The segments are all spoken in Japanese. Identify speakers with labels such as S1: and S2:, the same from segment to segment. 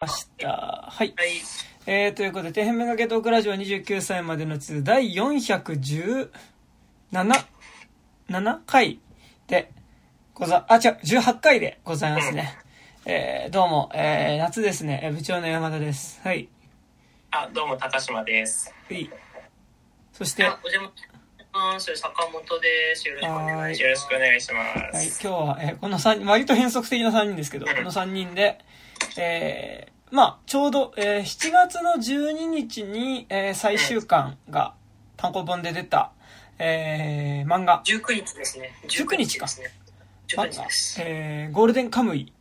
S1: ました。はい。
S2: はい。
S1: えー、ということで、底辺メガゲトークラジオ29歳までの2第417、7回でござ、あ、違う、18回でございますね。えー、どうも、えー、夏ですね。えー部長の山田です。はい。
S2: あ、どうも、高島です。
S1: はい。そして、
S2: お邪魔。坂本です。よろしくお願いします。よろしくお願いしま
S1: い、
S2: す。
S1: 今日は、えーこの3人、割と変則的な3人ですけど、この3人で、えー、まあ、ちょうど、えー7月の12日に、えー最終巻が単行本で出た、えー漫画、
S2: 19日ですね。
S1: 19日か
S2: ですね。
S1: 漫
S2: 19日
S1: 画
S2: です。
S1: えーゴールデンカムイ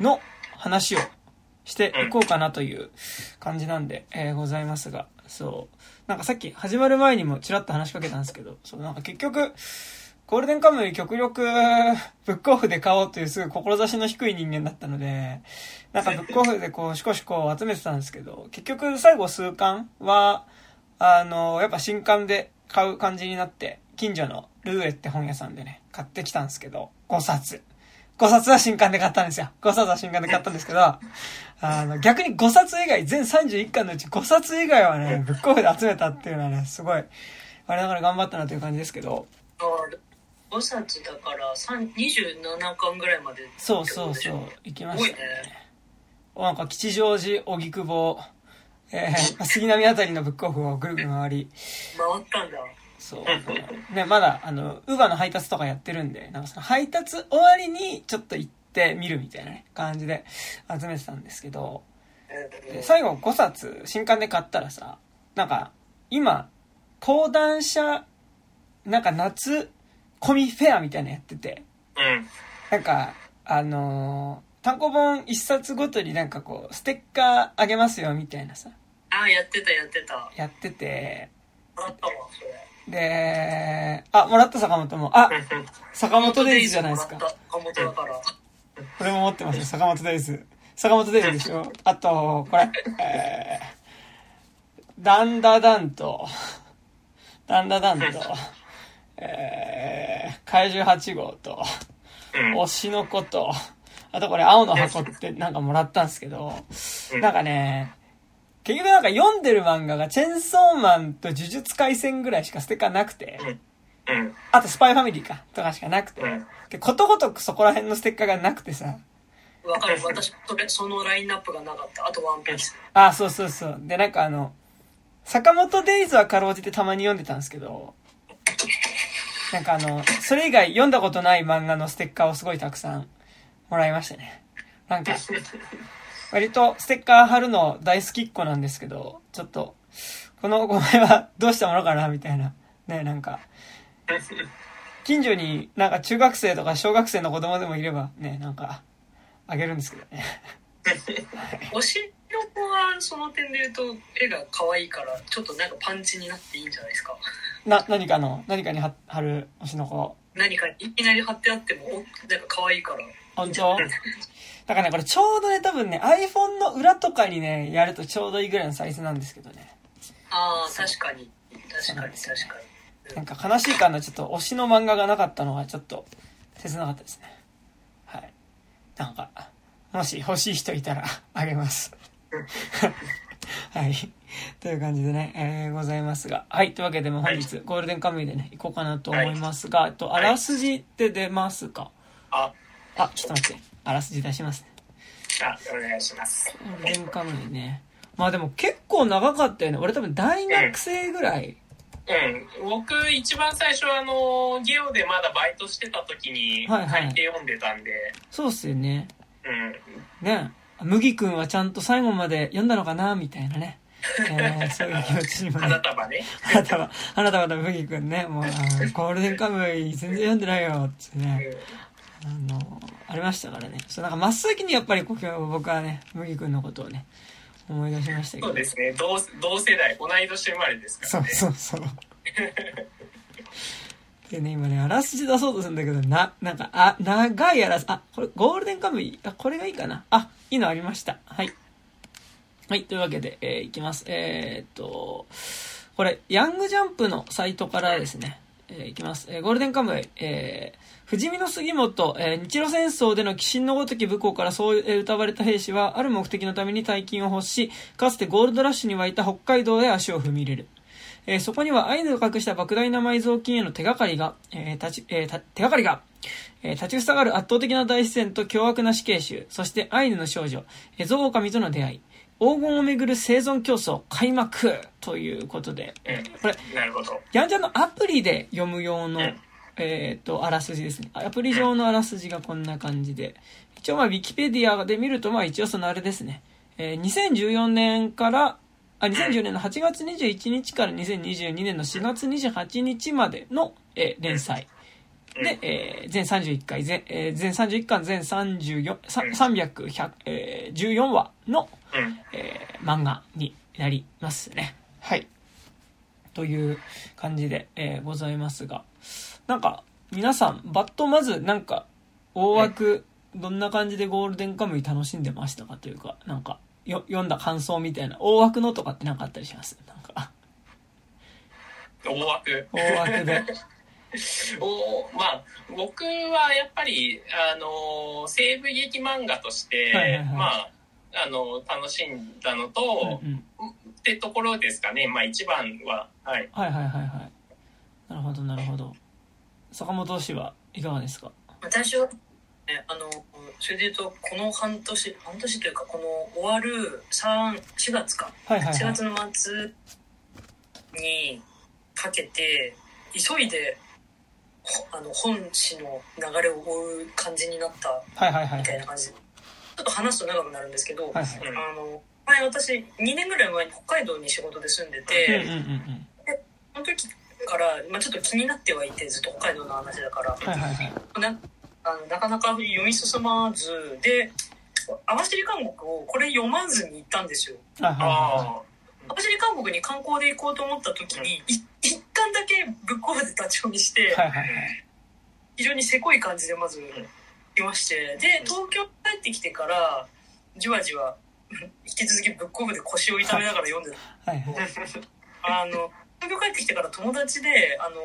S1: の話をしていこうかなという感じなんで、えーございますが、そう。なんかさっき始まる前にもちらっと話しかけたんですけど、そう、なんか結局、ゴールデンカムイ極力ブックオフで買おうというすぐ志の低い人間だったので、なんかブックオフでこう、しこしこ集めてたんですけど、結局最後数巻は、あの、やっぱ新刊で買う感じになって、近所のルーエって本屋さんでね、買ってきたんですけど、5冊。5冊は新刊で買ったんですよ。5冊は新刊で買ったんですけど、あの、逆に5冊以外、全31巻のうち5冊以外はね、ブックオフで集めたっていうのはね、すごい、あれだから頑張ったなという感じですけど、
S2: 5冊だから3 27巻ぐらいまで。
S1: そうそうそう、行きました
S2: すごいね。
S1: なんか吉祥寺、荻窪、えー、杉並あたりのブックオフをぐるぐる回り、
S2: 回ったんだ。
S1: そう。ね、まだ、あの、ウーバーの配達とかやってるんで、なんかその配達終わりにちょっと行ってみるみたいなね、感じで集めてたんですけど、で最後5冊新刊で買ったらさ、なんか、今、講談社、なんか夏コミフェアみたいなのやってて、
S2: うん。
S1: なんか、あのー単行本1冊ごとになんかこう、ステッカーあげますよみたいなさ、
S2: あ、やってた、やってた。
S1: やってて、
S2: もらったわ、それ。
S1: で、あ、もらった坂本も、あ、坂本デイズじゃないですか。
S2: 坂本だから。
S1: これも持ってますよ、坂本デイズ。坂本デイズでしょ。あと、これ、えー、ダンダダンと、ダンダダンと、えー、怪獣8号と、
S2: うん。
S1: 推しの子と、あとこれ青の箱ってなんかもらったんですけど、なんかね、結局なんか読んでる漫画がチェンソーマンと呪術廻戦ぐらいしかステッカーなくて、
S2: うん。
S1: あとスパイファミリーか、とかしかなくて
S2: うん、
S1: でことごとくそこら辺のステッカーがなくてさ、
S2: わかる。私、それ、そのラインナップがなかった。あとワンピース。
S1: あ、そうそうそう。で、なんかあの、坂本デイズはかろうじてたまに読んでたんですけど、なんかあの、それ以外読んだことない漫画のステッカーをすごいたくさんもらいましたね。なんか、割とステッカー貼るの大好きっ子なんですけど、ちょっと、この5枚はどうしたものかなみたいな。ね、なんか、近所になんか中学生とか小学生の子供でもいればね、なんか、あげるんですけどね。
S2: 推しの子はその点で言うと絵が可愛いからちょっとなんかパンチになっていいんじゃないですか
S1: な、何かの、何かに貼貼る推しの子。
S2: 何かいきなり貼ってあってもおなんか可愛いから
S1: 本当？だからね、これちょうどね、多分ね、iPhone の裏とかにね、やるとちょうどいいぐらいのサイズなんですけどね。
S2: ああ確かに確かに確か
S1: なんか悲しいかな、ちょっと推しの漫画がなかったのはちょっと切なかったですね。はい。なんか、もし欲しい人いたらあげます。はい。という感じでね、えー、ございますが。はい。というわけで、本日、ゴールデンカムイでね、行こうかなと思いますが、えっと、あらすじって出ますか？
S2: あ
S1: あ、ちょっと待って。あらすじ出しますね。
S2: あお願いします
S1: ゴールデンカムイね。まあでも結構長かったよね。俺多分大学生ぐらい。
S2: うん僕一番最初あのゲオでまだバイトしてた時に
S1: はいはい
S2: 借りて読んでたんで、
S1: そうっすよね。
S2: うん
S1: ね。麦くんはちゃんと最後まで読んだのかなみたいなね。えー、そういう気持ちにもね
S2: 花。束ね
S1: 花束、花束と麦くんね。もう、ゴールデンカムイ全然読んでないよ。つってね。あの、ありましたからね。そう、なんか真っ先にやっぱりこう僕はね、麦くんのことをね、思い出しましたけど。
S2: そうですね同同世代同い年生まれですか
S1: そう
S2: らね
S1: そうそう。でね、今ね、あらすじ出そうとするんだけど、な、なんか、あ、長いあらす、あ、これ、ゴールデンカムイ、あ、これがいいかな。あ、いいのありました。はい。はい、というわけで、えーいきます。えーっと、これ、ヤングジャンプのサイトからですね、えーいきます。えーゴールデンカムイ、えー、不死身の杉本、えー日露戦争での鬼神のごとき武功からそう、えー歌われた兵士は、ある目的のために大金を欲し、かつてゴールドラッシュに沸いた北海道へ足を踏み入れる。えーそこにはアイヌを隠した莫大な埋蔵金への手がかりが、えー立ちえー手がかりが、えー立ちふさがる圧倒的な大自然と凶悪な死刑囚、そしてアイヌの少女、えーゾウオカミとの出会い、黄金をめぐる生存競争開幕ということで、えーこれ。ヤンジャンのアプリで読む用の、
S3: うん
S1: えっ、と、あらすじですね。アプリ上のあらすじがこんな感じで。一応まあ、ウィキペディアで見ると、まあ一応そのあれですね。えー2014年から、あ、2014年の8月21日から2022年の4月28日までの、えー連載。で、えー全31回、全、えー全31巻、全34、さ300、100えー14話の、
S3: うん。
S1: えー漫画になりますね。はい。という感じで、えーございますが、なんか、皆さん、バッとまず、なんか、大枠、どんな感じでゴールデンカムイ楽しんでましたかというか、なんか、よ、読んだ感想みたいな、大枠のとかってなんかあったりします？なんか、
S3: 大枠。
S1: 大枠で。
S3: おまあ僕はやっぱりあの西部劇漫画として、
S1: はいはいはい
S3: まああの楽しんだのと、
S1: うんうん。
S3: ってところですかねまあ一番ははい
S1: はいはいはいはい。なるほどなるほど。坂本氏はいかがですか？
S2: 私は、ね、あのそれで言うとこの半年半年というかこの終わる3 4月か4
S1: はいはいはい。
S2: 月の末にかけて急いでほあの本誌の流れを追う感じになった
S1: はいはいはい。
S2: みたいな感じ。でちょっと話すと長くなるんですけど、
S1: はいはい。
S2: あの前私2年ぐらい前に北海道に仕事で住んでて、
S1: うんうんうんうん。
S2: その時から、まあ、ちょっと気になってはいてずっと北海道の話だから。
S1: はいはいはい。
S2: なあのなかなか読み進まずで網走監獄をこれ読まずに行ったんですよ。
S1: はいはいは
S3: あ
S2: 網走監獄に観光で行こうと思った時に、い一巻だけぶっ壊れて立ち読みして、
S1: い。はいはいはい。
S2: 非常にせこい感じでまず来ましてで東京帰ってきてからじわじわ 引き続きブックオフで腰を痛めながら読んでた
S1: はいはい。
S2: あの東京帰ってきてから友達であの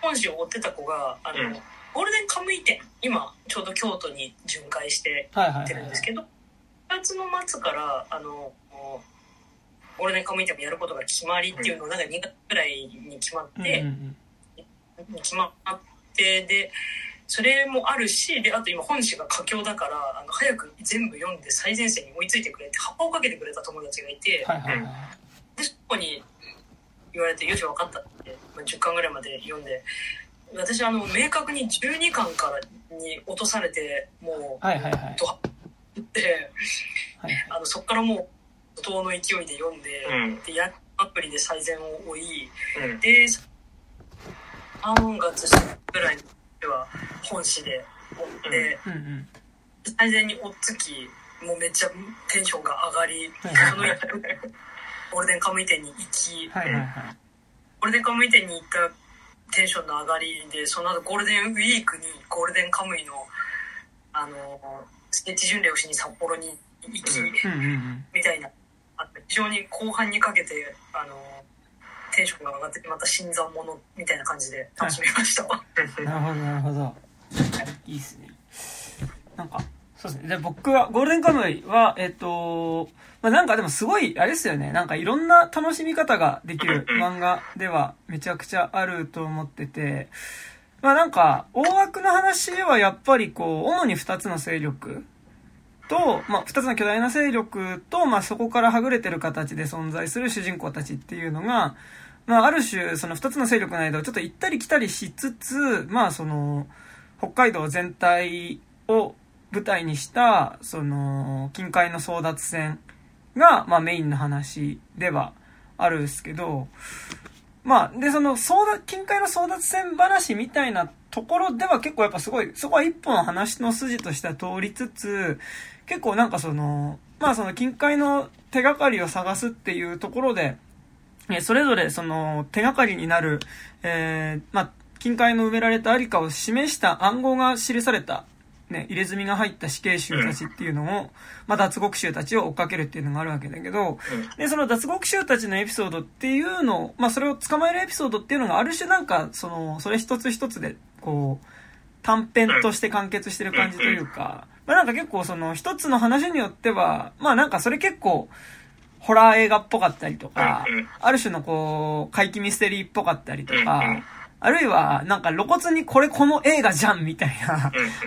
S2: 本誌を追ってた子があの、
S3: うん
S2: ゴールデンカムイ展今ちょうど京都に巡回して
S1: はいはい
S2: ってるんですけど、4月の末からあのゴールデンカムイ展もやることが決まりっていうのがなんか2月ぐらいに決まって、決まってでそれもあるしであと今本誌が佳境だからあの早く全部読んで最前線に追いついてくれって葉っぱをかけてくれた友達がいて、
S1: はいはいはい。
S2: でそこに言われてよし分かったって、まあ、10巻ぐらいまで読んで私あの明確に12巻からに落とされてもう
S1: はいはいはい。
S2: ドって
S1: はい
S2: あのそこからもう怒涛の勢いで読んで,、
S3: うん
S2: でやアプリで最善を追い
S3: うん
S2: で3月ぐらいでは本誌で追って、
S1: うんうん。
S2: 最善に追っつきもうめっちゃテンションが上がり、
S1: はい
S2: そのゴールデンカムイ店に行き、
S1: はいはいはい。
S2: ゴールデンカムイ店に行ったテンションの上がりでその後ゴールデンウィークにゴールデンカムイのあのスケッチ巡礼をしに札幌に行き。みたいな非常に後半にかけてあのテンションが上がってまた新参者みたいな感じで楽しみました、
S1: なるほど、なるほど。いいっすね。なんか、そうですね。で、僕は、ゴールデンカムイは、えっ、と、まあ、なんかでもすごい、あれですよね。なんかいろんな楽しみ方ができる漫画ではめちゃくちゃあると思ってて、まあなんか、大枠の話はやっぱりこう、主に二つの勢力と、まあ二つの巨大な勢力と、まあそこからはぐれてる形で存在する主人公たちっていうのが、まあ、ある種、その二つの勢力の間をちょっと行ったり来たりしつつ、まあ、その、北海道全体を舞台にした、その、近海の争奪戦が、まあ、メインの話ではあるんですけど、まあ、で、その、争奪、近海の争奪戦話みたいなところでは結構やっぱすごい、そこは一本話の筋としては通りつつ、結構なんかその、まあその近海の手がかりを探すっていうところで、えーそれぞれその手がかりになる、えーまあ、近海の埋められたありかを示した暗号が記されたね、入れ墨が入った死刑囚たちっていうのを、まあ、脱獄囚たちを追っかけるっていうのがあるわけだけど、で、その脱獄囚たちのエピソードっていうのを、まあ、それを捕まえるエピソードっていうのがある種なんか、その、それ一つ一つで、こう、短編として完結してる感じというか、まあ、なんか結構その、一つの話によっては、まあなんかそれ結構、ホラー映画っぽかったりとか、ある種のこう、怪奇ミステリーっぽかったりとか、あるいは、なんか露骨にこれこの映画じゃんみたい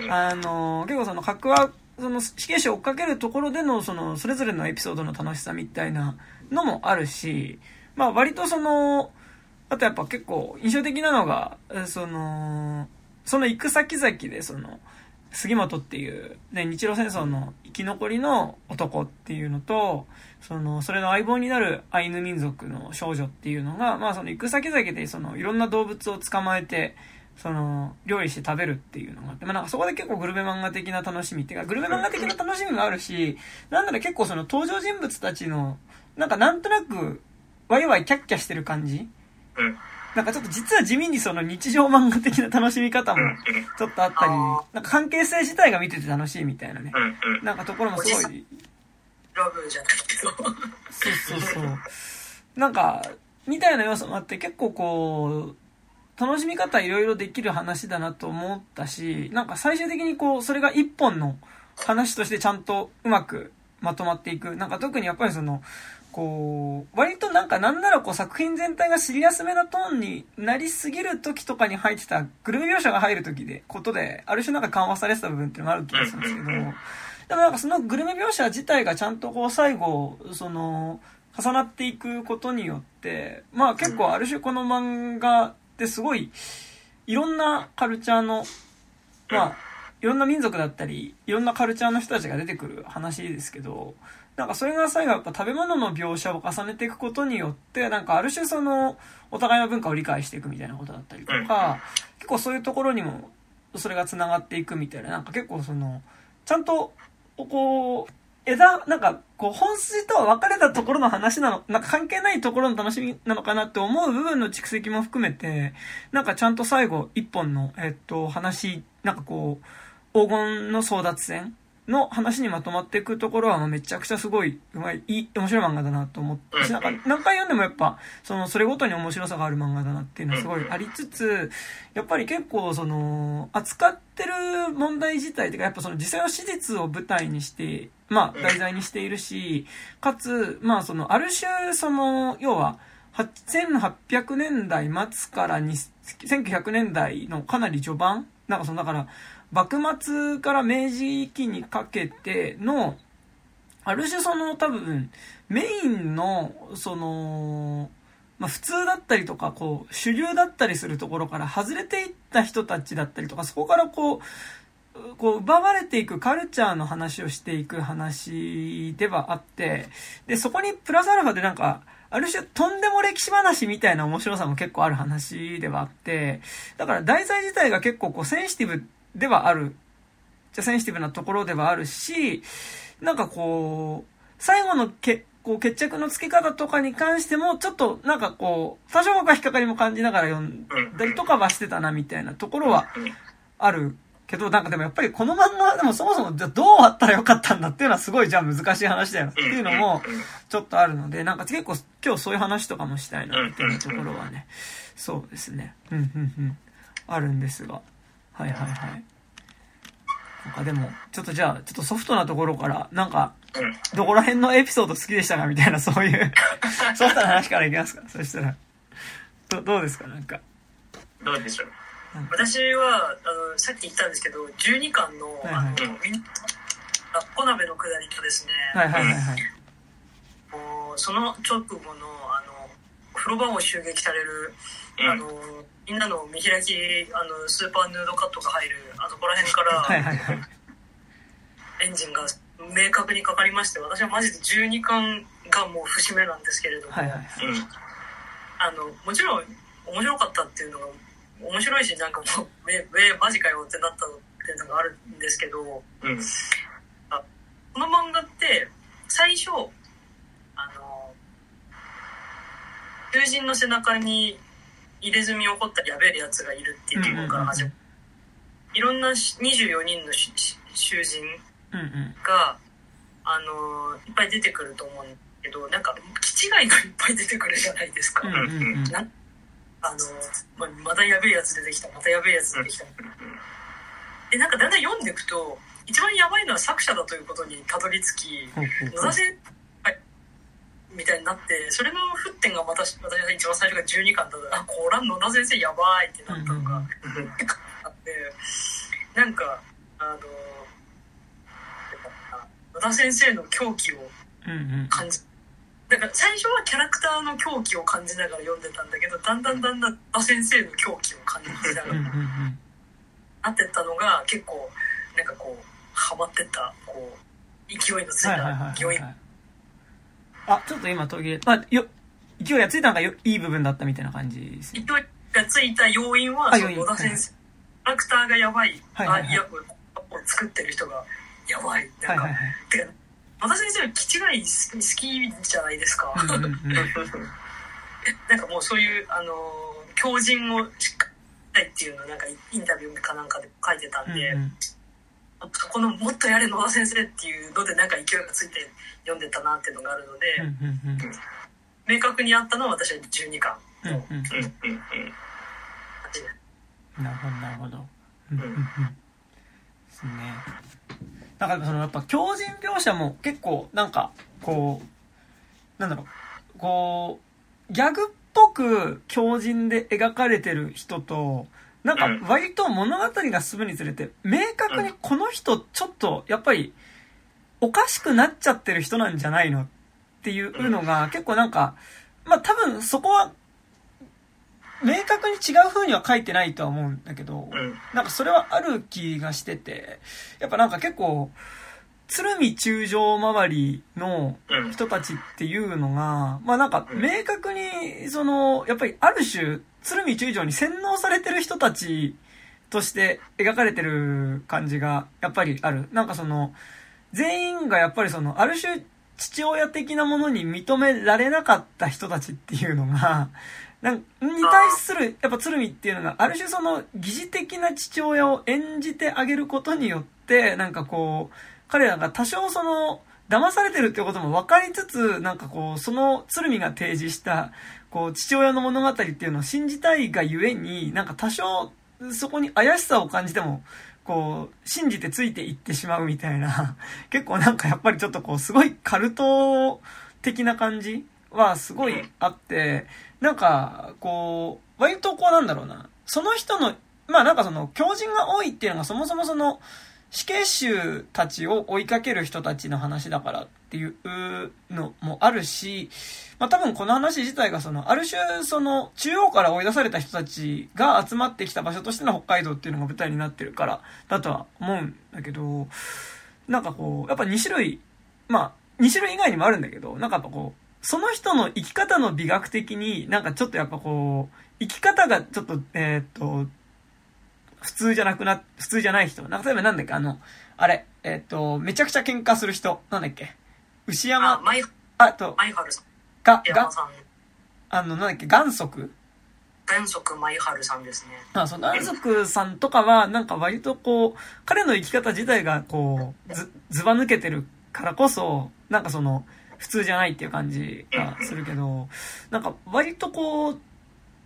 S1: な、あの、結構その格は、その死刑囚を追っかけるところでの、その、それぞれのエピソードの楽しさみたいなのもあるし、まあ割とその、あとやっぱ結構印象的なのが、その、その行く先々でその、杉本っていう、ね、日露戦争の生き残りの男っていうのと、その、それの相棒になるアイヌ民族の少女っていうのが、まあその行く先々でその、いろんな動物を捕まえて、その、料理して食べるっていうのがあって、まあなんかそこで結構グルメ漫画的な楽しみっていうか、グルメ漫画的な楽しみもあるし、なんなら結構その登場人物たちの、なんかなんとなく、ワイワイキャッキャしてる感じなんかちょっと実は地味にその日常漫画的な楽しみ方もちょっとあったり、なんか関係性自体が見てて楽しいみたいなね。なんかところもすごい。
S2: ラブじゃないけど。
S1: そうそうそう。なんか、みたいな要素もあって結構こう、楽しみ方いろいろできる話だなと思ったし、なんか最終的にこう、それが一本の話としてちゃんとうまくまとまっていく。なんか特にやっぱりその、こう、割となんかなんならこう作品全体がシリアスめなトーンになりすぎる時とかに入ってたグルメ描写が入る時で、ことで、ある種なんか緩和されてた部分っていうのがある気がするんですけど、でもなんかそのグルメ描写自体がちゃんとこう最後、その、重なっていくことによって、まあ結構ある種この漫画ってすごい、いろんなカルチャーの、まあ、いろんな民族だったり、いろんなカルチャーの人たちが出てくる話ですけど、なんかそれが最後やっぱ食べ物の描写を重ねていくことによって、なんかある種その、お互いの文化を理解していくみたいなことだったりとか、結構そういうところにも、それが繋がっていくみたいな、なんか結構その、ちゃんと、こう、枝、なんか、こう、本筋とは分かれたところの話なの、なんか関係ないところの楽しみなのかなって思う部分の蓄積も含めて、なんかちゃんと最後、一本の、えっと、話、なんかこう、黄金の争奪戦の話にまとまっていくところはめちゃくちゃすごい、うまい、いい、面白い漫画だなと思ってし、なんか何回読んでもやっぱ、その、それごとに面白さがある漫画だなっていうのはすごいありつつ、やっぱり結構その、扱ってる問題自体というか、やっぱその実際の史実を舞台にして、まあ題材にしているし、かつ、まあその、ある種その、要は、1800年代末から1900年代のかなり序盤なんかその、だから、幕末から明治期にかけての、ある種その多分、メインの、その、まあ普通だったりとか、こう、主流だったりするところから外れていった人たちだったりとか、そこからこう、こう、奪われていくカルチャーの話をしていく話ではあって、で、そこにプラスアルファでなんか、ある種とんでも歴史話みたいな面白さも結構ある話ではあって、だから題材自体が結構こうセンシティブではある。じゃセンシティブなところではあるし、なんかこう、最後のけこう決着のつけ方とかに関しても、ちょっとなんかこう、多少僕は引っかかりも感じながら読んだりとかはしてたなみたいなところはあるけど、なんかでもやっぱりこの漫画はでもそもそもじゃどうあったらよかったんだっていうのはすごいじゃあ難しい話だよっていうのもちょっとあるので、なんか結構今日そういう話とかもしたいなみたいなところはね、そうですね。うんうんうん。あるんですが。はいはいはい。なんかでも、ちょっとじゃあ、ちょっとソフトなところから、なんか、どこら辺のエピソード好きでしたかみたいな、そういう ソフトな話からいきますか？そしたら。どどうですか？なんか。
S3: どうでしょう。
S2: 私はあのさっき言ったんですけど12巻の,、はいはい、あのみんあ小鍋のくだりとですね、
S1: はいはいはいはい、
S2: その直後のあの風呂場を襲撃される、うん、あのみんなの見開きあのスーパーヌードカットが入るあそこら辺から、はいはいはい、エンジンが明確にかかりまして私はマジで12巻がもう節目なんですけれども、はいはいはい、あのもちろん面白かったっていうのが面白いしなんかもう「ええマジかよ」ってなったっていうのがあるんですけど、うん、あこの漫画って最初あの囚人の背中に入れ墨を掘ったりやべえやつがいるっていうところから始まる、いろんな24人の囚人が、あのいっぱい出てくると思うんだけどなんか気違いがいっぱい出てくるじゃないですか。うんうんうん、あのままたやべえやつ出てきたまたやべえやつ出てきた。でなんかだんだん読んでいくと一番やばいのは作者だということにたどり着き野田先生みたいになってそれの沸点が私私が一番最初が12巻だった。あこら野田先生やばいってなったのがあってなん。かあの野田先生の狂気を感じ、だから最初はキャラクターの狂気を感じながら読ん。でたん。だけどだん。だん。だん。だん。野田先生の狂気を感じながらなってったのが結構なん。かこうハマってったこう勢いのついた
S1: 勢いあちょっと今途切れまあよ勢いがついたのがよいい部分だったみたいな感じです
S2: ね。勢いがついた要因はその野田先生、キャラクターがやばい、はいはいはい、あいやを作ってる人がやばい。なんか、はいはいはい、てか野田先生は気違い好きじゃないですか、うんうんうん、なんかもうそういうあの強靭をしっかりたいっていうのをなんかインタビューかなんかで書いてたんで、うんうん、この「もっとやれ野田先生」っていうのでなんか勢いがついて読んでたなっていうのがあるので、明確にあったのは私は12巻の、
S1: なるほどなるほど。うんうん。うん、ですね。だからそのやっぱ強靭描写も結構なんかこうなんだろう。こうギャグっぽく強靭で描かれてる人となんか割と物語が進むにつれて明確にこの人ちょっとやっぱりおかしくなっちゃってる人なんじゃないのっていうのが結構なんかまあ多分そこは明確に違う風には書いてないとは思うんだけど、なんかそれはある気がしてて、やっぱなんか結構、鶴見中将周りの人たちっていうのが、まあなんか明確に、その、やっぱりある種、鶴見中将に洗脳されてる人たちとして描かれてる感じが、やっぱりある。なんかその、全員がやっぱりその、ある種、父親的なものに認められなかった人たちっていうのが、なんに対する、やっぱ鶴見っていうのが、ある種その、疑似的な父親を演じてあげることによって、なんかこう、彼らが多少その、騙されてるってことも分かりつつ、なんかこう、その鶴見が提示した、こう、父親の物語っていうのを信じたいがゆえに、なんか多少、そこに怪しさを感じても、こう、信じてついていってしまうみたいな、結構なんかやっぱりちょっとこう、すごいカルト的な感じはすごいあって、なんか、こう、割とこうなんだろうな、その人の、まあなんかその、狂人が多いっていうのがそもそもその、死刑囚たちを追いかける人たちの話だからっていうのもあるし、まあ多分この話自体がその、ある種その、中央から追い出された人たちが集まってきた場所としての北海道っていうのが舞台になってるからだとは思うんだけど、なんかこう、やっぱ2種類、まあ、2種類以外にもあるんだけど、なんかやっぱこう、その人の生き方の美学的になんかちょっとやっぱこう、生き方がちょっと、えー、っと、普通じゃなくな、普通じゃない人。なんか例えばなんだっけ、あの、あれ、えー、っと、めちゃくちゃ喧嘩する人。なんだっけ？牛山。
S2: あ、マイ、
S1: あと、
S2: マイハルさん。
S1: が、が、あの、なんだっけ、元足？
S2: 元足マイハルさんですね。
S1: あ、そう、元足さんとかは、なんか割とこう、彼の生き方自体がこう、ず、ずば抜けてるからこそ、なんかその、普通じゃないっていう感じがするけど、なんか割とこう、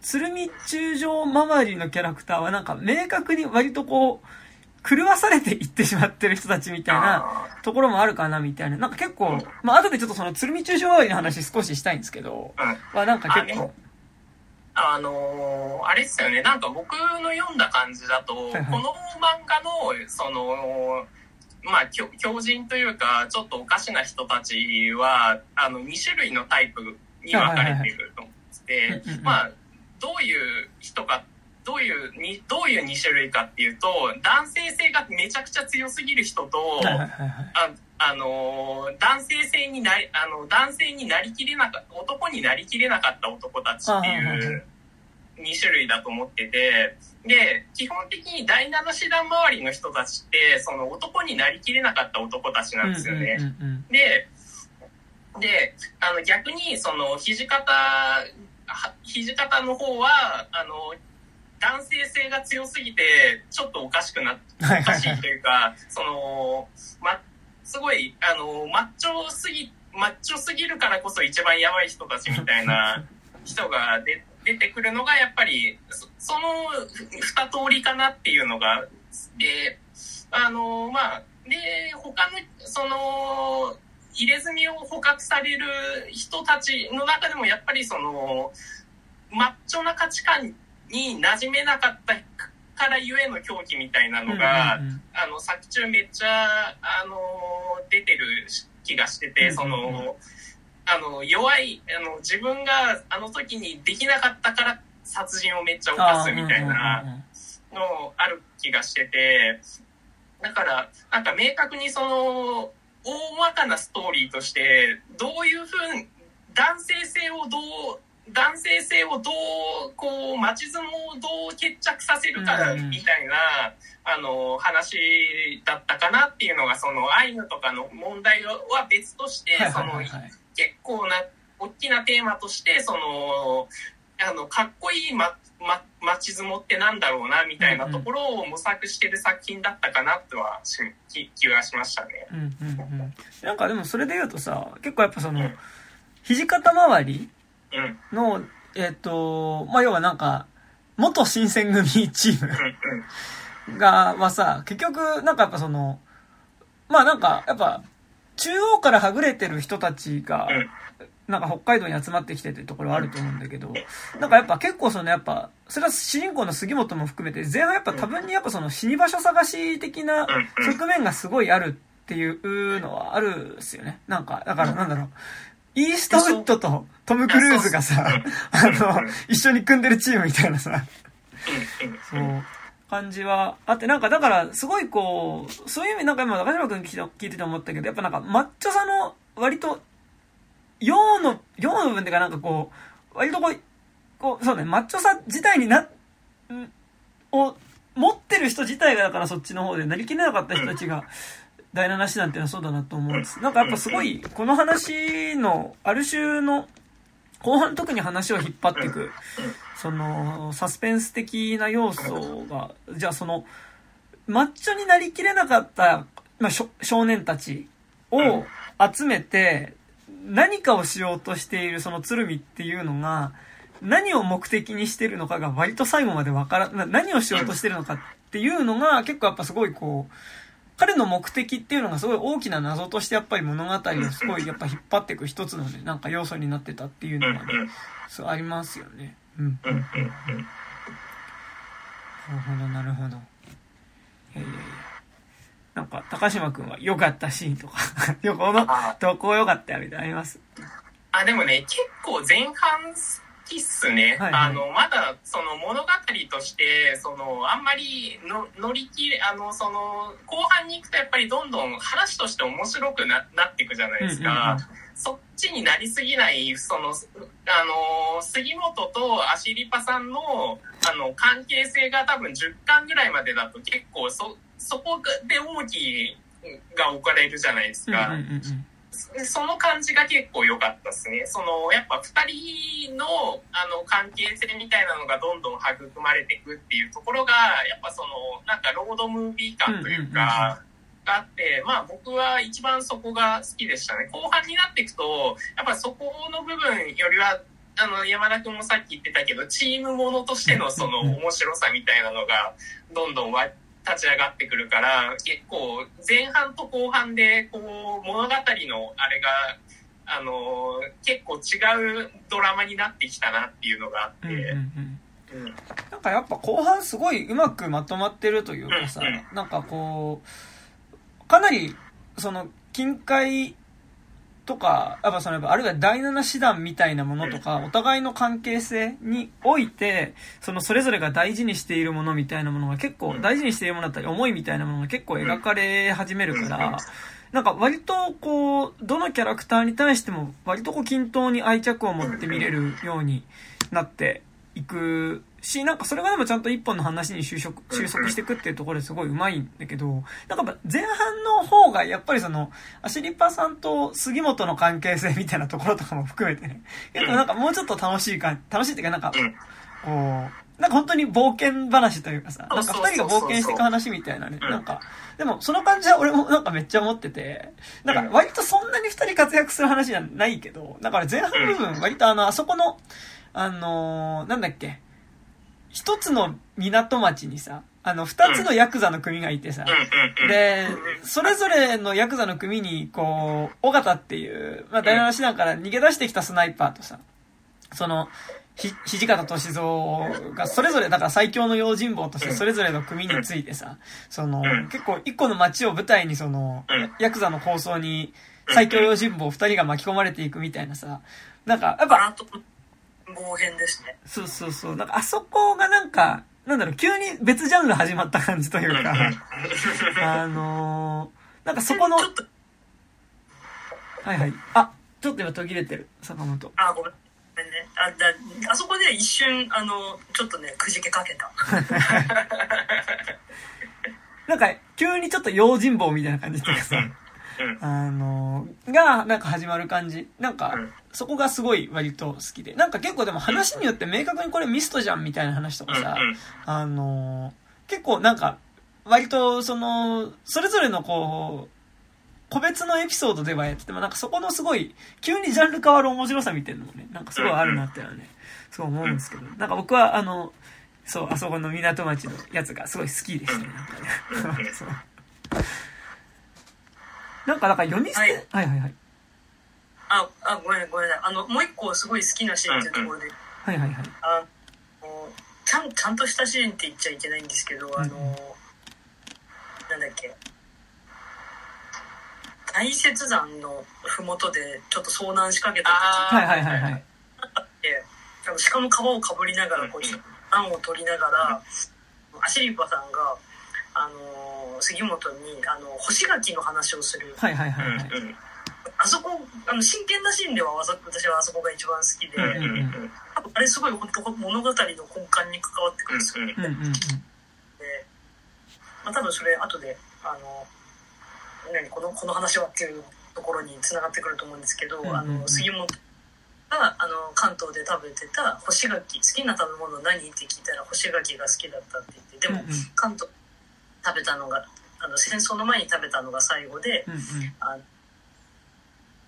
S1: 鶴見中将周りのキャラクターはなんか明確に割とこう、狂わされていってしまってる人たちみたいなところもあるかなみたいな。なんか結構、まあ後でちょっとその鶴見中将周りの話少ししたいんですけど、はなんか結構。
S3: あのー、あれですよね、なんか僕の読んだ感じだと、この漫画の、その、まあ、強人というか、ちょっとおかしな人たちは、あの、2種類のタイプに分かれていると思ってて、まあ、どういう人か、どういう、にどういう2種類かっていうと、男性性がめちゃくちゃ強すぎる人と、ああの、男性性になり、あの、男性になりきれなかった、男になりきれなかった男たちっていう、2種類だと思ってて、で、基本的に第七師団周りの人たちって、その男になりきれなかった男たちなんですよね。で、で、あの逆に、その、土方、土方の方は、あの、男性性が強すぎて、ちょっとおかしくな、おかしいというか、その、ま、すごい、あの、マッチョすぎ、マッチョすぎるからこそ一番やばい人たちみたいな 人が出出てくるのが、やっぱり、そその二通りかなっていうのが、で、あの、まあ、で、他の、その、入れ墨を捕獲される人たちの中でもやっぱりその、マッチョな価値観に馴染めなかったからゆえの狂気みたいなのが、うんうんうん、あの、作中めっちゃ、あの、出てる気がしてて、その、あの、弱い、あの、自分があの時にできなかったから殺人をめっちゃ犯すみたいなのある気がしてて、だから、なんか明確にその、大まかなストーリーとして、どういうふうに、男性性をどう、男性性をどう、こう、町相撲をどう決着させるか、みたいな、あの、話だったかなっていうのが、その、アイヌとかの問題は別として、その、結構な、大きなテーマとして、その、あの、かっこいいま、ま、町相撲ってなんだろうな、みたいなところを模索してる作品だったかなとはし、気気がしましたね。
S1: うんうんうん。なんかでもそれで言うとさ、結構やっぱその、うん、肘肩周りの、うん、えっ、ー、と、まあ、要はなんか、元新選組チームが、はさ、結局、なんかやっぱその、まあなんか、やっぱ、中央からはぐれてる人たちが、なんか北海道に集まってきてってところはあると思うんだけど、なんかやっぱ結構そのやっぱ、それは主人公の杉本も含めて、前半やっぱ多分にやっぱその死に場所探し的な側面がすごいあるっていうのはあるっすよね。なんか、だからなんだろう。イーストウッドとトム・クルーズがさ、あの、一緒に組んでるチームみたいなさ、そう、感じはあって、なんかだから、すごいこう、そういう意味なんか今中島君聞いてて思ったけど、やっぱなんかマッチョさの割と陽の、陽の部分っていうかなんかこう、割とこう、こう、そうね、マッチョさ自体にな、ん、を、持ってる人自体がだからそっちの方でなりきれなかった人たちが、第七師団っていうのはそうだなと思うんです。なんかやっぱすごい、この話の、ある種の、後半特に話を引っ張っていく、その、サスペンス的な要素が、じゃあその、マッチョになりきれなかった、まあ、少年たちを集めて、何かをしようとしているその鶴見っていうのが、何を目的にしてるのかが割と最後までわから、何をしようとしてるのかっていうのが結構やっぱすごいこう、彼の目的っていうのがすごい大きな謎としてやっぱり物語をすごいやっぱ引っ張っていく一つのね、なんか要素になってたっていうのがね、そうありますよね。うん。なるほど、なるほど。いやいやいや。なんか、高島くんは良かったシーンとか よこの、どこ良かったよみたいなあります？
S3: あ、でもね、結構前半好きっすね。はいはい、あの、まだ、その物語として、その、あんまりの乗り切れ、あの、その、後半に行くとやっぱりどんどん話として面白くななっていくじゃないですか。そっちになりすぎない、その、あの、杉本とアシリパさんの、あの、関係性が多分10巻ぐらいまでだと結構そ、そこで重きが置かれるじゃないですか。その感じが結構良かったですね。その、やっぱ二人の、あの、関係性みたいなのがどんどん育まれていくっていうところが、やっぱその、なんかロードムービー感というか、があって、まあ僕は一番そこが好きでしたね。後半になっていくと、やっぱそこの部分よりは、あの、山田君もさっき言ってたけど、チームものとしてのその面白さみたいなのが、どんどん立ち上がってくるから結構前半と後半でこう物語のあれがあの結構違うドラマになってきたなっていうのがあって。うんうんうん
S1: なんかやっぱ後半すごいうまくまとまってるというかさ、うんうん、なんかこう、かなり、その、近海とか、やっぱその、あるいは第七師団みたいなものとか、お互いの関係性において、そのそれぞれが大事にしているものみたいなものが結構、大事にしているものだったり、思いみたいなものが結構描かれ始めるから、なんか割とこう、どのキャラクターに対しても割とこう均等に愛着を持って見れるようになっていくし、なんかそれがでもちゃんと一本の話に収束、収束していくっていうところですごい上手いんだけど、なんか前半の方がやっぱりその、アシリッパさんと杉本の関係性みたいなところとかも含めてね、結構なんかもうちょっと楽しいか、楽しいっていうかなんか、こう、なんか本当に冒険話というかさ、なんか二人が冒険していく話みたいなね、なんか、でもその感じは俺もなんかめっちゃ思ってて、なんか割とそんなに二人活躍する話じゃないけど、だから前半部分割とあの、あそこの、あのー、なんだっけ、一つの港町にさ、あの、二つのヤクザの組がいてさ、で、それぞれのヤクザの組に、こう、尾形っていう、まあ、第七師団から逃げ出してきたスナイパーとさ、その、ひ、土方歳三がそれぞれだから最強の用心棒としてそれぞれの組についてさ、その、結構一個の街を舞台にその、ヤクザの構想に最強用心棒二人が巻き込まれていくみたいなさ、なんか、やっぱ、
S2: 冒険ですね。
S1: そうそうそう。なんかあそこがなんか、なんだろう、急に別ジャンル始まった感じというか、あのー、なんかそこの、はいはい。あ、ちょっと今途切れてる、坂本。
S2: あ、ごめん。ね。あ、だ、あそこで一瞬、あの、ちょっとね、くじけかけた。
S1: なんか、急にちょっと用心棒みたいな感じっていうかさ、あの、が、なんか始まる感じ。なんか、そこがすごい割と好きで。なんか結構でも話によって明確にこれミストじゃんみたいな話とかさ、あの、結構なんか、割とその、それぞれのこう、個別のエピソードではやってても、なんかそこのすごい、急にジャンル変わる面白さみたいなのもね、なんかすごいあるなってのはね、すごい思うんですけど、なんか僕はあの、そう、あそこの港町のやつがすごい好きでしたね、なんかね。そうなんか、だから読み捨て、はい、はいはいはい。
S2: あ、あ、ごめんごめんあの、もう一個すごい好きなシーンっていうところで。
S1: はいはいはい。あ
S2: の、ちゃん、ちゃんとしたシーンって言っちゃいけないんですけど、あの、うん、なんだっけ。大雪山の麓でちょっと遭難しかけた時。
S1: はいはいはいはい。
S2: 鹿の皮をかぶりながらこう、暖を取りながら、アシリパさんが、あの杉本にあの干し柿の話をする。
S1: はいはいはい、はい。
S2: あそこ、あの真剣なシーンでは私はあそこが一番好きで、うんうん、あれすごい本当物語の根幹に関わってくるんですよ。うんうんうん、で、まあ多分それ後で、あの、何このこの話はっていうところにつながってくると思うんですけど、うんうんうん、あの杉本があの関東で食べてた干し柿好きな食べ物何？って聞いたら干し柿が好きだったって言ってでも、うんうん、関東食べたのがあの戦争の前に食べたのが最後で、うんうん、あ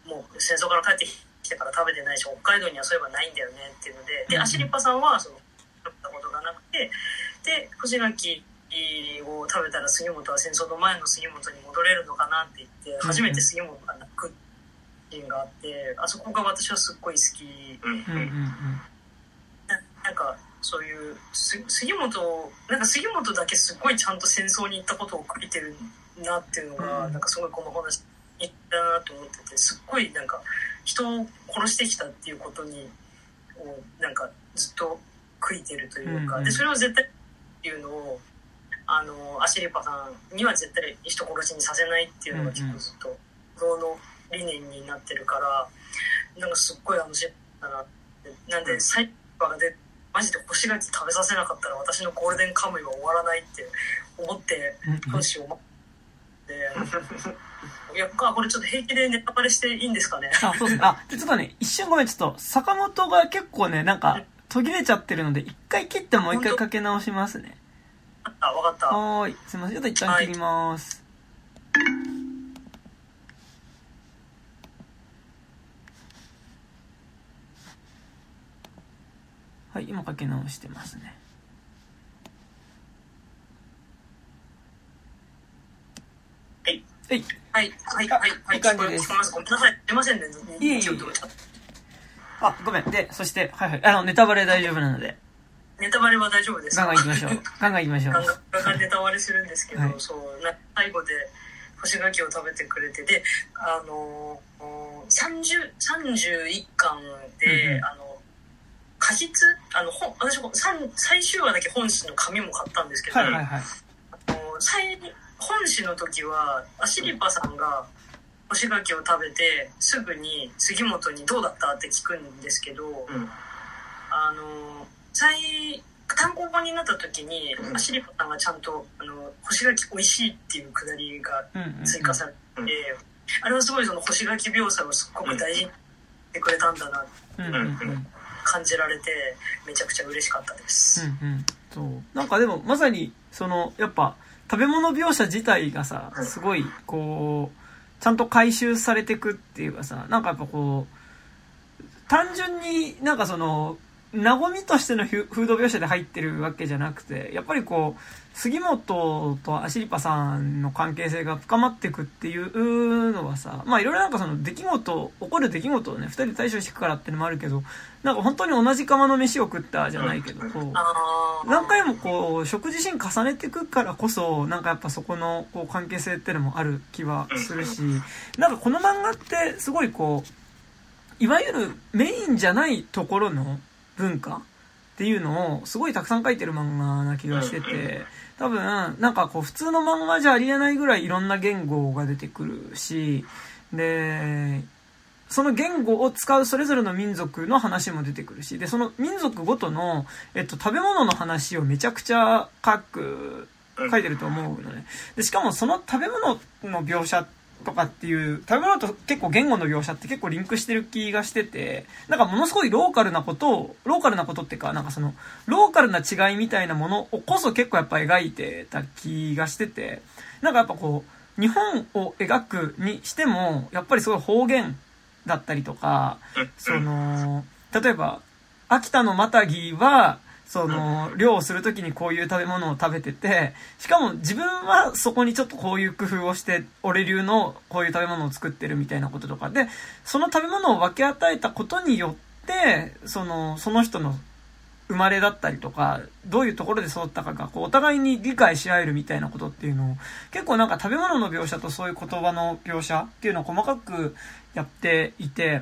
S2: もう戦争から帰ってきてから食べてないし北海道にはそういえばないんだよねっていうのでで、アシリッパさんはその食べたことがなくてで干し柿を食べたら杉本は戦争の前の杉本に戻れるのかなって言って初めて杉本が泣くシーンがあってあそこが私はすっごい好き、うんうん、なんかそういう杉本なんか杉本だけすごいちゃんと戦争に行ったことを書いてるなっていうのが、うん、なんかすごいこの話言ったなと思っててすっごいなんか人を殺してきたっていうことになんかずっと悔いてるというか、うんうん、でそれを絶対っていうのをあのアシリパさんには絶対人殺しにさせないっていうのが結構ずっと不動の理念になってるからなんかすっごい面白いだなって。なんでサイパーが出マジで干し柿食べさせなかったら私のゴールデンカムイは終わらないって思ってどうしようっていやこれちょっと平気でネタバレしていいんですかね？
S1: あそうですあちょっとね一瞬ごめんちょっと坂本が結構ねなんか途切れちゃってるので一回切ってもう一回かけ直しますね
S2: あ、わかった。
S1: はい。すみません。ちょっと一旦切ります。はい、はい、今かけ直してますね。
S2: はい。はい。はい。はい。はい。はい。いい感じです。ごめんなさい。すいませんね。いえいえ。
S1: あ、ごめん。で、そして、はいはい。あの、ネタバレ大丈夫なので。
S2: ネタバレは大丈夫ですか
S1: ガンガン行きましょう。ガンガン行きましょう。
S2: ガンガンネタバレするんですけど、はい、そうな、最後で干し柿を食べてくれて、で、あの30、31巻で、うん、あの、過失？あの、本、私、最終話だけ本誌の紙も買ったんですけど、はいはいはい、あの最本誌の時は、アシリパさんが、干し柿を食べてすぐに杉本に「どうだった?」って聞くんですけど、うん、あの最単行本になった時に、うん、アシリパさんがちゃんとあの干し柿美味しいっていうくだりが追加されて、うん。うん、あれはすごいその干し柿描写をすっごく大事にしてくれたんだな、うん。うん、感じられてめちゃくちゃ嬉しかったです。
S1: うんうん、そう。なんかでもまさにそのやっぱ食べ物描写自体がさすごいこうちゃんと回収されてくっていうかさなんかやっぱこう単純になんかその和みとしてのフード描写で入ってるわけじゃなくて、やっぱりこう、杉本とアシリパさんの関係性が深まっていくっていうのはさ、まあいろいろなんかその出来事、起こる出来事をね、二人で対処していくからっていうのもあるけど、なんか本当に同じ釜の飯を食ったじゃないけど、こう、何回もこう、食事シーン重ねていくからこそ、なんかやっぱそこのこう関係性っていうのもある気はするし、なんかこの漫画ってすごいこう、いわゆるメインじゃないところの、文化っていうのをすごいたくさん書いてる漫画な気がしてて、多分、なんかこう普通の漫画じゃありえないぐらいいろんな言語が出てくるし、で、その言語を使うそれぞれの民族の話も出てくるし、で、その民族ごとの、えっと、食べ物の話をめちゃくちゃ書く、書いてると思うのね。で、しかもその食べ物の描写ってとかっていう、食べ物と結構言語の描写って結構リンクしてる気がしてて、なんかものすごいローカルなことを、ローカルなことっていうか、なんかその、ローカルな違いみたいなものをこそ結構やっぱ描いてた気がしてて、なんかやっぱこう、日本を描くにしても、やっぱりすごい方言だったりとか、その、例えば、秋田のまたぎは、その、漁をするときにこういう食べ物を食べてて、しかも自分はそこにちょっとこういう工夫をして、俺流のこういう食べ物を作ってるみたいなこととか。で、その食べ物を分け与えたことによって、その、その人の生まれだったりとか、どういうところで育ったかが、こう、お互いに理解し合えるみたいなことっていうのを、結構なんか食べ物の描写とそういう言葉の描写っていうのを細かくやっていて、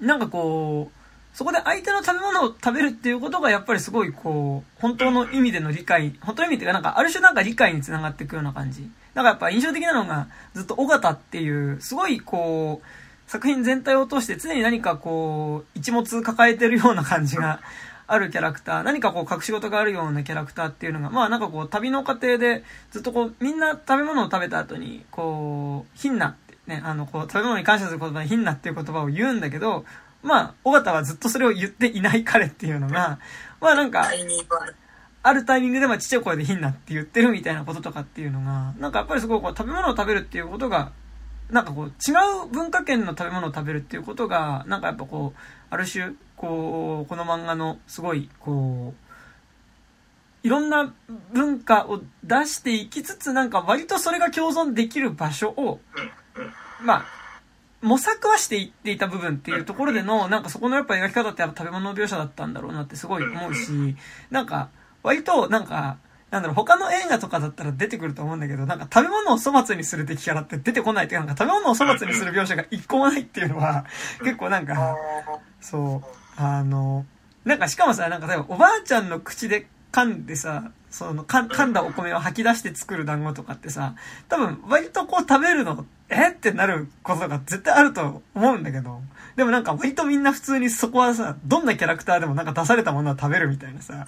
S1: なんかこう、そこで相手の食べ物を食べるっていうことがやっぱりすごいこう、本当の意味での理解、本当の意味っていうかなんかある種なんか理解につながっていくような感じ。だかやっぱ印象的なのがずっと尾形っていう、すごいこう、作品全体を通して常に何かこう、一物抱えてるような感じがあるキャラクター、何かこう隠し事があるようなキャラクターっていうのが、まあなんかこう旅の過程でずっとこう、みんな食べ物を食べた後に、こう、ヒンナってね、あのこう、食べ物に感謝する言葉にヒンナっていう言葉を言うんだけど、まあ、尾形はずっとそれを言っていない彼っていうのが、まあなんか、あるタイミングでまちっちゃい声でヒンナって言ってるみたいなこととかっていうのが、なんかやっぱりすごいこう食べ物を食べるっていうことが、なんかこう違う文化圏の食べ物を食べるっていうことが、なんかやっぱこう、ある種、こう、この漫画のすごい、こう、いろんな文化を出していきつつ、なんか割とそれが共存できる場所を、まあ、模索はしていっていた部分っていうところでの、なんかそこのやっぱ描き方ってやっぱ食べ物描写だったんだろうなってすごい思うし、なんか、割と、なんか、なんだろう、他の映画とかだったら出てくると思うんだけど、なんか食べ物を粗末にする敵キャラって出てこないっていうか、なんか食べ物を粗末にする描写が一個もないっていうのは、結構なんか、そう、あの、なんかしかもさ、なんか例えばおばあちゃんの口で噛んでさ、その噛んだお米を吐き出して作る団子とかってさ、多分割とこう食べるのえ？ってなることが絶対あると思うんだけど、でもなんか割とみんな普通にそこはさ、どんなキャラクターでもなんか出されたものは食べるみたいなさ、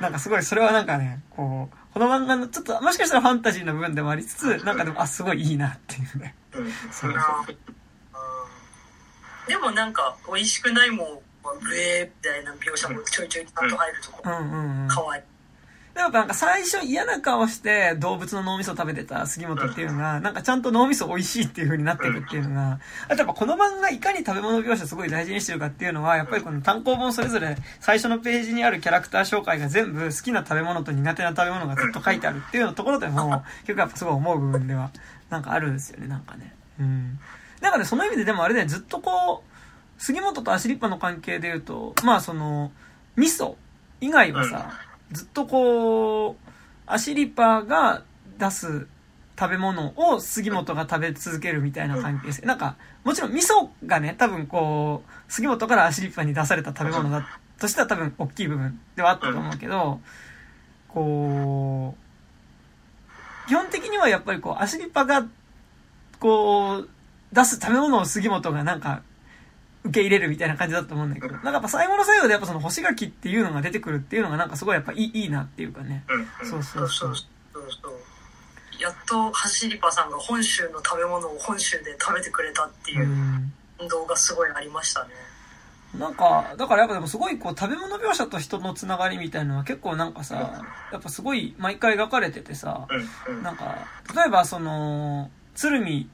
S1: なんかすごいそれはなんかね、こう、この漫画のちょっともしかしたらファンタジーの部分でもありつつ、なんかでも、あ、すごいいいなっていうね。そう
S2: でもなんか美味しくないもん、グエーみたいな描写もちょいちょいちゃんと入るとこ、うんうんうん、かわいい。
S1: でもなんか最初嫌な顔して動物の脳みそ食べてた杉本っていうのが、なんかちゃんと脳みそ美味しいっていう風になってるっていうのが、あとやっぱこの漫画いかに食べ物描写すごい大事にしてるかっていうのは、やっぱりこの単行本それぞれ最初のページにあるキャラクター紹介が全部好きな食べ物と苦手な食べ物がずっと書いてあるっていうのところでも、結構やっぱすごい思う部分では、なんかあるんですよね、なんかね。うん。だかね、その意味ででもあれね、ずっとこう、杉本とアシリッパの関係で言うと、まあその、味噌以外はさ、ずっとこう、アシリパーが出す食べ物を杉本が食べ続けるみたいな関係性。なんか、もちろん味噌がね、多分こう、杉本からアシリパーに出された食べ物だとしては多分大きい部分ではあったと思うけど、こう、基本的にはやっぱりこう、アシリパが、こう、出す食べ物を杉本がなんか、受け入れるみたいな感じだと思うんだけど、なんかやっぱ最後の最後でやっぱその干し柿っていうのが出てくるっていうのがなんかすごいやっぱいいいいなっていうかね。そうそうそう。
S2: やっと走りパさんが本州の食べ物を本州で食べてくれたっていう運動がすごいありましたね。
S1: なんか、だからやっぱでもすごいこう食べ物描写と人のつながりみたいなのは結構なんかさ、やっぱすごい毎回描かれててさ、なんか、例えばその、鶴見、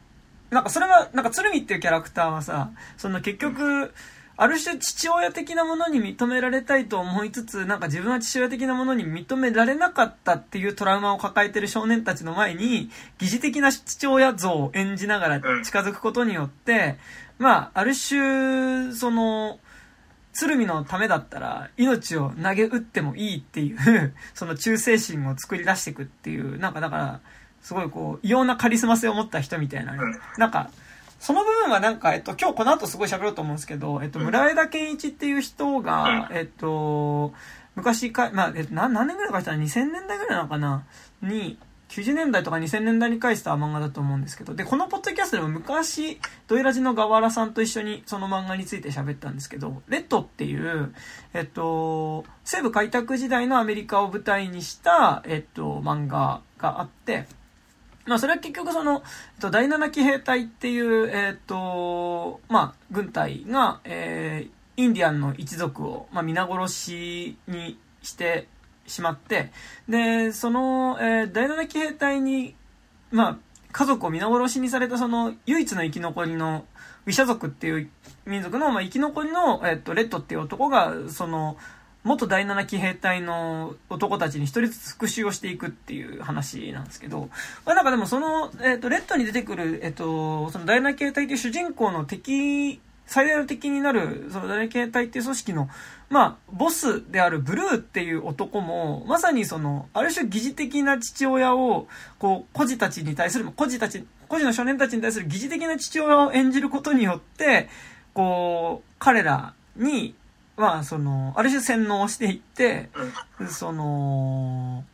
S1: なんかそれは、なんか鶴見っていうキャラクターはさ、その結局、ある種父親的なものに認められたいと思いつつ、なんか自分は父親的なものに認められなかったっていうトラウマを抱えてる少年たちの前に、疑似的な父親像を演じながら近づくことによって、まあ、ある種、その、鶴見のためだったら命を投げ打ってもいいっていうその忠誠心を作り出していくっていう、なんかだから、すごいこう、異様なカリスマ性を持った人みたいな、ね、なんか、その部分はなんか、えっと、今日この後すごい喋ろうと思うんですけど、えっと、村枝健一っていう人が、えっと、昔か、まあ、えっと、何年ぐらいかしたら2000年代ぐらいな？のかなに、90年代とか2000年代に書いてた漫画だと思うんですけど、で、このポッドキャストでも昔、ドイラジの河原さんと一緒にその漫画について喋ったんですけど、レッドっていう、えっと、西部開拓時代のアメリカを舞台にした、えっと、漫画があって、まあ、それは結局その、えっと、第7騎兵隊っていう、えっと、まあ、軍隊が、えー、インディアンの一族を、まあ、皆殺しにしてしまって、で、その、えー、第7騎兵隊に、まあ、家族を皆殺しにされたその、唯一の生き残りの、ウィシャ族っていう民族の、まあ、生き残りの、えっと、レッドっていう男が、その、元第7騎兵隊の男たちに一人ずつ復讐をしていくっていう話なんですけど、まあ、なんかでもその、えっ、ー、と、レッドに出てくる、えっ、ー、と、その第7騎兵隊っていう主人公の敵、最大の敵になる、その第7騎兵隊っていう組織の、まあ、ボスであるブルーっていう男も、まさにその、ある種疑似的な父親を、こう、孤児たちに対する、孤児たち、孤児の少年たちに対する疑似的な父親を演じることによって、こう、彼らに、まあ、その、ある種洗脳していって、その、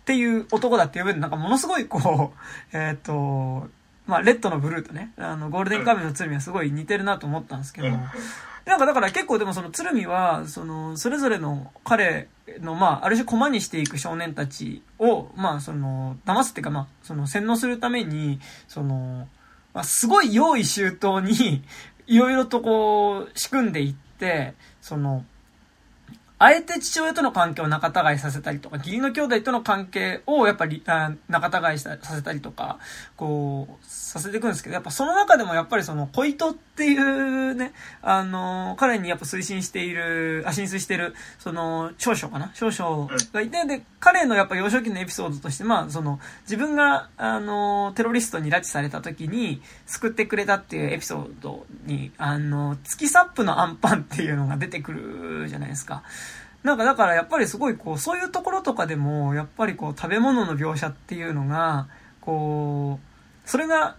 S1: っていう男だっていう分で、なんかものすごいこう、えっ、ー、と、まあ、レッドのブルーとね、あの、ゴールデンカムイの鶴見はすごい似てるなと思ったんですけど、なんかだから結構でもその鶴見は、その、それぞれの彼の、まあ、ある種駒にしていく少年たちを、まあ、その、騙すっていうか、まあ、その、洗脳するために、その、まあ、すごい用意周到に、いろいろとこう、仕組んでいって、その、あえて父親との関係を仲違いさせたりとか、義理の兄弟との関係をやっぱり仲違いさせたりとか、こう、させていくんですけど、やっぱその中でもやっぱりその、小糸っていうね、あの、彼にやっぱ推進している、あ、進水している、その、少々かな？少々がいて、で、彼のやっぱ幼少期のエピソードとして、まあ、その、自分が、あの、テロリストに拉致された時に、救ってくれたっていうエピソードに、あの、月サップのアンパンっていうのが出てくるじゃないですか。なんかだからやっぱりすごいこう、そういうところとかでも、やっぱりこう、食べ物の描写っていうのが、こう、それが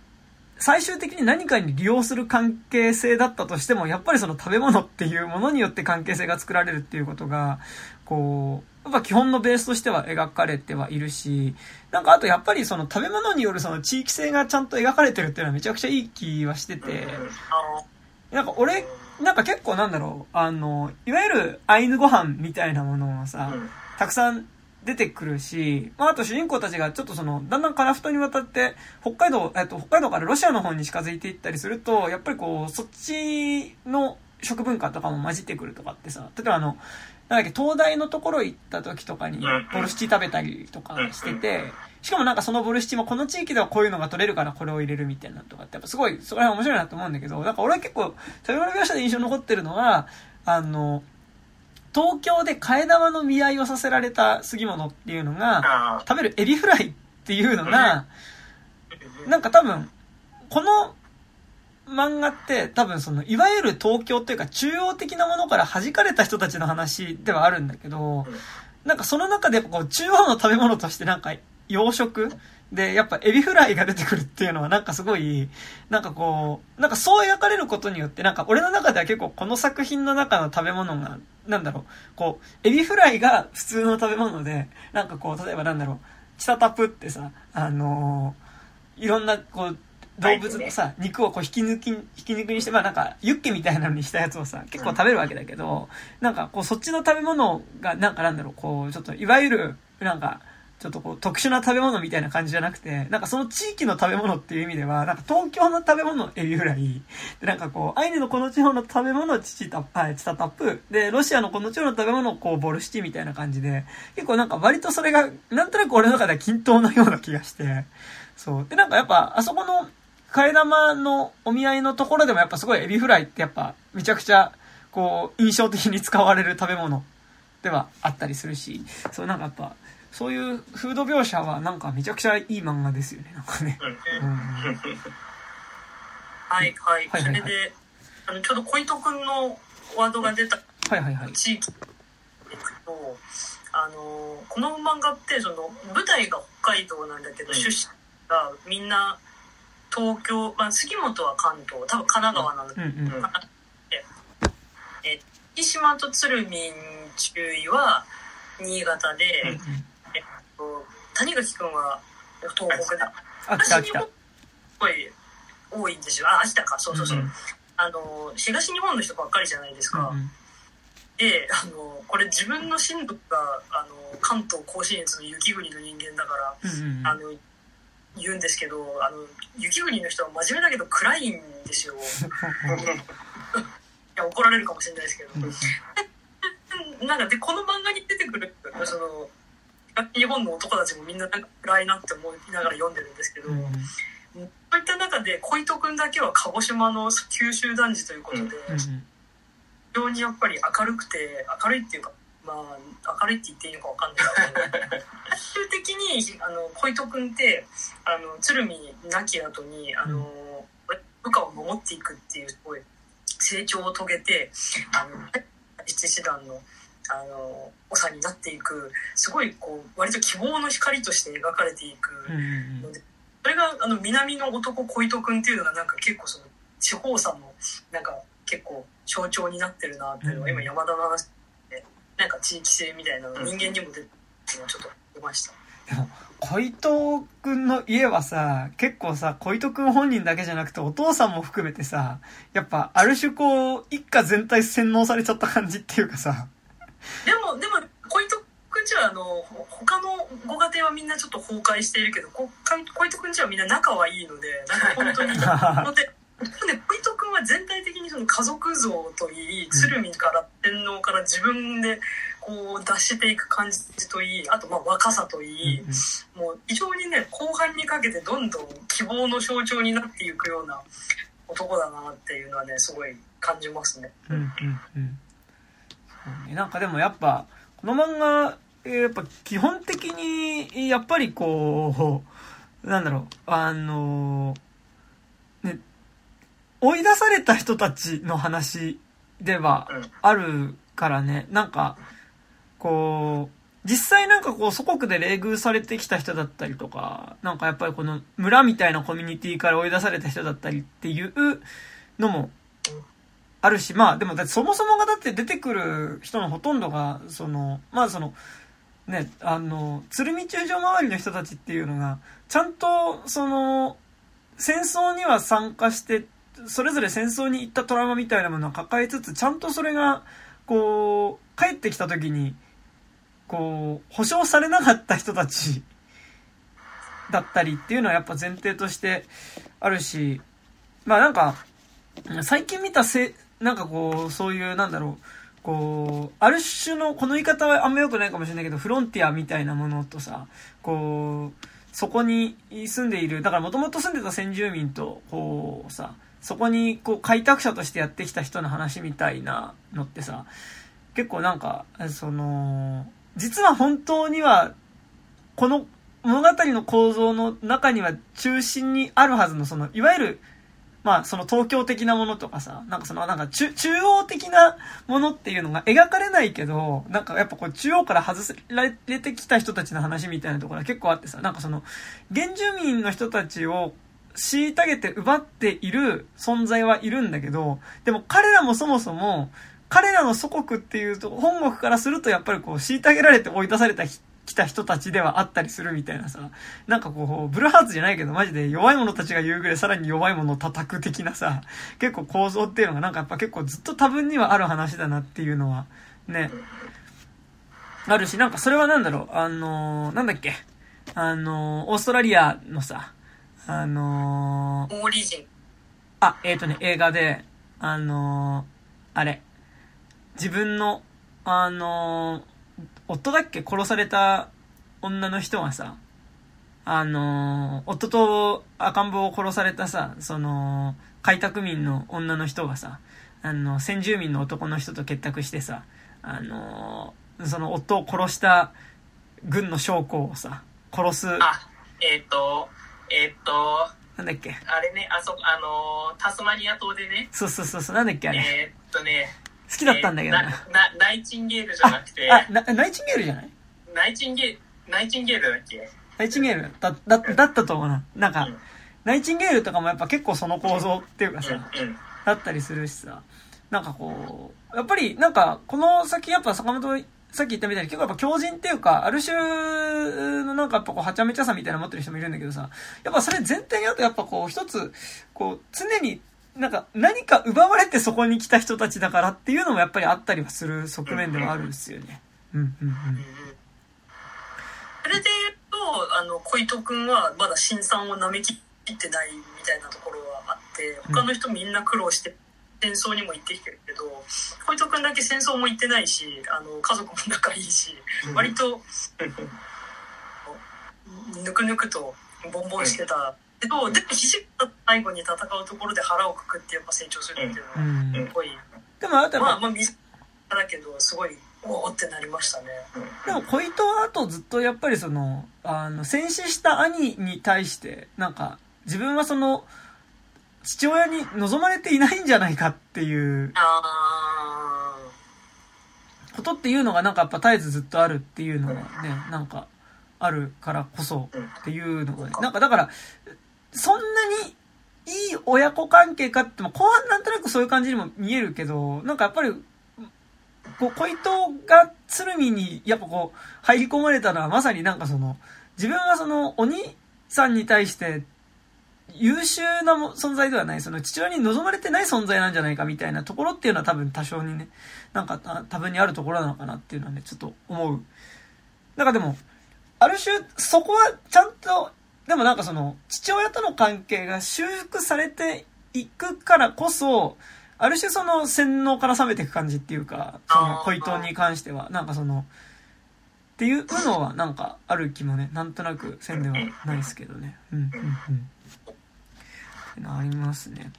S1: 最終的に何かに利用する関係性だったとしても、やっぱりその食べ物っていうものによって関係性が作られるっていうことが、こう、やっぱ基本のベースとしては描かれてはいるし、なんかあとやっぱりその食べ物によるその地域性がちゃんと描かれてるっていうのはめちゃくちゃいい気はしてて、なんか俺なんか結構なんだろう、あの、いわゆるアイヌご飯みたいなものがさ、たくさん出てくるし、まあ、あと主人公たちがちょっとその、だんだんカラフトに渡って、北海道、えっと、北海道からロシアの方に近づいていったりすると、やっぱりこう、そっちの食文化とかも混じってくるとかってさ、例えばあの、なんだっけ、東大のところ行った時とかに、ボルシチ食べたりとかしてて、しかもなんかそのボルシチもこの地域ではこういうのが取れるからこれを入れるみたいなとかって、やっぱすごい、そこら辺面白いなと思うんだけど、なんか俺は結構、食べ物描写で印象に残ってるのは、あの、東京で替え玉の見合いをさせられた杉物っていうのが、食べるエビフライっていうのが、なんか多分、この漫画って多分その、いわゆる東京というか中央的なものから弾かれた人たちの話ではあるんだけど、なんかその中でこう中央の食べ物としてなんか洋食で、やっぱエビフライが出てくるっていうのはなんかすごい、なんかこう、なんかそう描かれることによって、なんか俺の中では結構この作品の中の食べ物が、なんだろう、こう、エビフライが普通の食べ物で、なんかこう、例えばなんだろう、チタタプってさ、あのー、いろんなこう、動物のさ、肉をこう引き抜き、引き抜きにして、まあなんか、ユッケみたいなのにしたやつをさ、結構食べるわけだけど、なんかこう、そっちの食べ物が、なんかなんだろう、こう、ちょっと、いわゆる、なんか、ちょっとこう特殊な食べ物みたいな感じじゃなくて、なんかその地域の食べ物っていう意味では、なんか東京の食べ物エビフライ、で、なんかこう、アイヌのこの地方の食べ物チチタ、はい、チタタップ、で、ロシアのこの地方の食べ物こう、ボルシチみたいな感じで、結構なんか割とそれが、なんとなく俺の中では均等なような気がして、そう。で、なんかやっぱ、あそこの、替え玉のお見合いのところでもやっぱすごいエビフライってやっぱ、めちゃくちゃ、こう、印象的に使われる食べ物ではあったりするし、そうなんかやっぱ、そういうフード描写はなんかめちゃくちゃいい漫画ですよね、なんかね。うん、
S2: はいはい。それで、あの、ちょうど小糸くんのワードが出た
S1: はいはいはい。
S2: 地域行くと、あの、この漫画ってその舞台が北海道なんだけど、出身がみんな東京、まあ、杉本は関東、多分神奈川なので、うんうん、え、福島と鶴見注意は新潟で、うんうん谷垣君は東北で
S1: 東日本す
S2: ごい多いんですよあ秋田か。そうそうそう、うんうん、あの東日本の人ばっかりじゃないですか、うんうん、であのこれ自分の親族があの関東甲信越の雪国の人間だから、うんうん、あの言うんですけどあの雪国の人は真面目だけど暗いんですよ。いや怒られるかもしれないですけど。なんかでこの漫画に出てくるその日本の男たちもみんななんか暗いなって思いながら読んでるんですけど、うん、そういった中で小糸くんだけは鹿児島の九州男児ということで、うん、非常にやっぱり明るくて明るいっていうかまあ明るいって言っていいのか分かんないけど最終的にあの小糸くんってあの鶴見亡き後にあの、うん、部下を守っていくっていうすごい成長を遂げてあの一師団の。あの長になっていくすごいこう割と希望の光として描かれていくので、それがあの南の男小糸くんっていうのがなんか結構その地方さのなんか結構象徴になってるなっていうのは今山田の話でなんか地域性みたいなの人間にも出てるのちょっと出ました。
S1: 小糸くんの家はさ、結構さ、小糸くん本人だけじゃなくてお父さんも含めてさ、やっぱある種こう、一家全体洗脳されちゃった感じっていうかさ、
S2: でも、でも、小糸くんちは、あの、他のご家庭はみんなちょっと崩壊しているけど、こ小糸くんちはみんな仲はいいので、なんか本当に、ので、で小糸くんは全体的にその家族像といい、鶴見から天皇から自分で、こう出していく感じといいあとまあ若さといい、もう非常にね後半にかけてどんどん希望の象徴になっていくような男だなっていうのはねすごい感じますね。
S1: うんうんうんなんかでもやっぱ、この漫画、やっぱ基本的に、やっぱりこう、なんだろう、あの、ね、追い出された人たちの話ではあるからね、なんか、こう、実際なんかこう祖国で冷遇されてきた人だったりとか、なんかやっぱりこの村みたいなコミュニティから追い出された人だったりっていうのもあるし、まあでもだってそもそもがだって出てくる人のほとんどが、その、まあその、ね、あの、鶴見中将周りの人たちっていうのが、ちゃんと、その、戦争には参加して、それぞれ戦争に行ったトラウマみたいなものを抱えつつ、ちゃんとそれが、こう、帰ってきた時に、こう、保証されなかった人たちだったりっていうのはやっぱ前提としてあるし、まあなんか、最近見たせなんかこう、そういう、なんだろう、こう、ある種の、この言い方はあんま良くないかもしれないけど、フロンティアみたいなものとさ、こう、そこに住んでいる、だからもともと住んでた先住民と、こうさ、そこにこう開拓者としてやってきた人の話みたいなのってさ、結構なんか、その、実は本当には、この物語の構造の中には中心にあるはずの、その、いわゆるまあ、その東京的なものとかさ、なんかその、なんか中、中央的なものっていうのが描かれないけど、なんかやっぱこう中央から外られてきた人たちの話みたいなところが結構あってさ、なんかその、原住民の人たちを虐げて奪っている存在はいるんだけど、でも彼らもそもそも、彼らの祖国っていうと、本国からするとやっぱりこう、虐げられて追い出された来た人たちではあったりするみたいなさ、なんかこう、ブルーハーツじゃないけど、マジで弱い者たちが言うぐらいさらに弱い者を叩く的なさ、結構構造っていうのがなんかやっぱ結構ずっと多分にはある話だなっていうのは、ね、あるし、なんかそれはなんだろう、あのー、なんだっけ、あの、オーストラリアのさ、あの
S2: ー、オーリジン。
S1: あ、えっ、ー、とね、映画で、あのー、あれ、自分の、あのー、夫だっけ殺された女の人がさ、あの夫と赤ん坊を殺されたさ、その、開拓民の女の人がさ、あの、先住民の男の人と結託してさ、あのその夫を殺した軍の将校をさ、殺す。
S3: あ、えっ、ー、と、えっ、ー、と、
S1: なんだっけ？
S3: あれね、あそ、あのタスマニア島でね。
S1: そうそうそうそう、なんだっけあれ？
S3: えっとね、
S1: 好きだったんだけど。な。な、
S3: ナイチンゲールじゃなくて。
S1: あ、なナイチンゲールじゃない？
S3: ナイチンゲール、ナイチンゲールだっけ？
S1: ナイチンゲールだ、だ、だったと思うな。なんか、うん、ナイチンゲールとかもやっぱ結構その構造っていうかさ、うんうん、だったりするしさ、なんかこう、やっぱりなんか、この先やっぱ坂本さっき言ったみたいに結構やっぱ強靭っていうか、ある種のなんかやっぱこう、はちゃめちゃさみたいな持ってる人もいるんだけどさ、やっぱそれ前提にあとやっぱこう、一つ、こう、常になんか何か奪われてそこに来た人たちだからっていうのもやっぱりあったりはする側面ではあるんですよね。うんうんうん。
S2: それで言うと、あの、小糸くんはまだ新さんを舐めきってないみたいなところはあって、他の人みんな苦労して、戦争にも行ってきてるけど小糸君だけ戦争も行ってないしあの家族も仲いいし割とぬくぬくとボンボンしてたけどでも肘が最後に戦うところで腹をくくってやっぱ成長するっていうのはすごい、
S1: でもあなた
S2: まあまあ水だけどすごいおおってなりましたね、
S1: でも小糸はあとずっとやっぱりそのあの戦死した兄に対してなんか自分はその父親に望まれていないんじゃないかっていうことっていうのがなんかやっぱ絶えずずっとあるっていうのがね、なんかあるからこそっていうのがね、なんかだから、そんなにいい親子関係かっても、後半なんとなくそういう感じにも見えるけど、なんかやっぱり、こう、小糸が鶴見にやっぱこう、入り込まれたのはまさになんかその、自分はその、お兄さんに対して優秀な存在ではない、その父親に望まれてない存在なんじゃないかみたいなところっていうのは多分多少にね、なんか多分にあるところなのかなっていうのはね、ちょっと思う。なんかでも、ある種、そこはちゃんと、でもなんかその、父親との関係が修復されていくからこそ、ある種その洗脳から冷めていく感じっていうか、その小糸に関しては、なんかその、っていうのはなんかある気もね、なんとなくせんではないですけどね。うん、うん、うん。ってのありますね。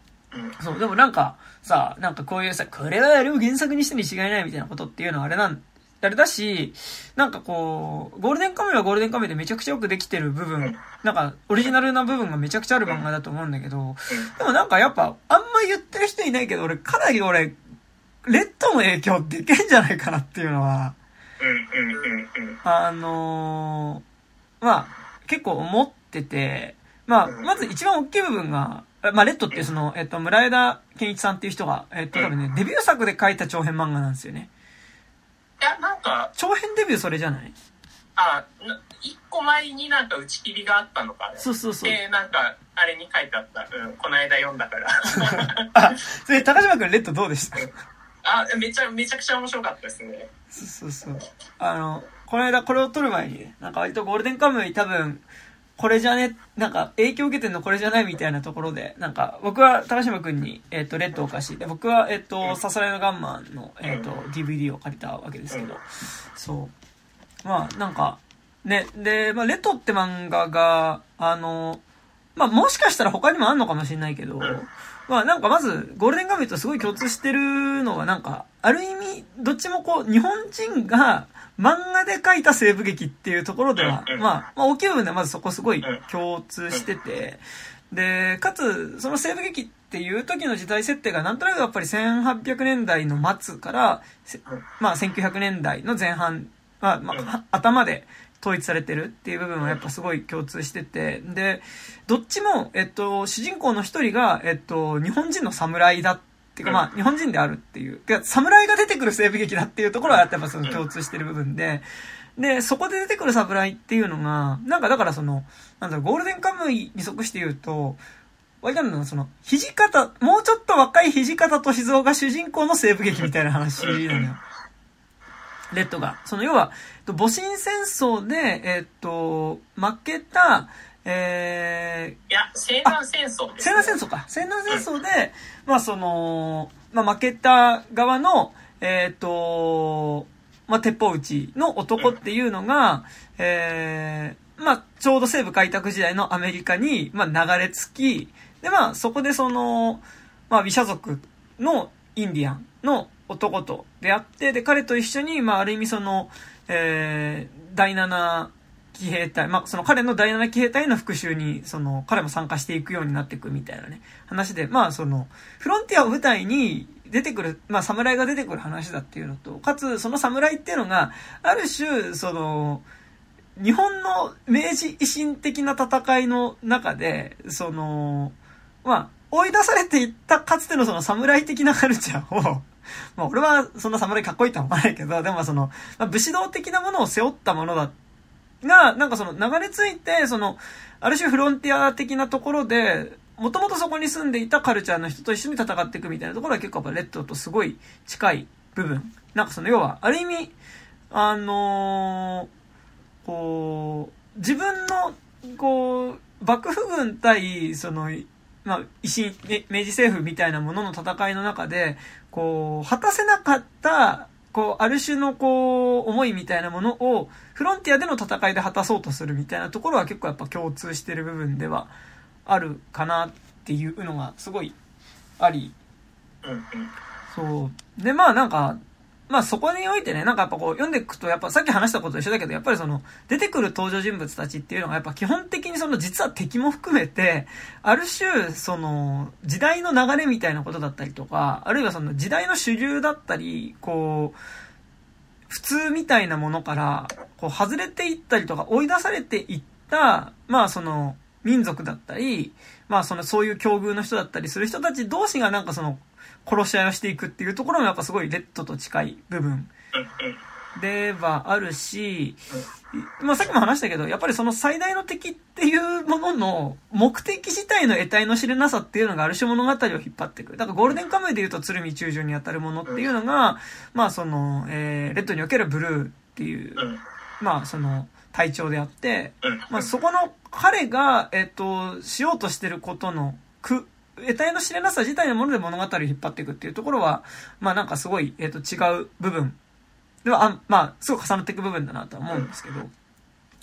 S1: そう、でもなんか、さ、なんかこういうさ、これはあれを原作にしてに違いないみたいなことっていうのはあれなん、あれだし、なんかこう、ゴールデンカムイはゴールデンカムイでめちゃくちゃよくできてる部分、なんかオリジナルな部分がめちゃくちゃある漫画だと思うんだけど、でもなんかやっぱ、あんま言ってる人いないけど、俺、かなり俺、レッドの影響でけんじゃないかなっていうのは、あのー、まあ、結構思ってて、まあ、まず一番大きい部分が、まあ、レッドってその、えっと、村枝健一さんっていう人が、えっと、多分ね、デビュー作で書いた長編漫画なんですよね。
S3: いや、なんか。
S1: 長編デビューそれじゃない？
S3: あ、一個前になんか打ち切りがあったのか、ね。
S1: そうそうそう。
S3: で、なんか、あれに書いてあった。うん、この間読んだから。
S1: あ、それ、高島君レッドどうでした？
S3: あ、めちゃ、めちゃくちゃ面白かったですね。
S1: そうそうそう。あの、この間これを撮る前に、なんか割とゴールデンカムイ多分、これじゃね、なんか影響受けてんのこれじゃないみたいなところで、なんか僕は高島くんに、えっ、ー、と、レッドを貸し、で、僕は、えっ、ー、と、ささらいのガンマンの、えっ、ー、と、DVD を借りたわけですけど、そう。まあ、なんか、ね、で、まあ、レッドって漫画が、あの、まあ、もしかしたら他にもあんのかもしれないけど、まあ、なんかまず、ゴールデンガメとすごい共通してるのは、なんか、ある意味、どっちもこう、日本人が、漫画で書いた西部劇っていうところでは、まあ、まあ、大きい部分ではまずそこすごい共通してて、で、かつ、その西部劇っていう時の時代設定がなんとなくやっぱり1800年代の末から、まあ1900年代の前半、まあ、まあ、頭で統一されてるっていう部分はやっぱすごい共通してて、で、どっちも、えっと、主人公の一人が、えっと、日本人の侍だっっていうかまあ、日本人であるっていう。侍が出てくる西部劇だっていうところはやっぱその共通してる部分で、で、そこで出てくる侍っていうのが、なんかだからその、なんだろう、ゴールデンカムイに即して言うと、わかるのその、土方、もうちょっと若い土方歳三が主人公の西部劇みたいな話なのよ。レッドが。その要は、戊辰戦争で、えっと、負けた、
S3: えー、いや、西南戦争
S1: 西南戦争か。西南戦争で、まあその、まあ負けた側の、えっ、と、まあ鉄砲撃ちの男っていうのが、えー、まあちょうど西部開拓時代のアメリカに、まあ流れ着き、でまあそこでその、まあ、微シャ族のインディアンの男と出会って、で、彼と一緒に、まあ、ある意味その、えー、第7騎兵隊、まあ、その彼の第7騎兵隊の復讐に、その、彼も参加していくようになっていくみたいなね、話で、まあ、その、フロンティアを舞台に出てくる、まあ、侍が出てくる話だっていうのと、かつ、その侍っていうのが、ある種、その、日本の明治維新的な戦いの中で、その、まあ、追い出されていったかつてのその侍的なカルチャーを、まあ俺はそんな侍かっこいいとは思わないけど、でもその、まあ、武士道的なものを背負ったものだっ、が、なんかその流れ着いて、その、ある種フロンティア的なところで、もともとそこに住んでいたカルチャーの人と一緒に戦っていくみたいなところは結構やっぱレッドとすごい近い部分。なんかその要は、ある意味、あのー、こう、自分の、こう、幕府軍対、その、まあ、維新、明治政府みたいなものの戦いの中で、こう、果たせなかった、こう、ある種のこう、思いみたいなものを、フロンティアでの戦いで果たそうとするみたいなところは結構やっぱ共通してる部分ではあるかなっていうのがすごいあり、そう。で、まあなんか、まあそこにおいてね、なんかやっぱこう読んでいくと、やっぱさっき話したことと一緒だけど、やっぱりその出てくる登場人物たちっていうのがやっぱ基本的にその実は敵も含めて、ある種その時代の流れみたいなことだったりとか、あるいはその時代の主流だったり、こう、普通みたいなものから、こう外れていったりとか追い出されていった、まあその民族だったり、まあそのそういう境遇の人だったりする人たち同士がなんかその殺し合いをしていくっていうところもやっぱすごいレッドと近い部分ではあるし、まあさっきも話したけど、やっぱりその最大の敵っていうものの目的自体の得体の知れなさっていうのがある種物語を引っ張ってくる。だからゴールデンカムイで言うと鶴見中将に当たるものっていうのが、まあその、えー、レッドにおけるブルーっていう、まあその、体調であって、まあそこの彼が、えっと、しようとしてることの苦、得体の知れなさ自体のもので物語を引っ張っていくっていうところは、まあなんかすごい、えっ、ー、と、違う部分では、あまあ、すごい重なっていく部分だなとは思うんですけど、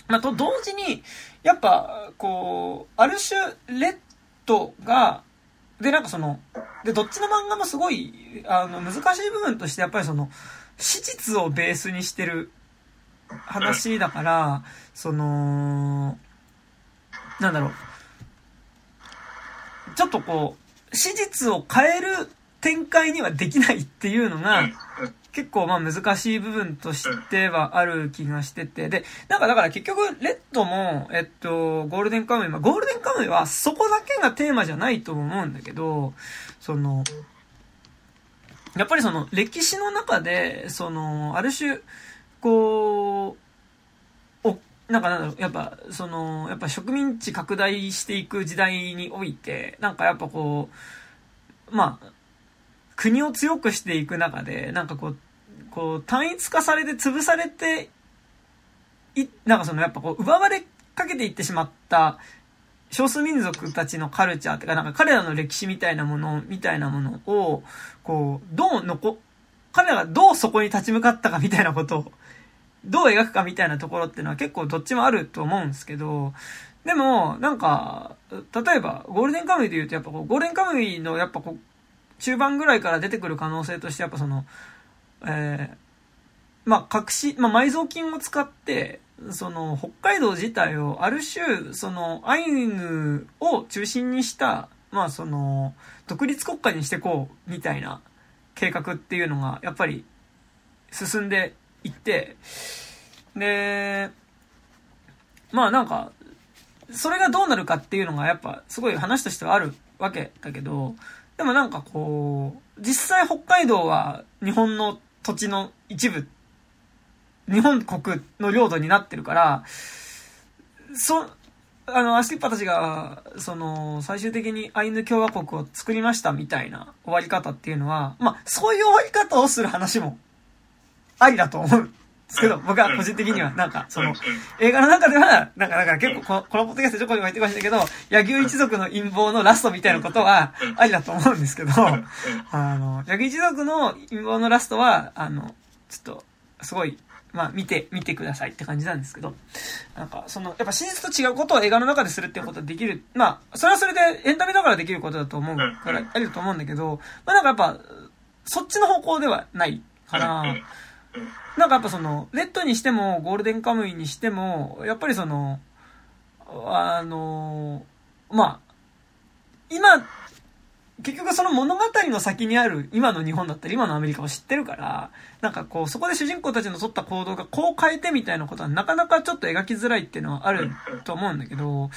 S1: まあ、と同時に、やっぱ、こう、ある種、レッドが、で、なんかその、で、どっちの漫画もすごい、あの、難しい部分として、やっぱりその、史実をベースにしてる話だから、その、なんだろう、ちょっとこう、史実を変える展開にはできないっていうのが、結構まあ難しい部分としてはある気がしてて、で、なんかだから結局、レッドも、えっと、ゴールデンカムイ、まあ、ゴールデンカムイはそこだけがテーマじゃないと思うんだけど、その、やっぱりその歴史の中で、その、ある種、こう、なんかなんだろう、やっぱ、その、やっぱ植民地拡大していく時代において、なんかやっぱこう、まあ、国を強くしていく中で、なんかこう、こう、単一化されて潰されてい、なんかそのやっぱこう、奪われかけていってしまった少数民族たちのカルチャーってか、なんか彼らの歴史みたいなもの、みたいなものを、こう、どう残、彼らがどうそこに立ち向かったかみたいなことをどう描くかみたいなところっていうのは結構どっちもあると思うんですけど、でも、なんか、例えば、ゴールデンカムイで言うと、やっぱこう、ゴールデンカムイの、やっぱこう、中盤ぐらいから出てくる可能性として、やっぱその、えー、まあ、隠し、まあ、埋蔵金を使って、その、北海道自体を、ある種、その、アイヌを中心にした、まあ、その、独立国家にしてこう、みたいな計画っていうのが、やっぱり、進んで行って、で、まあなんか、それがどうなるかっていうのがやっぱすごい話としてはあるわけだけど、でもなんかこう、実際北海道は日本の土地の一部、日本国の領土になってるから、そ、あの、アシリッパたちが、その、最終的にアイヌ共和国を作りましたみたいな終わり方っていうのは、まあ、そういう終わり方をする話もありだと思うですけど、僕は個人的には、なんか、その、映画の中では、なんか、だから結構この、このポッドキャストちょこちょこ言ってましたけど、柳生一族の陰謀のラストみたいなことは、ありだと思うんですけど、あの、柳生一族の陰謀のラストは、あの、ちょっと、すごい、まあ、見て、見てくださいって感じなんですけど、なんか、その、やっぱ真実と違うことを映画の中でするっていうことはできる、まあ、それはそれでエンタメだからできることだと思うから、あると思うんだけど、まあなんかやっぱ、そっちの方向ではないから、なんかやっぱその、レッドにしても、ゴールデンカムイにしても、やっぱりその、あの、まあ、今、結局その物語の先にある今の日本だったり今のアメリカを知ってるから、なんかこう、そこで主人公たちの取った行動がこう変えてみたいなことはなかなかちょっと描きづらいっていうのはあると思うんだけど、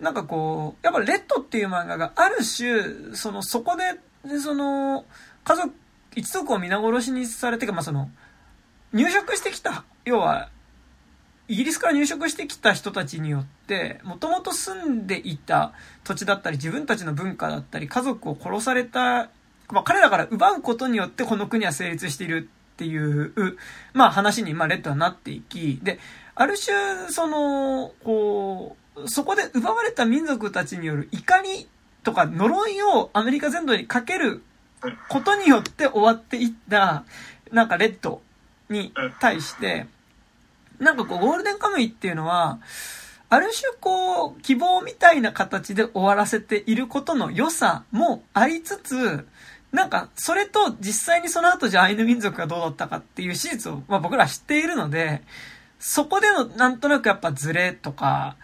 S1: なんかこう、やっぱレッドっていう漫画がある種、その、そこで、その、家族、一族を皆殺しにされてか、まあその、入植してきた、要は、イギリスから入植してきた人たちによって、もともと住んでいた土地だったり、自分たちの文化だったり、家族を殺された、まあ、彼らから奪うことによってこの国は成立しているっていう、まあ話に、まあレッドはなっていき、で、ある種、その、こう、そこで奪われた民族たちによる怒りとか呪いをアメリカ全土にかけることによって終わっていった、なんかレッドに対して、なんかこう、ゴールデンカムイっていうのは、ある種こう、希望みたいな形で終わらせていることの良さもありつつ、なんか、それと実際にその後じゃアイヌ民族がどうだったかっていう史実を、まあ僕ら知っているので、そこでのなんとなくやっぱズレとか、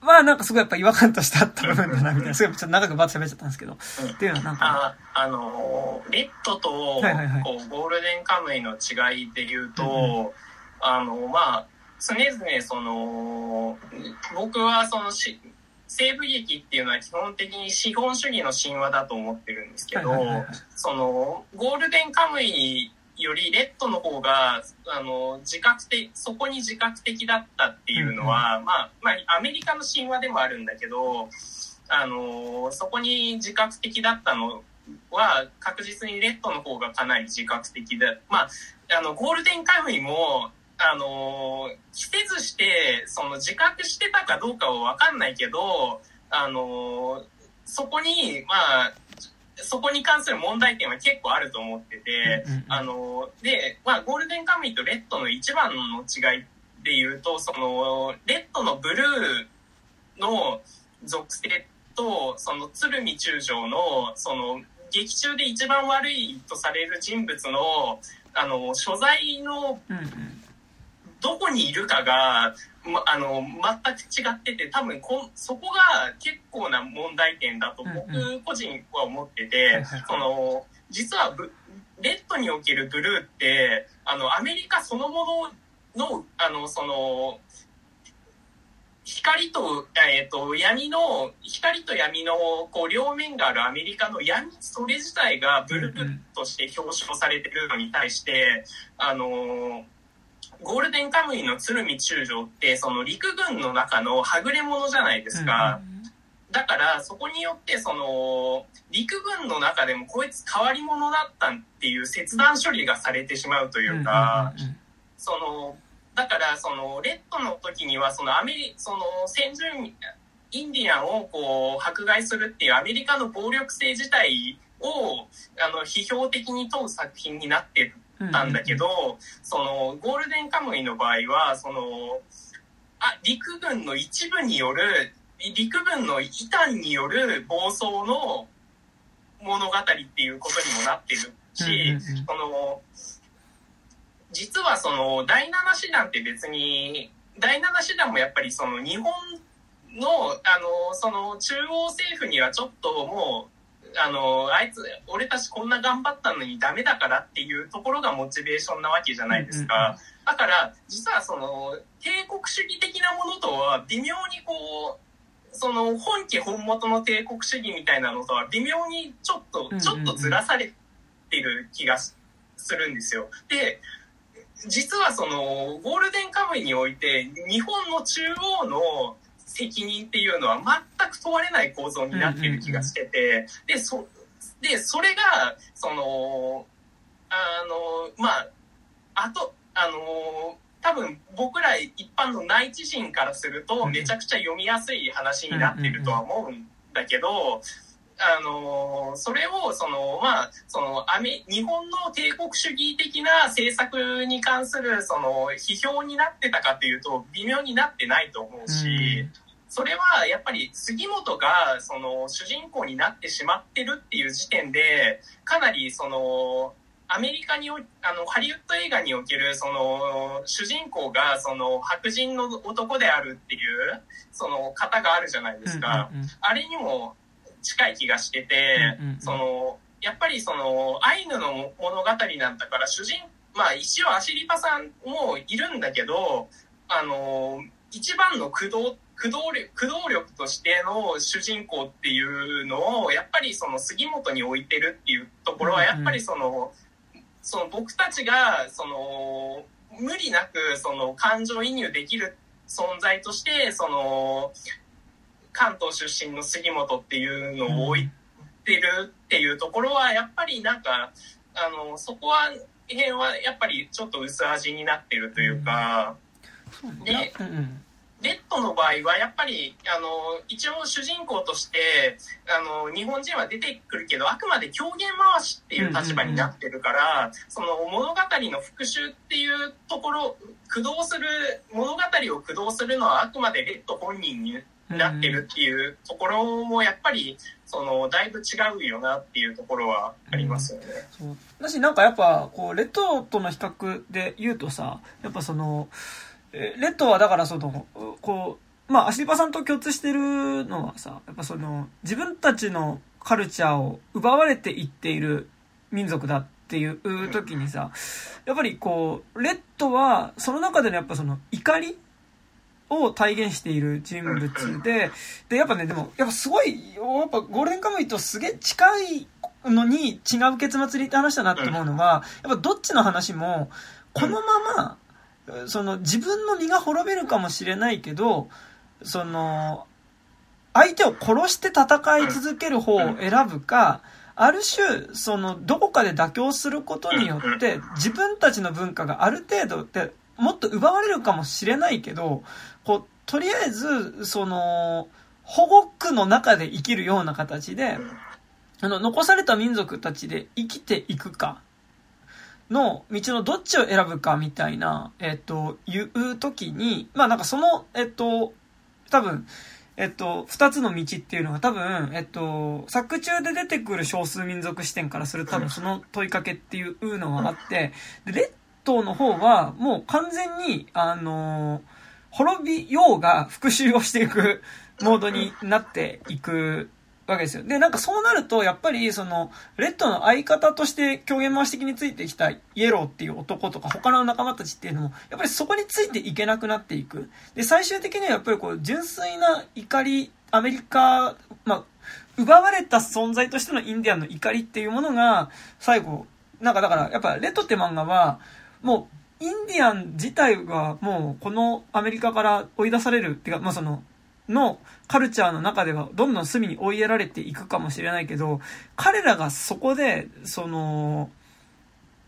S1: はなんかすごいやっぱ違和感としてあった部分だなみたいな、すごいちょっと長くバッと喋っちゃったんですけど、うん、っていうのはなんか。
S3: あ、あの、レッドと、こう、ゴールデンカムイの違いで言うと、うんうん。あの、まあ、常々その、僕はそのし、西部劇っていうのは基本的に資本主義の神話だと思ってるんですけど、その、ゴールデンカムイよりレッドの方が、あの、自覚的、そこに自覚的だったっていうのは、まあ、まあ、アメリカの神話でもあるんだけど、あの、そこに自覚的だったのは、確実にレッドの方がかなり自覚的で、まあ、あの、ゴールデンカムイも、あの、着せずして、その自覚してたかどうかはわかんないけど、あの、そこに、まあ、そこに関する問題点は結構あると思ってて、あの、で、まあ、ゴールデンカムイとレッドの一番の違いで言うと、その、レッドのブルーの属性と、その、鶴見中将の、その、劇中で一番悪いとされる人物の、あの、所在の、どこにいるかが、ま、あの、全く違ってて、多分こ、そこが結構な問題点だと僕個人は思ってて、その、実はレッドにおけるブルーって、あの、アメリカそのものの、あの、その、光と、えっ、ー、と、闇の、光と闇の、こう、両面があるアメリカの闇、それ自体がブルーとして表彰されてるのに対して、あのゴールデンカムイの鶴見中将って、その陸軍の中のはぐれ者じゃないですか。だから、そこによって、その、陸軍の中でもこいつ変わり者だったっていう切断処理がされてしまうというか、その、だから、その、レッドの時には、そのアメリ、その、先住インディアンをこう、迫害するっていうアメリカの暴力性自体を、あの、批評的に問う作品になってるたん。だけど、その、ゴールデンカムイの場合は、その、あ、陸軍の一部による、陸軍の異端による暴走の物語っていうことにもなってるし、その、実はその、第七師団って別に、第七師団もやっぱりその日本の、あの、その中央政府にはちょっともう、あの、あいつ、俺たちこんな頑張ったのにダメだからっていうところがモチベーションなわけじゃないですか。だから、実はその、帝国主義的なものとは微妙にこう、その本家本元の帝国主義みたいなのとは微妙にちょっと、ちょっとずらされてる気がするんですよ。で、実はその、ゴールデンカムイにおいて、日本の中央の責任っていうのは全く問われない構造になってる気がしてて、で、そ、で、それが、その、あの、まあ、あと、ああの多分僕ら一般の内地人からするとめちゃくちゃ読みやすい話になってるとは思うんだけど、あのそれをそのまあそのアメ日本の帝国主義的な政策に関するその批評になってたかというと微妙になってないと思うし、それはやっぱり杉本がその主人公になってしまってるっていう時点でかなりそのアメリカにあのハリウッド映画におけるその主人公がその白人の男であるっていうその方があるじゃないですか。あれにも近い気がしてて、その、やっぱりその、アイヌの物語なんだから主人、まあ一応アシリパさんもいるんだけど、あの、一番の駆動、駆動力、駆動力としての主人公っていうのを、やっぱりその杉本に置いてるっていうところは、やっぱりその、その僕たちが、その、無理なくその感情移入できる存在として、その、関東出身の杉本っていうのを置いてるっていうところは、やっぱりなんか、あの、そこは、辺はやっぱりちょっと薄味になってるというか、で、レッドの場合はやっぱりあの一応主人公としてあの日本人は出てくるけどあくまで狂言回しっていう立場になってるから、その物語の復讐っていうところ駆動する物語を駆動するのはあくまでレッド本人になってるっていうところもやっぱりそのだいぶ違うよなっていうところはありますよね。
S1: うん、だしなんかやっぱこうレッドとの比較で言うとさやっぱそのレッドはだからそのこうまあ足場さんと共通してるのはさやっぱその自分たちのカルチャーを奪われていっている民族だっていう時にさやっぱりこうレッドはその中でのやっぱその怒りを体現している人物で、で、やっぱね、でも、やっぱすごい、やっぱゴールデンカムイとすげえ近いのに違う結末にって話だなって思うのが、やっぱどっちの話も、このまま、その自分の身が滅びるかもしれないけど、その、相手を殺して戦い続ける方を選ぶか、ある種、その、どこかで妥協することによって、自分たちの文化がある程度で、もっと奪われるかもしれないけど、こう、とりあえず、その、保護区の中で生きるような形で、あの、残された民族たちで生きていくか、の道のどっちを選ぶかみたいな、えっと、言うときに、まあなんかその、えっと、多分、えっと、二つの道っていうのが多分、えっと、作中で出てくる少数民族視点からすると多分その問いかけっていうのがあって、で、レッドの方はもう完全に、あの滅びようが復讐をしていくモードになっていくわけですよ。で、なんかそうなると、やっぱり、その、レッドの相方として狂言回し的についてきたイエローっていう男とか他の仲間たちっていうのも、やっぱりそこについていけなくなっていく。で、最終的にはやっぱりこう、純粋な怒り、アメリカ、まあ、奪われた存在としてのインディアンの怒りっていうものが、最後、なんかだから、やっぱレッドって漫画は、もう、インディアン自体がもうこのアメリカから追い出されるっていうか、まあその、のカルチャーの中ではどんどん隅に追いやられていくかもしれないけど、彼らがそこで、その、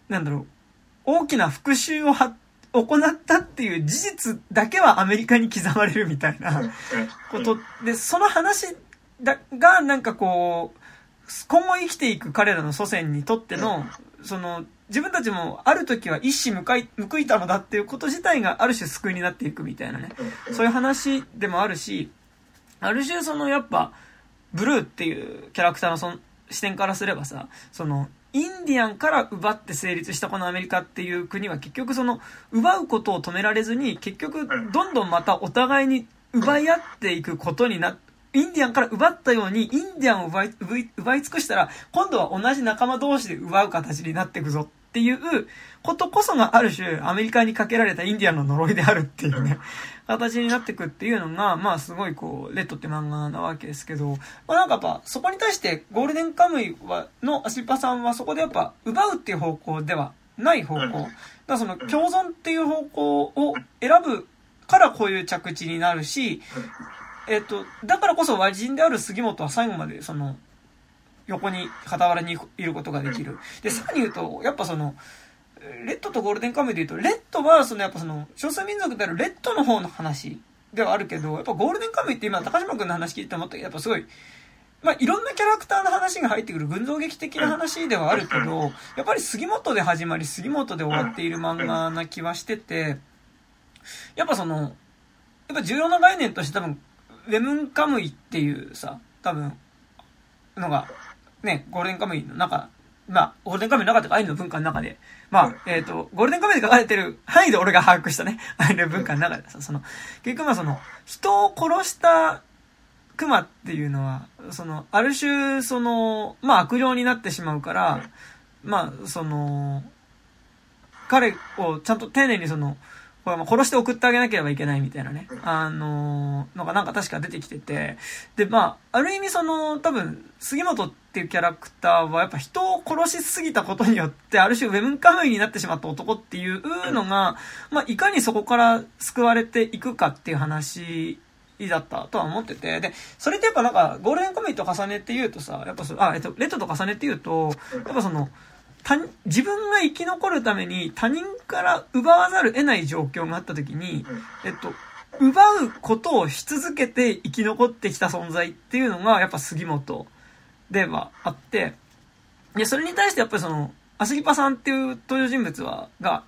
S1: なんだろう、大きな復讐をは行ったっていう事実だけはアメリカに刻まれるみたいな こと。で、その話だがなんかこう、今後生きていく彼らの祖先にとっての、その、自分たちもある時は一矢報い報いたのだっていうこと自体がある種救いになっていくみたいなね、そういう話でもあるし、ある種そのやっぱ、ブルーっていうキャラクターのその視点からすればさ、その、インディアンから奪って成立したこのアメリカっていう国は結局その、奪うことを止められずに、結局どんどんまたお互いに奪い合っていくことになって、インディアンから奪ったように、インディアンを奪い奪い尽くしたら、今度は同じ仲間同士で奪う形になっていくぞっていうことこそがある種アメリカにかけられたインディアンの呪いであるっていうね、形になってくっていうのが、まあすごいこう、レッドって漫画なわけですけど、まあなんかやっぱそこに対してゴールデンカムイは、のアシパさんはそこでやっぱ奪うっていう方向ではない方向。だからその共存っていう方向を選ぶからこういう着地になるし、えっと、だからこそ和人である杉本は最後までその、横に、傍らにいることができる。で、さらに言うと、やっぱその、レッドとゴールデンカムイで言うと、レッドは、そのやっぱその、少数民族であるレッドの方の話ではあるけど、やっぱゴールデンカムイって今、高島君の話聞いて思ったけど、やっぱすごい、まあ、いろんなキャラクターの話が入ってくる群像劇的な話ではあるけど、やっぱり杉本で始まり、杉本で終わっている漫画な気はしてて、やっぱその、やっぱ重要な概念として多分、ウェムンカムイっていうさ、多分、のが、ね、ゴールデンカムイの中、まあ、ゴールデンカムイの中とか、アイヌの文化の中で、まあ、えっ、ー、と、ゴールデンカムイで書かれてる範囲で俺が把握したね、アイヌ文化の中でさ、その、結局まあその、人を殺した熊っていうのは、その、ある種、その、まあ悪霊になってしまうから、まあ、その、彼をちゃんと丁寧にその、これ殺して送ってあげなければいけないみたいなね、あののがなんか確か出てきてて、で、まあ、ある意味その、多分、杉本っていうキャラクターはやっぱ人を殺しすぎたことによって、ある種ウェブカムイになってしまった男っていうのが、まあ、いかにそこから救われていくかっていう話だったとは思ってて、で、それってやっぱなんか、ゴールデンカムイと重ねて言うとさ、やっぱそあ、えっと、レッドと重ねて言うと、やっぱその、自分が生き残るために他人から奪わざる得ない状況があった時に、えっと、奪うことをし続けて生き残ってきた存在っていうのが、やっぱ杉本ではあって、で、それに対してやっぱりその、アスリパさんっていう登場人物は、が、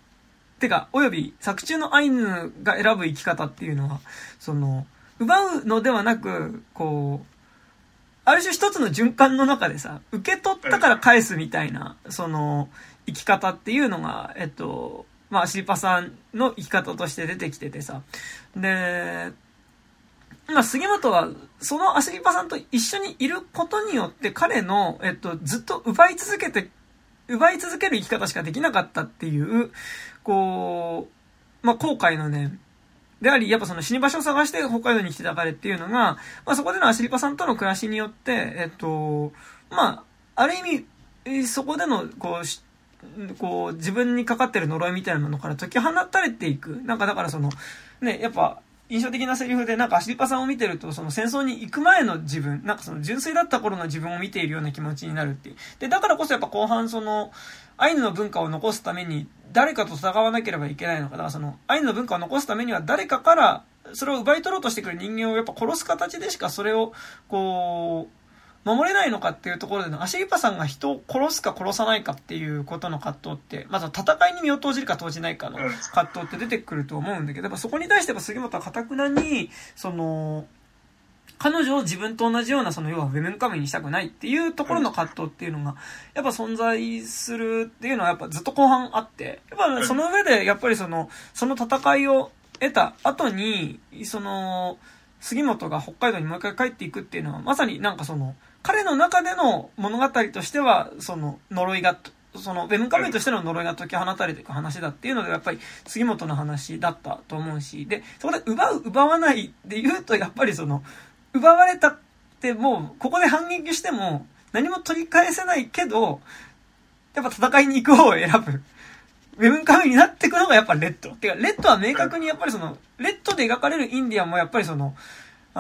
S1: てか、および作中のアイヌが選ぶ生き方っていうのは、その、奪うのではなく、こう、ある種一つの循環の中でさ、受け取ったから返すみたいな、その、生き方っていうのが、えっと、まあ、シリパさんの生き方として出てきててさ。で、まあ、杉本は、そのアシリパさんと一緒にいることによって、彼の、えっと、ずっと奪い続けて、奪い続ける生き方しかできなかったっていう、こう、まあ、後悔のね、であり、やっぱその死に場所を探して北海道に来てた彼っていうのが、まあそこでのアシリパさんとの暮らしによって、えっと、まあ、ある意味、そこでの、こう、こう、自分にかかってる呪いみたいなものから解き放たれていく。なんかだからその、ね、やっぱ、印象的なセリフで、なんかアシリパさんを見てると、その戦争に行く前の自分、なんかその純粋だった頃の自分を見ているような気持ちになるっていう。で、だからこそやっぱ後半その、アイヌの文化を残すために誰かと戦わなければいけないのか。だからその、アイヌの文化を残すためには誰かからそれを奪い取ろうとしてくる人間をやっぱ殺す形でしかそれを、こう、守れないのかっていうところでの、アシリパさんが人を殺すか殺さないかっていうことの葛藤って、まずは戦いに身を投じるか投じないかの葛藤って出てくると思うんだけど、やっぱそこに対してやっぱ杉本はかたくなに、その、彼女を自分と同じような、その、要はウェブンカムイにしたくないっていうところの葛藤っていうのが、やっぱ存在するっていうのはやっぱずっと後半あって、やっぱその上で、やっぱりその、その戦いを得た後に、その、杉本が北海道にもう一回帰っていくっていうのは、まさになんかその、彼の中での物語としては、その、呪いが、その、ウェブカムイとしての呪いが解き放たれていく話だっていうので、やっぱり杉本の話だったと思うし、で、そこで奪う、奪わないで言うと、やっぱりその、奪われたってもう、ここで反撃しても、何も取り返せないけど、やっぱ戦いに行く方を選ぶ。ウェブカムイになっていくのがやっぱレッド。てか、レッドは明確にやっぱりその、レッドで描かれるインディアンもやっぱりその、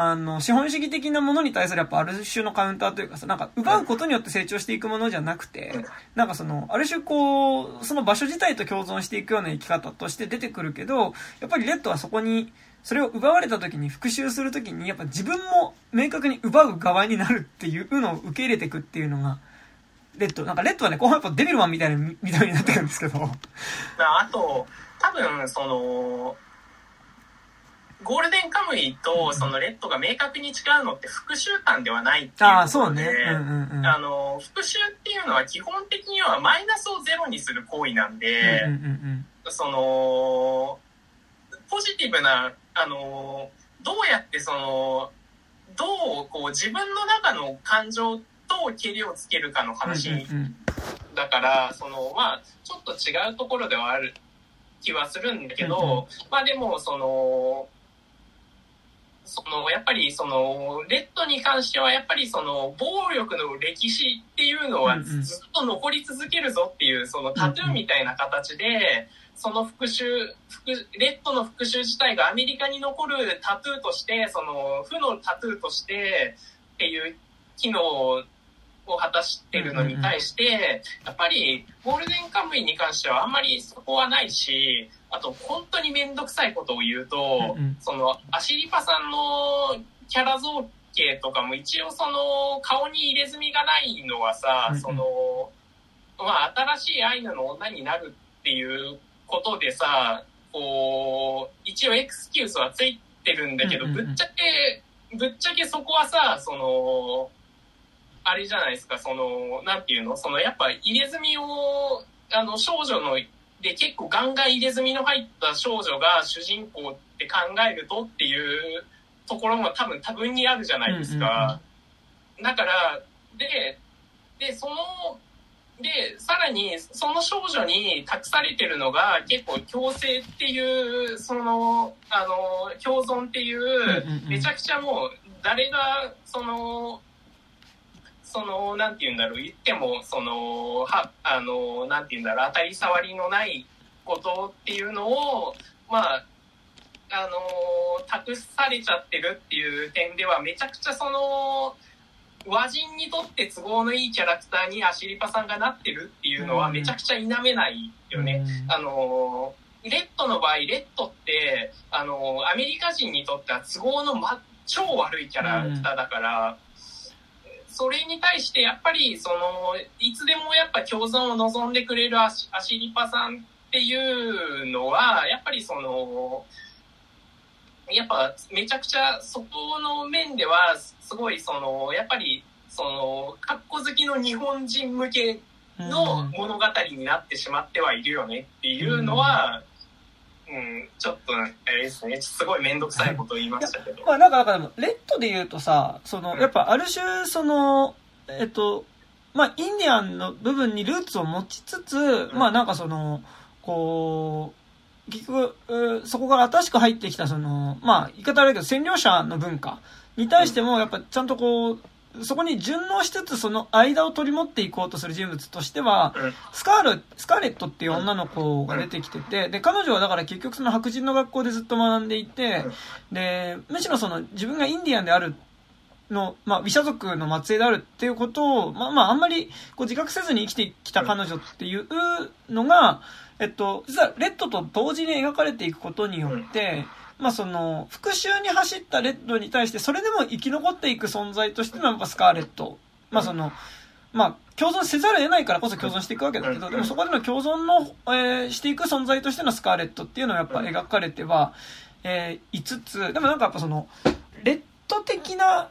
S1: あの、資本主義的なものに対するやっぱある種のカウンターというかさ、なんか奪うことによって成長していくものじゃなくて、なんかその、ある種こう、その場所自体と共存していくような生き方として出てくるけど、やっぱりレッドはそこに、それを奪われた時に復讐する時にやっぱ自分も明確に奪う側になるっていうのを受け入れていくっていうのがレッド。なんかレッドはね後半やっぱデビルマンみたいな見た目になってるんですけど。
S3: あと多分そのゴールデンカムイとそのレッドが明確に違うのって復讐感ではないっていう
S1: あそうね、うんうんうん、
S3: あの復讐っていうのは基本的にはマイナスをゼロにする行為なんで、うんうんうん、そのポジティブなあのどうやってそのどうこう自分の中の感情とけりをつけるかの話だから、そのまあちょっと違うところではある気はするんだけど、まあでもその。そのやっぱりそのレッドに関してはやっぱりその暴力の歴史っていうのはずっと残り続けるぞっていうそのタトゥーみたいな形でその復讐、レッドの復讐自体がアメリカに残るタトゥーとして、その負のタトゥーとしてっていう機能をを果たしてるのに対して、やっぱりゴールデンカムイに関してはあんまりそこはないし、あと本当にめんどくさいことを言うと、そのアシリパさんのキャラ造形とかも一応その顔に入れ墨がないのはさ、その、まあ新しいアイヌの女になるっていうことでさ、こう、一応エクスキュースはついてるんだけど、ぶっちゃけ、ぶっちゃけそこはさ、その、あれじゃないですか、その、なんていうの？その、やっぱ入れ墨を、あの、少女の、で結構ガンガン入れ墨の入った少女が主人公って考えるとっていうところも多分多分にあるじゃないですか。だから、で、で、その、で、さらに、その少女に託されてるのが、結構共生っていう、その、あの、共存っていう、めちゃくちゃもう、誰が、その、その、なんて言うんだろう、言っても、その、は、あの、なんて言うんだろう、当たり障りのないことっていうのを、まあ、あの、託されちゃってるっていう点では、めちゃくちゃその、和人にとって都合のいいキャラクターにアシリパさんがなってるっていうのはめちゃくちゃ否めないよね。うん、あの、レッドの場合、レッドって、あの、アメリカ人にとっては都合の、ま、超悪いキャラクターだから、うん、それに対してやっぱり、その、いつでもやっぱ共存を望んでくれるアシアシリパさんっていうのは、やっぱりその、やっぱめちゃくちゃそこの面ではすごいそのやっぱりそのかっこ好きの日本人向けの物語になってしまってはいるよねっていうのは、うん、うん、ちょっとあれですねすごい面倒くさいことを言いましたけど。まあ
S1: なんかだからレッドで言うとさその、やっぱある種そのえっとまあインディアンの部分にルーツを持ちつつ、うん、まあなんかそのこう結局、そこから新しく入ってきた、その、まあ、言い方悪いけど、占領者の文化に対しても、やっぱちゃんとこう、そこに順応しつつ、その間を取り持っていこうとする人物としては、スカール、スカーレットっていう女の子が出てきてて、で、彼女はだから結局その白人の学校でずっと学んでいて、で、むしろその自分がインディアンであるの、まあ、美者族の末裔であるっていうことを、まあまあ、あんまりこう自覚せずに生きてきた彼女っていうのが、えっと、実はレッドと同時に描かれていくことによって、まあその、復讐に走ったレッドに対して、それでも生き残っていく存在としてのやっぱスカーレット。まあその、まあ、共存せざるを得ないからこそ共存していくわけだけど、でもそこでの共存の、えー、していく存在としてのスカーレットっていうのをやっぱ描かれては、えー、5つ、でもなんかやっぱその、レッド的な、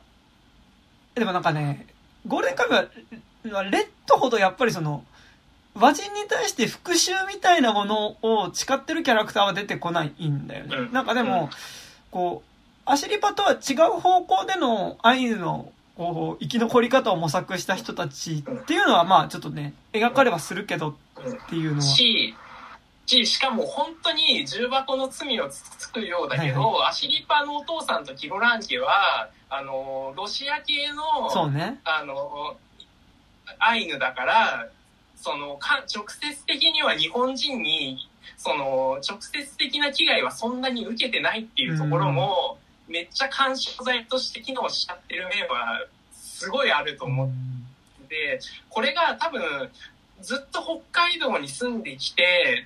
S1: でもなんかね、ゴールデンカムは、レッドほどやっぱりその、和人に対して復讐みたいなものを誓ってるキャラクターは出てこないんだよね。なんかでも、こう、アシリパとは違う方向でのアイヌのこう生き残り方を模索した人たちっていうのはまあちょっとね、描かれはするけどっていうのは。
S3: し、し、しかも本当に重箱の罪をつつくようだけど、はいはい、アシリパのお父さんとキロラン家は、あの、ロシア系の、
S1: そうね。
S3: あの、アイヌだから、そのか直接的には日本人にその直接的な危害はそんなに受けてないっていうところも、めっちゃ干渉剤として機能しちゃってる面はすごいあると思って。これが多分ずっと北海道に住んできて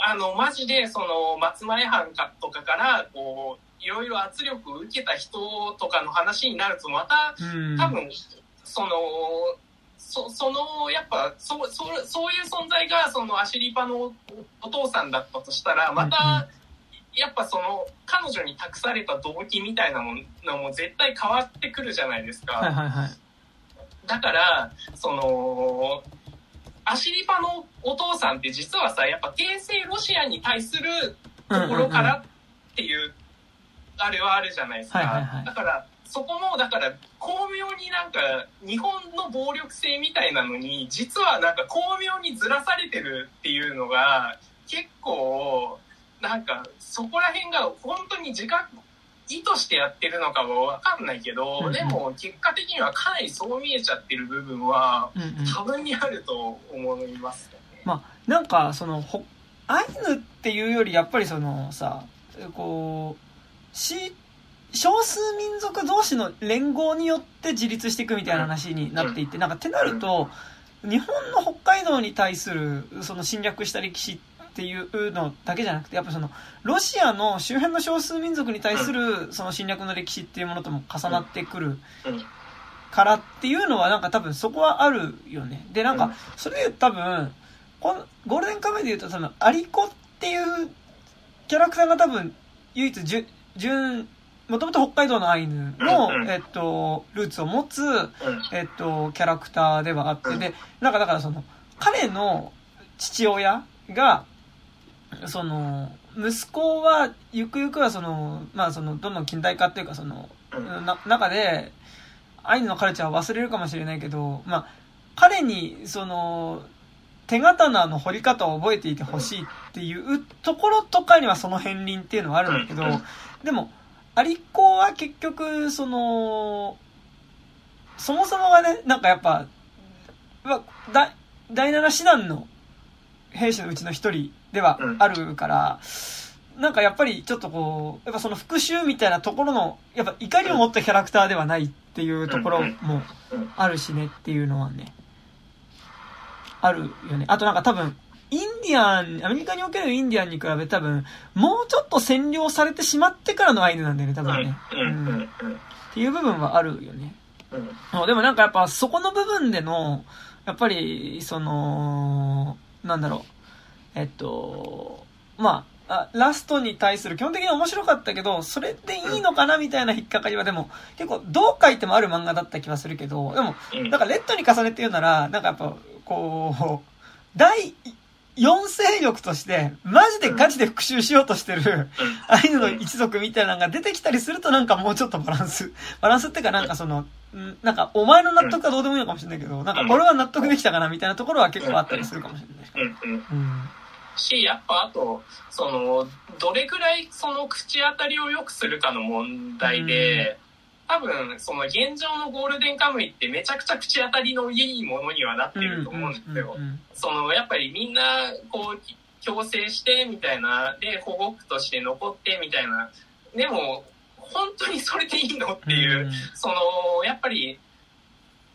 S3: あのマジでその松前藩かとかからこういろいろ圧力を受けた人とかの話になるとまた多分そのそそのやっぱそそそういう存在がそのアシリパのお父さんだったとしたらまた、やっぱその彼女に託された動機みたいなものも絶対変わってくるじゃないですか。
S1: はいはいはい、
S3: だからそのアシリパのお父さんって実はさやっぱ帝政ロシアに対するところからっていうあれはあるじゃないですか。はいはいはい、だからそこもだから巧妙になんか日本の暴力性みたいなのに実はなんか巧妙にずらされてるっていうのが結構なんかそこら辺が本当に自覚意図してやってるのかは分かんないけど、でも結果的にはかなりそう見えちゃってる部分は多分にあると思いますよね。
S1: うんうん、まあなんかそのアイヌっていうよりやっぱりそのさこう少数民族同士の連合によって自立していくみたいな話になっていて、なんかってなると、日本の北海道に対するその侵略した歴史っていうのだけじゃなくて、やっぱその、ロシアの周辺の少数民族に対するその侵略の歴史っていうものとも重なってくるからっていうのはなんか多分そこはあるよね。で、なんか、それで多分、このゴールデンカムイで言うと多分、アリコっていうキャラクターが多分、唯一、じゅ、純、もともと北海道のアイヌの、えっと、ルーツを持つ、えっと、キャラクターではあって、で、なんかだからその、彼の父親が、その、息子は、ゆくゆくはその、まあその、どんどん近代化っていうかその、な、中で、アイヌのカルチャーは忘れるかもしれないけど、まあ、彼に、その、手刀の彫り方を覚えていてほしいっていうところとかにはその片鱗っていうのはあるんだけど、でも、アリコは結局、その、そもそもがね、なんかやっぱ、だ第七師団の兵士のうちの一人ではあるから、なんかやっぱりちょっとこう、やっぱその復讐みたいなところの、やっぱ怒りを持ったキャラクターではないっていうところもあるしねっていうのはね、あるよね。あとなんか多分、インディアン、アメリカにおけるインディアンに比べ多分、もうちょっと占領されてしまってからのアイヌなんだよね、多分ね。うん。っていう部分はあるよね。うん。でもなんかやっぱそこの部分での、やっぱり、その、なんだろう。えっと、まあ、ラストに対する基本的に面白かったけど、それでいいのかなみたいな引っかかりはでも、結構どう書いてもある漫画だった気はするけど、でも、なんかレッドに重ねて言うなら、なんかやっぱ、こう、第4勢力として、マジでガチで復讐しようとしてる、アイヌの一族みたいなのが出てきたりするとなんかもうちょっとバランス、バランスっていうかなんかその、なんかお前の納得はどうでもいいのかもしれないけど、なんか俺は納得できたかなみたいなところは結構あったりするかもしれないうん。
S3: し、やっぱあと、その、どれぐらいその口当たりを良くするかの問題で、多分、その現状のゴールデンカムイってめちゃくちゃ口当たりのいいものにはなってると思うんですよ。その、やっぱりみんな、こう、強制してみたいな、で、保護区として残ってみたいな。でも、本当にそれでいいのっていう、その、やっぱり、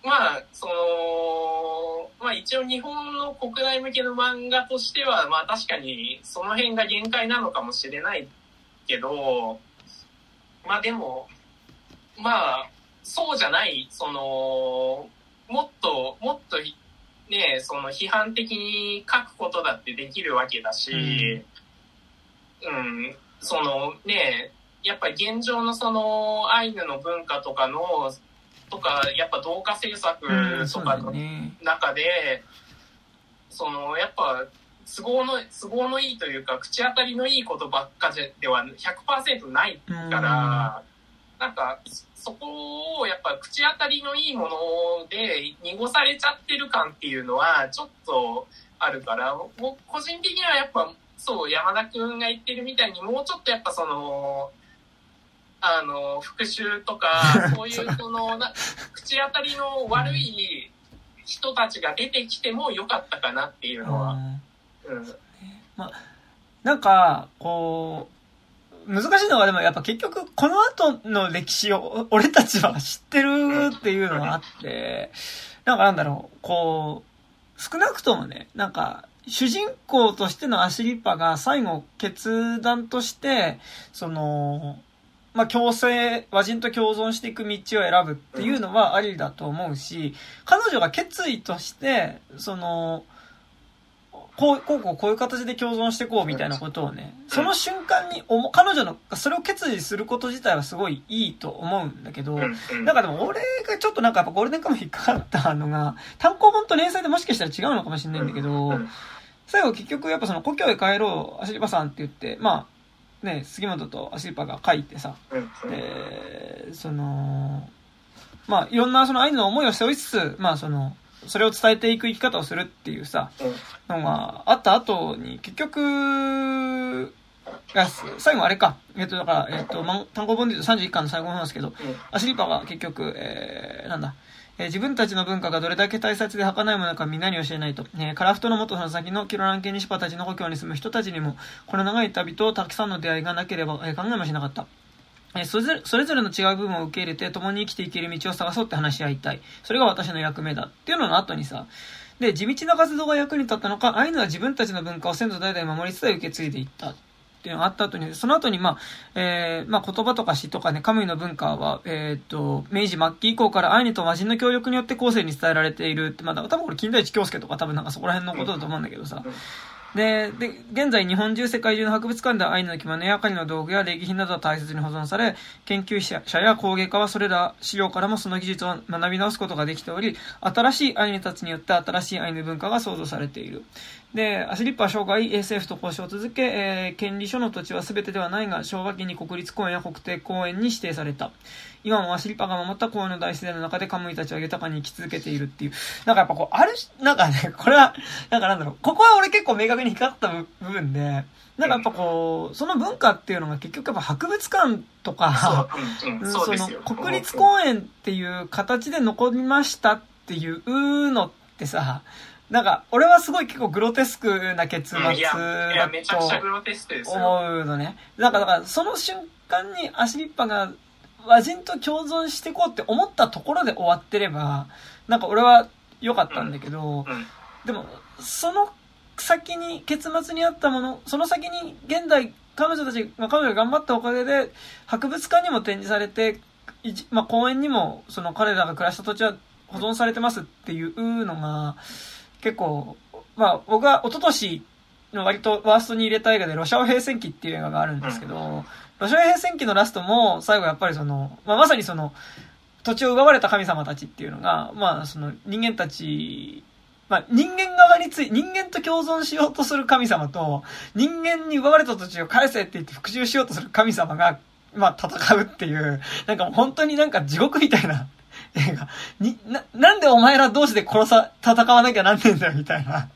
S3: まあ、その、まあ一応日本の国内向けの漫画としては、まあ確かにその辺が限界なのかもしれないけど、まあでも、まあ、そうじゃない、その、もっと、もっと、ね、その批判的に書くことだってできるわけだし、うん、うん、そのね、やっぱり現状のそのアイヌの文化とかの、とか、やっぱ同化政策とかの中で、その、やっぱ、都合の、都合のいいというか、口当たりのいいことばっかでは100%ないから、なんか、そこをやっぱ口当たりのいいもので濁されちゃってる感っていうのはちょっとあるから、僕個人的にはやっぱそう、山田くんが言ってるみたいにもうちょっとやっぱその、あの、復讐とか、そういうその、な口当たりの悪い人たちが出てきてもよかったかなっていうのは。うん。
S1: まあ、なんか、こう、難しいのはでもやっぱ結局この後の歴史を俺たちは知ってるっていうのがあって、なんかなんだろう、こう、少なくともね、なんか主人公としてのアシリッパが最後決断として、その、まあ、共生、和人と共存していく道を選ぶっていうのはありだと思うし、彼女が決意として、その、こう、こう、こう、こういう形で共存していこうみたいなことをね、その瞬間に思、彼女の、それを決意すること自体はすごいいいと思うんだけど、なんかでも俺がちょっとなんかやっぱゴールデンカムイ引っかかったのが、単行本と連載でもしかしたら違うのかもしれないんだけど、最後結局やっぱその故郷へ帰ろう、アシリパさんって言って、まあ、ね、杉本とアシリパが書いてさ、で、その、まあ、いろんなその愛の思いを背負いつつ、まあその、それを伝えていく生き方をするっていうさ、のがあった後に、結局、最後あれか。えっ、と、だから、えっ、と、単行本で言うと31巻の最後なんですけど、アシリパが結局、えー、なんだ、えー、自分たちの文化がどれだけ大切で儚いものかみんなに教えないと。えー、カラフトの元の先のキロラン系西パたちの故郷に住む人たちにも、この長い旅とたくさんの出会いがなければ、えー、考えもしなかった。それぞれ、それぞれの違う部分を受け入れて共に生きていける道を探そうって話し合いたい。それが私の役目だ。っていうのの後にさ、で、地道な活動が役に立ったのか、アイヌは自分たちの文化を先祖代々守りつつ受け継いでいった。っていうのがあった後に、その後に、まあ、えー、まあ、言葉とか詩とかね、カムイの文化は、えっ、と、明治末期以降からアイヌと魔人の協力によって後世に伝えられているって、まあ、多分これ、金田一京介とか多分なんかそこら辺のことだと思うんだけどさ、で、で、現在日本中世界中の博物館ではアイヌの着物や狩りの道具や礼儀品などは大切に保存され、研究者や工芸家はそれら資料からもその技術を学び直すことができており、新しいアイヌたちによって新しいアイヌ文化が創造されている。で、アシリッパは生涯 SF と交渉を続け、えー、権利書の土地は全てではないが、昭和期に国立公園や国定公園に指定された。今もアシリッパが守った公園の大自然の中でカムイたちは豊かに生き続けているっていう。なんかやっぱこう、あるなんかね、これは、なんかなんだろう、ここは俺結構明確に光った部分で、なんかやっぱこう、その文化っていうのが結局やっぱ博物館とか、そ の国立公園っていう形で残りましたっていうのってさ、なんか、俺はすごい結構グロテスクな結末だ
S3: と
S1: 思うのね。なんか、だから、その瞬間にアシリッパが和人と共存していこうって思ったところで終わってれば、なんか俺は良かったんだけど、でも、その先に、結末にあったもの、その先に現代、彼女たちが彼女が頑張ったおかげで、博物館にも展示されて、まあ、公園にも、その彼らが暮らした土地は保存されてますっていうのが、結構、まあ、僕は一昨年の割とワーストに入れた映画で、ロシアオ平戦記っていう映画があるんですけど、ロシアオ平戦記のラストも、最後やっぱりその、まあ、まさにその、土地を奪われた神様たちっていうのが、まあ、その人間たち、まあ、人間側につい、人間と共存しようとする神様と、人間に奪われた土地を返せって言って復讐しようとする神様が、まあ、戦うっていう、なんか本当になんか地獄みたいな映画。に、な、なんでお前ら同士で殺さ、戦わなきゃなんねえんだよ、みたいな。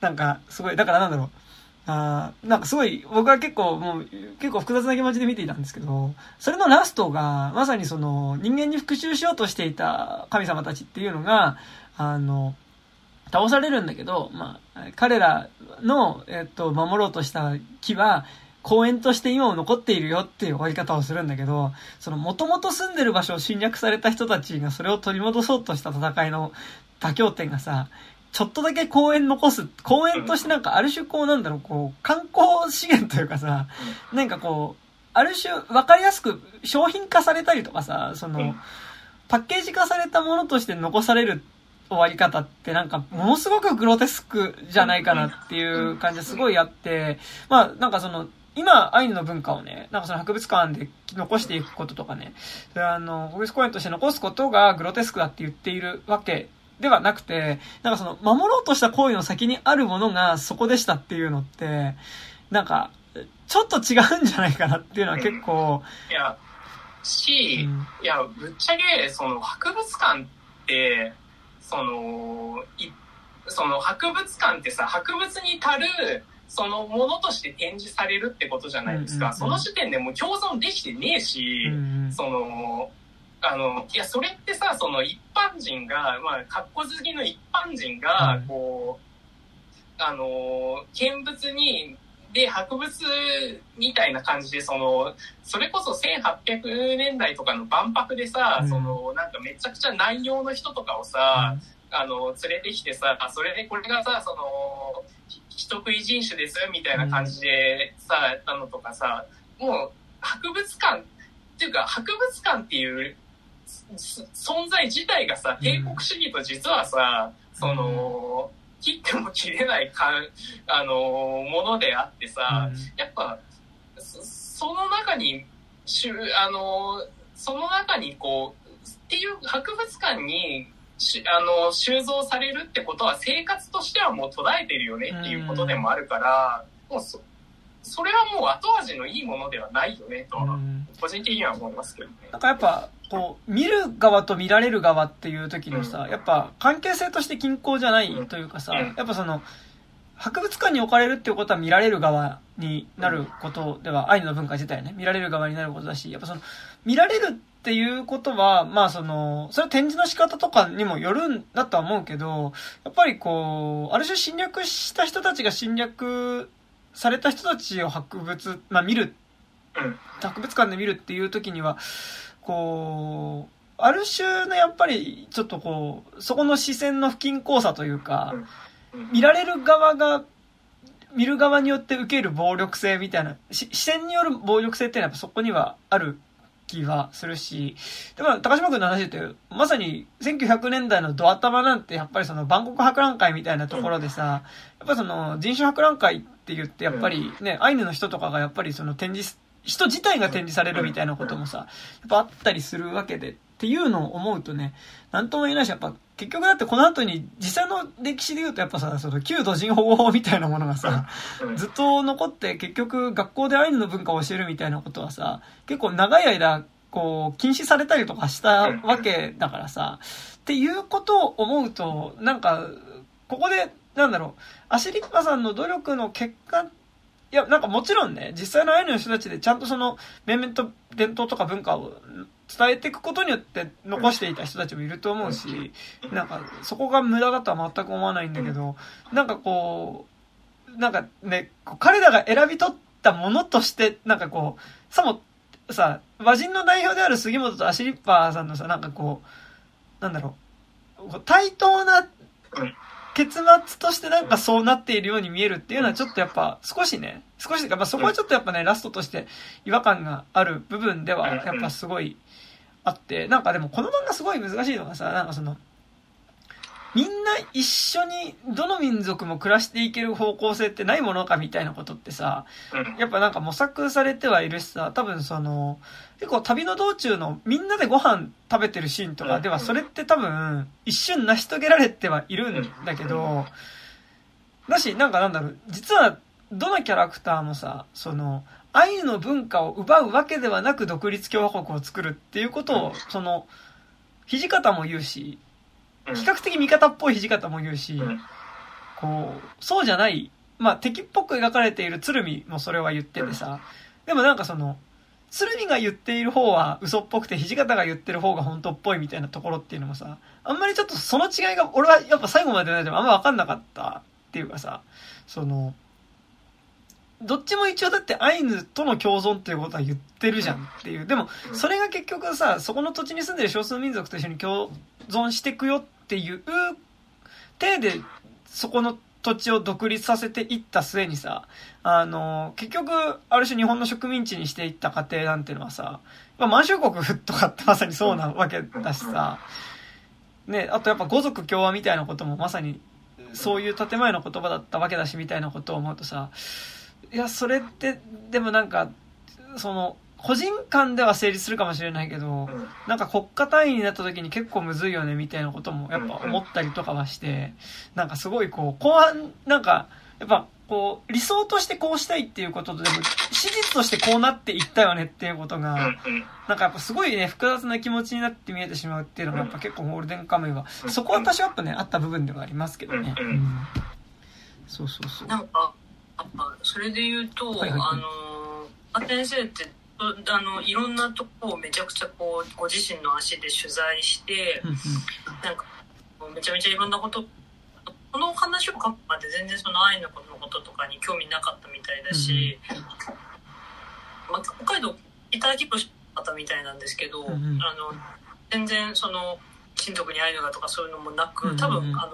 S1: なんか、すごい、だからなんだろう。あなんかすごい、僕は結構もう、結構複雑な気持ちで見ていたんですけど、それのラストが、まさにその、人間に復讐しようとしていた神様たちっていうのが、あの、倒されるんだけど、まあ、彼らの、えっと、守ろうとした木は、公園として今も残っているよっていう終わり方をするんだけど、その元々住んでる場所を侵略された人たちがそれを取り戻そうとした戦いの妥協点がさ、ちょっとだけ公園残す、公園としてなんかある種こうなんだろう、こう、観光資源というかさ、なんかこう、ある種分かりやすく商品化されたりとかさ、その、パッケージ化されたものとして残される終わり方ってなんかものすごくグロテスクじゃないかなっていう感じですごいあって、まあなんかその、今、アイヌの文化をね、なんかその博物館で残していくこととかね、あの、国立公園として残すことがグロテスクだって言っているわけではなくて、なんかその、守ろうとした行為の先にあるものがそこでしたっていうのって、なんか、ちょっと違うんじゃないかなっていうのは結構。
S3: うん、いや、し、うん、いや、ぶっちゃけ、その博物館って、その、い、その博物館ってさ、博物に足る、そのものとして展示されるってことじゃないですか。その時点でもう共存できてねえし、その、あの、いや、それってさ、その一般人が、まあ、格好好きの一般人が、こう、あの、見物に、で、博物みたいな感じで、その、それこそ1800年代とかの万博でさ、その、なんかめちゃくちゃ内容の人とかをさ、あの、連れてきてさ、それでこれがさ、その、人食い人種ですみたいな感じでさ、やったのとかさ、もう博物館っていうか博物館っていう存在自体がさ、帝国主義と実はさ、その、切っても切れないかあの、ものであってさ、やっぱ、その中に、しゅあの、その中にこう、っていう博物館にあの、収蔵されるってことは生活としてはもう途絶えてるよねっていうことでもあるから、もうそ、それはもう後味のいいものではないよねとは、個人的には思いますけどね。
S1: なんかやっぱ、こう、見る側と見られる側っていう時のさ、うん、やっぱ関係性として均衡じゃないというかさ、うん、やっぱその、博物館に置かれるっていうことは見られる側になることでは、アイヌの文化自体ね、見られる側になることだし、やっぱその、見られるっていうことは、まあその、それは展示の仕方とかにもよるんだとは思うけど、やっぱりこう、ある種侵略した人たちが侵略された人たちを博物、まあ見るっ博物館で見るっていう時には、こう、ある種のやっぱり、ちょっとこう、そこの視線の不均衡さというか、見られる側が、見る側によって受ける暴力性みたいな、視線による暴力性っていうのはやっぱそこにはある気はするし、でも、高島君の話で言うと、まさに1900年代のド頭なんて、やっぱりその、万国博覧会みたいなところでさ、やっぱその、人種博覧会って言って、やっぱりね、アイヌの人とかがやっぱりその展示、人自体が展示されるみたいなこともさ、やっぱあったりするわけで、っていうのを思うとね、なんとも言えないし、やっぱ結局だってこの後に実際の歴史で言うとやっぱさ、その旧土人保護法みたいなものがさ、ずっと残って結局学校でアイヌの文化を教えるみたいなことはさ、結構長い間こう禁止されたりとかしたわけだからさ、っていうことを思うと、なんか、ここで、なんだろう、アシリッパさんの努力の結果いや、なんかもちろんね、実際のアイヌの人たちでちゃんとその、面々と伝統とか文化を伝えていくことによって残していた人たちもいると思うし、なんかそこが無駄だとは全く思わないんだけど、なんかこう、なんかね、彼らが選び取ったものとして、なんかこう、さもさ、和人の代表である杉本とアシリッパーさんのさ、なんかこう、なんだろう、対等な結末としてなんかそうなっているように見えるっていうのはちょっとやっぱ少しね、少しか、まあ、そこはちょっとやっぱね、ラストとして違和感がある部分ではやっぱすごいあって、なんかでもこの漫画すごい難しいのがさ、なんかその、みんな一緒にどの民族も暮らしていける方向性ってないものかみたいなことってさ、やっぱなんか模索されてはいるしさ、多分その、結構旅の道中のみんなでご飯食べてるシーンとかではそれって多分一瞬成し遂げられてはいるんだけど、だし、なんかなんだろう、実はどのキャラクターもさ、その、アイヌの文化を奪うわけではなく独立共和国を作るっていうことを、その、土方も言うし、比較的味方っぽい土方も言うし、こう、そうじゃない、まあ敵っぽく描かれている鶴見もそれは言っててさ、でもなんかその、鶴見が言っている方は嘘っぽくて土方が言ってる方が本当っぽいみたいなところっていうのもさ、あんまりちょっとその違いが俺はやっぱ最後までないであんま分かんなかったっていうかさ、その、どっちも一応だってアイヌとの共存っていうことは言ってるじゃんっていう。でも、それが結局さ、そこの土地に住んでる少数民族と一緒に共存していくよっていう体で、そこの土地を独立させていった末にさ、あの、結局、ある種日本の植民地にしていった過程なんていうのはさ、ま、満州国とかってまさにそうなわけだしさ、ね、あとやっぱ五族共和みたいなこともまさにそういう建前の言葉だったわけだしみたいなことを思うとさ、いや、それって、でもなんか、その、個人間では成立するかもしれないけど、なんか国家単位になった時に結構むずいよねみたいなこともやっぱ思ったりとかはして、なんかすごいこう、後半、なんか、やっぱこう、理想としてこうしたいっていうことと、でも、史実としてこうなっていったよねっていうことが、なんかやっぱすごいね、複雑な気持ちになって見えてしまうっていうのがやっぱ結構ゴールデンカムイは、そこは私はやっぱね、あった部分ではありますけどね。うん、そうそうそう。
S2: なんか、それで言うと、はいはいはい、あの、先生ってあのいろんなとこをめちゃくちゃこうご自身の足で取材してなんかめちゃめちゃいろんなことこの話を書くまで全然その愛のことのこととかに興味なかったみたいだし、まあ、北海道いただきとした方みたいなんですけど、あの全然その親族に会えるがとかそういうのもなく多分あ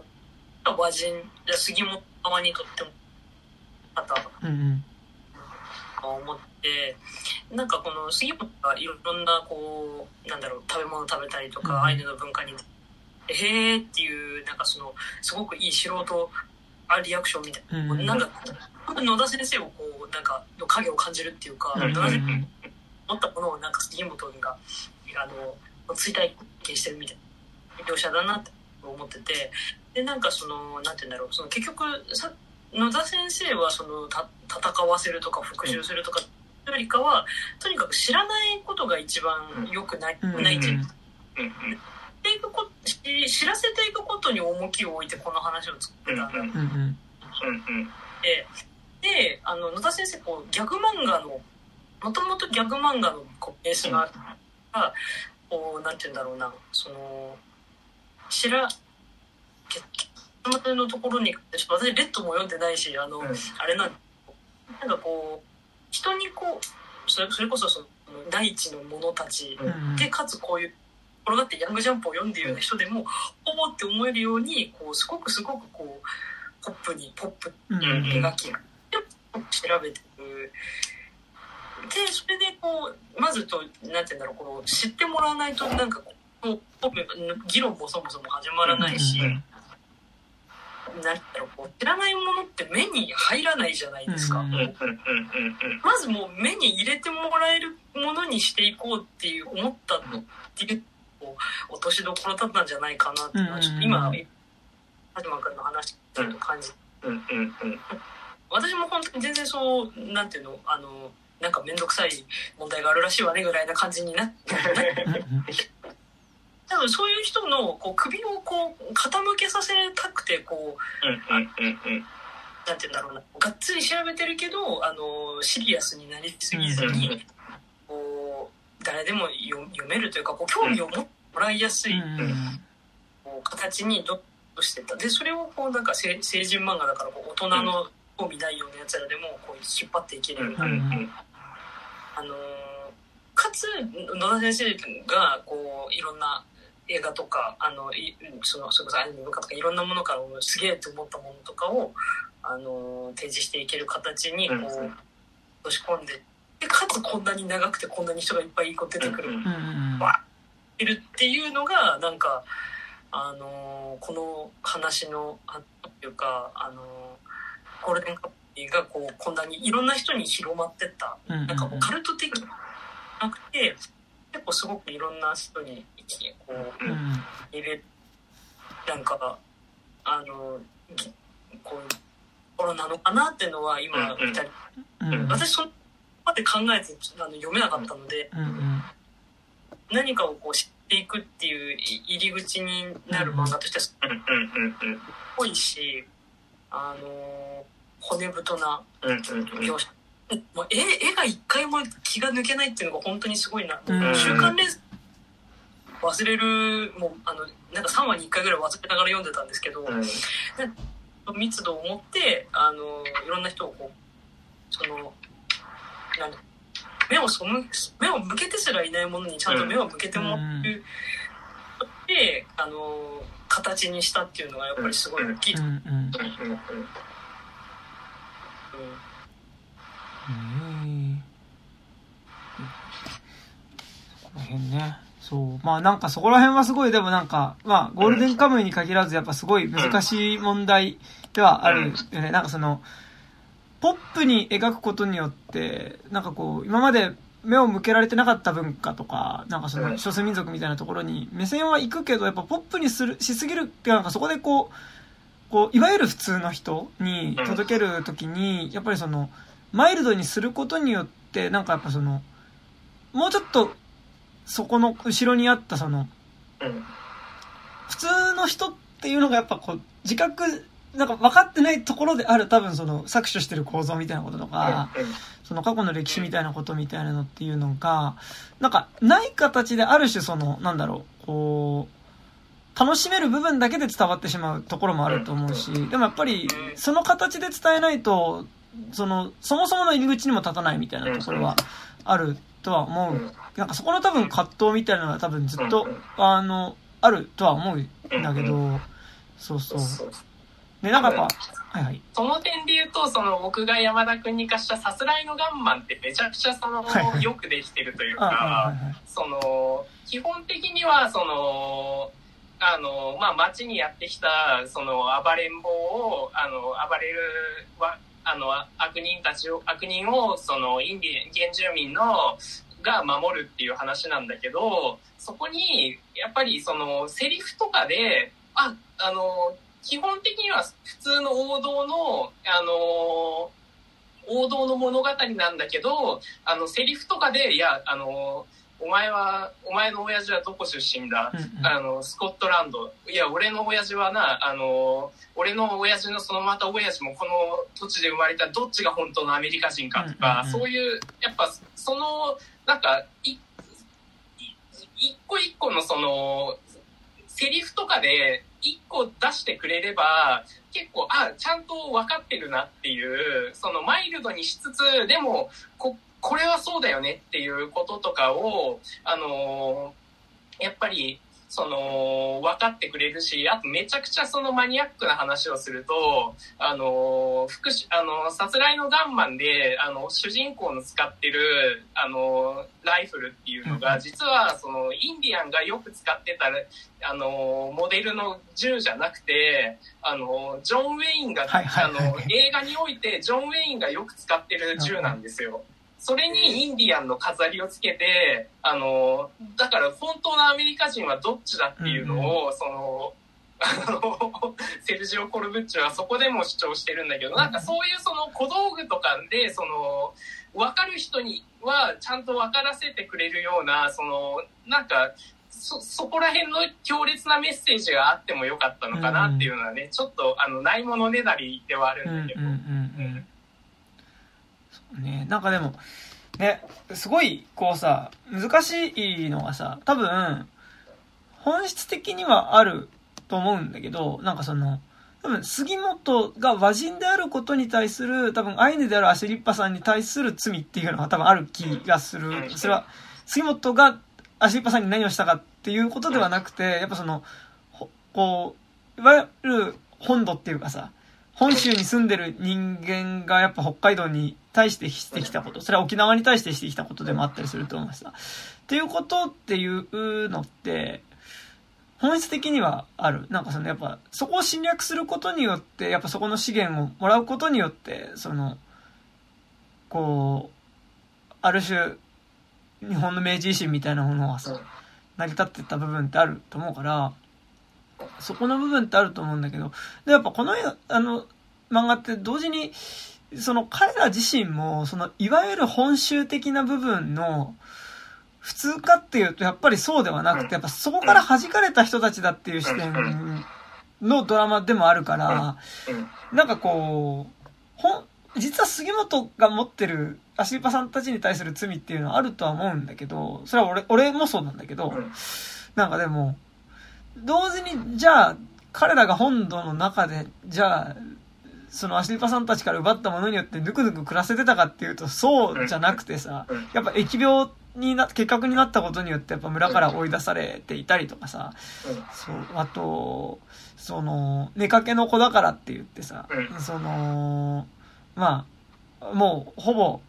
S2: の和人杉本様にとっても方。思ってなんかこの杉本がいろんなこうなんだろう食べ物食べたりとか、アイヌの文化にへえっていうなんかそのすごくいい素人あリアクションみたいな、うん、なんか野田先生をこうなんかの影を感じるっていうか、野田先生持ったものをなんか杉本があの追体験してるみたいな描写だなって思っててでなんかそのなんて言うんだろうその結局さ野田先生はそのた戦わせるとか復讐するとかよりかはとにかく知らないことが一番良くない、うん、ないっていう。ていくこ知らせていくことに重きを置いてこの話を作ってた。んだ、うん、でであの野田先生こうギャグ漫画のもともとギャグ漫画のこうベースがあるからこうなんて言うんだろうなその知らのところに私レッドも読んでないしあの、うん、あれなんなんかこう人にこうそれそれこそその大地の者たちで、かつこういう転がってヤングジャンプを読んでいるような人でもほぼって思えるようにこうすごくすごくこうポップにポップに描き、調べてる。でそれでこうまずとなんて言うんだろうこう知ってもらわないとなんかこう議論もそもそも始まらないし。なんだろうこう知らないものって目に入らないじゃないですか、まずもう目に入れてもらえるものにしていこうっていう思ったのっていう落としどころだったんじゃないかなっていうのはちょっと今はじまくんの話ちょっと感じ。私も本当に全然そうなんていうのあのなんか面倒くさい問題があるらしいわねぐらいな感じになって 多分そういう人のこう首をこう傾けさせたくてこう、なんて言うんだろうな。がっつり調べてるけどあのシリアスになりすぎずに、こう誰でも読めるというかこう興味を持ってもらいやすい、こう形にどっとしてた。でそれをこうなんか成人漫画だからこう大人の興味ないようなやつらでもこう引っ張っていけるような、あのかつ野田先生がこういろんな映画とかあのそのそれこそアニメ文化とかいろんなものからすげえって思ったものとかをあの提示していける形にこう落とし込んででかつこんなに長くてこんなに人がいっぱい出てくる、わいるっていうのがなんかあのこの話のというかあのゴールデンカップがこうこんなにいろんな人に広まってった、なんかもうカルト的なくて結構すごくいろんな人にこう、入れなんかあのこういうところなのかなっていうのは今見たり、私そまで考えてあの読めなかったので、何かをこう知っていくっていう入り口になる漫画としてはすごいしあの骨太な描写。もう絵絵が一回も気が抜けないっていうのが本当にすごいな。週刊連載忘れるもうあのなんか3話に1回ぐらい忘れながら読んでたんですけど、うん、密度を持ってあのいろんな人をこうそのなん目をそむ目を向けてすらいないものにちゃんと目を向けてもらって、うん、であの形にしたっていうのがやっぱりすごい大きいと思う。うんうん
S1: この辺ね。そう。まあなんかそこら辺はすごい、でもなんか、まあゴールデンカムイに限らずやっぱすごい難しい問題ではあるよね。なんかその、ポップに描くことによって、なんかこう、今まで目を向けられてなかった文化とか、なんかその少数民族みたいなところに目線は行くけど、やっぱポップにする、しすぎるって、なんかそこでこう、こう、いわゆる普通の人に届けるときに、やっぱりその、マイルドにすることによって、なんかやっぱその、もうちょっとそこの後ろにあったその、普通の人っていうのがやっぱこう、自覚、なんか分かってないところである多分その搾取してる構造みたいなこととか、その過去の歴史みたいなことみたいなのっていうのが、なんかない形である種その、なんだろう、こう、楽しめる部分だけで伝わってしまうところもあると思うし、でもやっぱりその形で伝えないと、その、そもそもの入り口にも立たないみたいなところはあるとは思う。なんかそこの多分葛藤みたいなのは多分ずっと、あの、あるとは思うんだけど、そうそう。で、なんかやっぱ、はいはい。
S3: その点で言うと、その僕が山田君に貸したさすらいのガンマンってめちゃくちゃその、よくできてるというか、その、基本的にはその、あの、まあ、街にやってきた、その、暴れん坊を、あの、暴れる、わ、あの、悪人たちを、悪人を、その、インディ、原住民の、が守るっていう話なんだけど、そこに、やっぱりその、セリフとかで、あ、あの、基本的には普通の王道の、あの、王道の物語なんだけど、あの、セリフとかで、いや、あの、お前は、お前の親父はどこ出身だ、うんうん、あの、スコットランド。いや、俺の親父はな、あの、俺の親父のそのまた親父もこの土地で生まれたどっちが本当のアメリカ人かとか、うんうんうん、そういう、やっぱ、その、なんか、い、一個一個のその、セリフとかで一個出してくれれば、結構、あ、ちゃんと分かってるなっていう、そのマイルドにしつつ、でも、こ、これはそうだよねっていうこととかを、あのやっぱり、その、分かってくれるし、あとめちゃくちゃそのマニアックな話をすると、あの、福祉、あの、殺害のガンマンで、あの、主人公の使ってる、あの、ライフルっていうのが、実は、その、インディアンがよく使ってた、あの、モデルの銃じゃなくて、あの、ジョン・ウェインが、あの、映画において、ジョン・ウェインがよく使ってる銃なんですよ。それにインディアンの飾りをつけて、あの、だから本当のアメリカ人はどっちだっていうのを、その、あの、セルジオ・コルブッチはそこでも主張してるんだけど、なんかそういうその小道具とかで、その、分かる人にはちゃんと分からせてくれるような、その、なんか、そ、そこら辺の強烈なメッセージがあってもよかったのかなっていうのはね、ちょっと、あの、ないものねだりではあるんだけど。
S1: ね、なんかでも、ね、すごい、こうさ、難しいのがさ、多分、本質的にはあると思うんだけど、なんかその、多分、杉本が和人であることに対する、多分、アイヌであるアシュリッパさんに対する罪っていうのが多分ある気がする。それは、杉本がアシュリッパさんに何をしたかっていうことではなくて、やっぱその、こう、いわゆる本土っていうかさ、本州に住んでる人間がやっぱ北海道に対してしてきたこと、それは沖縄に対してしてきたことでもあったりすると思いました。っていうことっていうのって、本質的にはある。なんかそのやっぱ、そこを侵略することによって、やっぱそこの資源をもらうことによって、その、こう、ある種、日本の明治維新みたいなものはさ、成り立ってた部分ってあると思うから、そこの部分ってあると思うんだけど、で、やっぱこの、あの、漫画って同時に、その彼ら自身も、その、いわゆる本州的な部分の、普通かっていうと、やっぱりそうではなくて、やっぱそこから弾かれた人たちだっていう視点のドラマでもあるから、なんかこう、ほん、実は杉本が持ってるアシリパさんたちに対する罪っていうのはあるとは思うんだけど、それは俺、俺もそうなんだけど、なんかでも、同時に、じゃあ、彼らが本土の中で、じゃあ、そのアシリパさんたちから奪ったものによってぬくぬく暮らせてたかっていうと、そうじゃなくてさ、やっぱ疫病にな、結核になったことによってやっぱ村から追い出されていたりとかさ、そう、あと、その、寝かけの子だからって言ってさ、その、まあ、もうほぼ、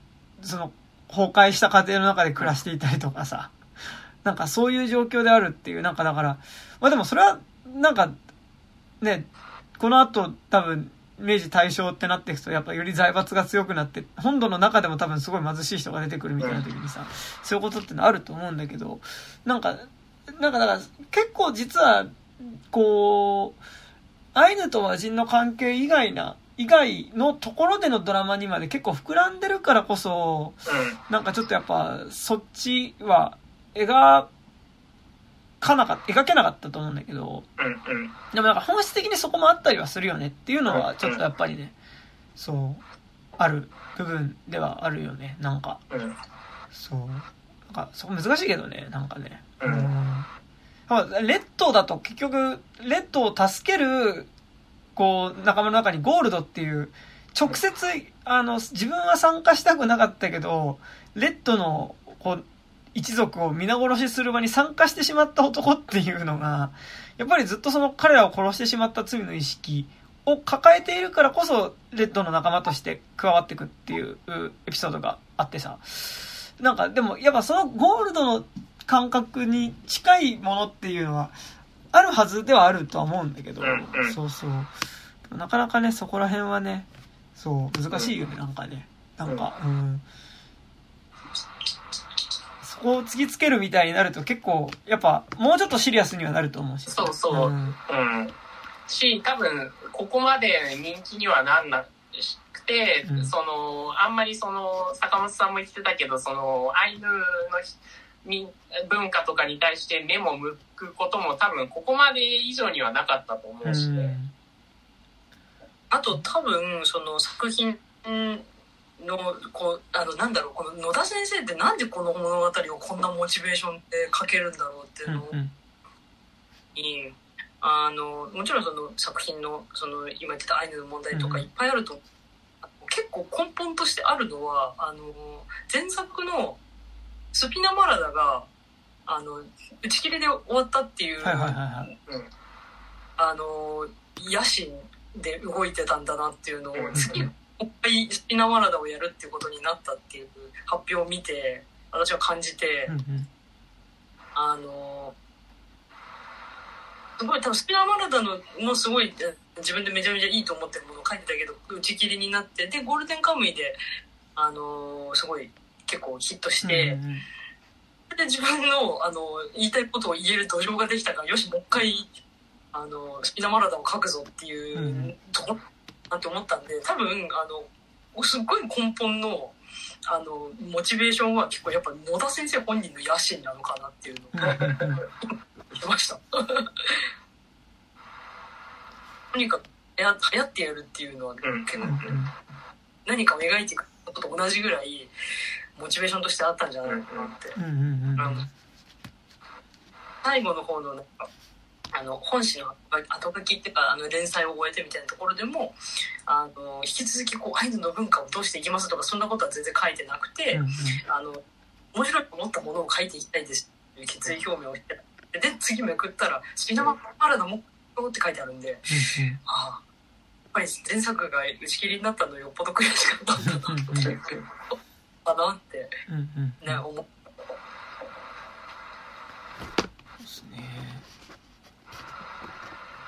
S1: その、崩壊した家庭の中で暮らしていたりとかさ、なんかそういう状況であるっていう、なんかだから、まあでもそれは、なんか、ね、この後多分、明治大正ってなっていくと、やっぱより財閥が強くなって、本土の中でも多分すごい貧しい人が出てくるみたいな時にさ、そういうことってのあると思うんだけど、なんか、なんかだから、結構実は、こう、アイヌと和人の関係以外な、以外のところでのドラマにまで結構膨らんでるからこそ、なんかちょっとやっぱ、そっちは描かなか描けなかったと思うんだけど、でもなんか本質的にそこもあったりはするよねっていうのはちょっとやっぱりね、そう、ある部分ではあるよね、なんか。そう。なんか、そこ難しいけどね、なんかね。うん。レッドだと結局、レッドを助ける、こう、仲間の中にゴールドっていう、直接、あの、自分は参加したくなかったけど、レッドの、こう、一族を皆殺しする場に参加してしまった男っていうのが、やっぱりずっとその彼らを殺してしまった罪の意識を抱えているからこそ、レッドの仲間として加わっていくっていうエピソードがあってさ。なんか、でも、やっぱそのゴールドの感覚に近いものっていうのは、あるはずではあるとは思うんだけど、そうそう。なかなかね、そこら辺はね、そう、難しいよね、なんかね。なんか、うん。こう突きつけるみたいになると結構、やっぱ、もうちょっとシリアスにはなると思うし。
S3: そうそう。うん。うん、し、多分、ここまで人気にはなんなくて、うん、その、あんまりその、坂本さんも言ってたけど、その、アイヌの文化とかに対して目も向くことも多分、ここまで以上にはなかったと思うしね。うん、
S2: あと、多分、その作品、のこうあのなんだろうこの野田先生ってなんでこの物語をこんなモチベーションで書けるんだろうっていうのに、うんうん、あのもちろんその作品のその今言ってたアイヌの問題とかいっぱいあると思う結構根本としてあるのはあの前作のスピナマラダがあの打ち切りで終わったっていう、あの野心で動いてたんだなっていうのを次もう一回スピナマラダをやるっていうことになったっていう発表を見て私は感じて、あのすごい多分スピナマラダのもすごい自分でめちゃめちゃいいと思ってるものを書いてたけど打ち切りになってでゴールデンカムイであのすごい結構ヒットして、うんうん、で自分のあの言いたいことを言える土壌ができたからよしもう一回あのスピナマラダを書くぞっていうところなんて思ったんで多分あのすっごい根本のあのモチベーションは結構やっぱ野田先生本人の野心なのかなっていうのを言ってました。とにかく流行ってやるっていうのは結構、何かを描いていくことと同じぐらいモチベーションとしてあったんじゃないかなって。最後の方のなんかあの本誌の後書きっていうかあの連載を終えてみたいなところでもあの引き続きこうアイヌの文化をどうしていきますとかそんなことは全然書いてなくて、うんうん、あの面白いと思ったものを書いていきたいですっていう決意表明をしてで次めくったら「スピナマラダもって書いてあるんで、うんうん、ああやっぱり前作が打ち切りになったのよっぽど悔しかったんだなってだなって、ね思っ
S1: ですね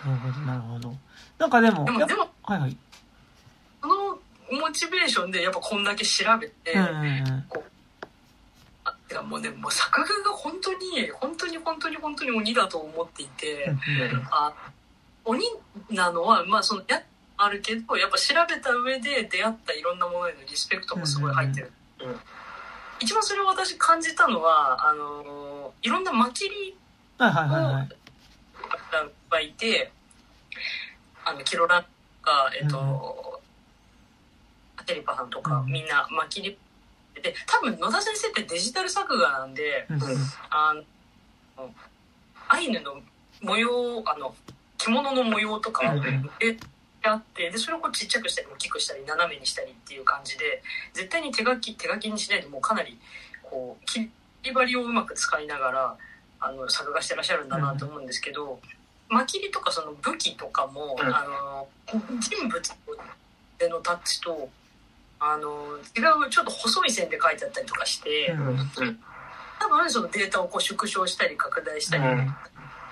S1: なるほどなるほど。なんかでも
S2: でもでも
S1: はいはい。
S2: そのモチベーションでやっぱこんだけ調べて、うんうんうん、こういやもうねもう作画が本当に本当に本当に本当に鬼だと思っていて、あ鬼なのはまあそのやあるけどやっぱ調べた上で出会ったいろんなものへのリスペクトもすごい入ってる、うん、一番それを私感じたのはあのいろんなまきり
S1: をが
S2: いてあのキロラとかえっと、うん、テリパさんとか、みんなまきりで多分野田先生ってデジタル作画なんで、うん、あのアイヌの模様あの着物の模様とかをえあってでそれをこうちっちゃくしたり大きくしたり斜めにしたりっていう感じで絶対に手書き手書きにしないでもうかなりこう切り張りをうまく使いながらあの作画してらっしゃるんだなと思うんですけど、まきりとかその武器とかも、あの人物でのタッチとあの違うちょっと細い線で書いてあったりとかして、多分そのデータをこう縮小したり拡大したり。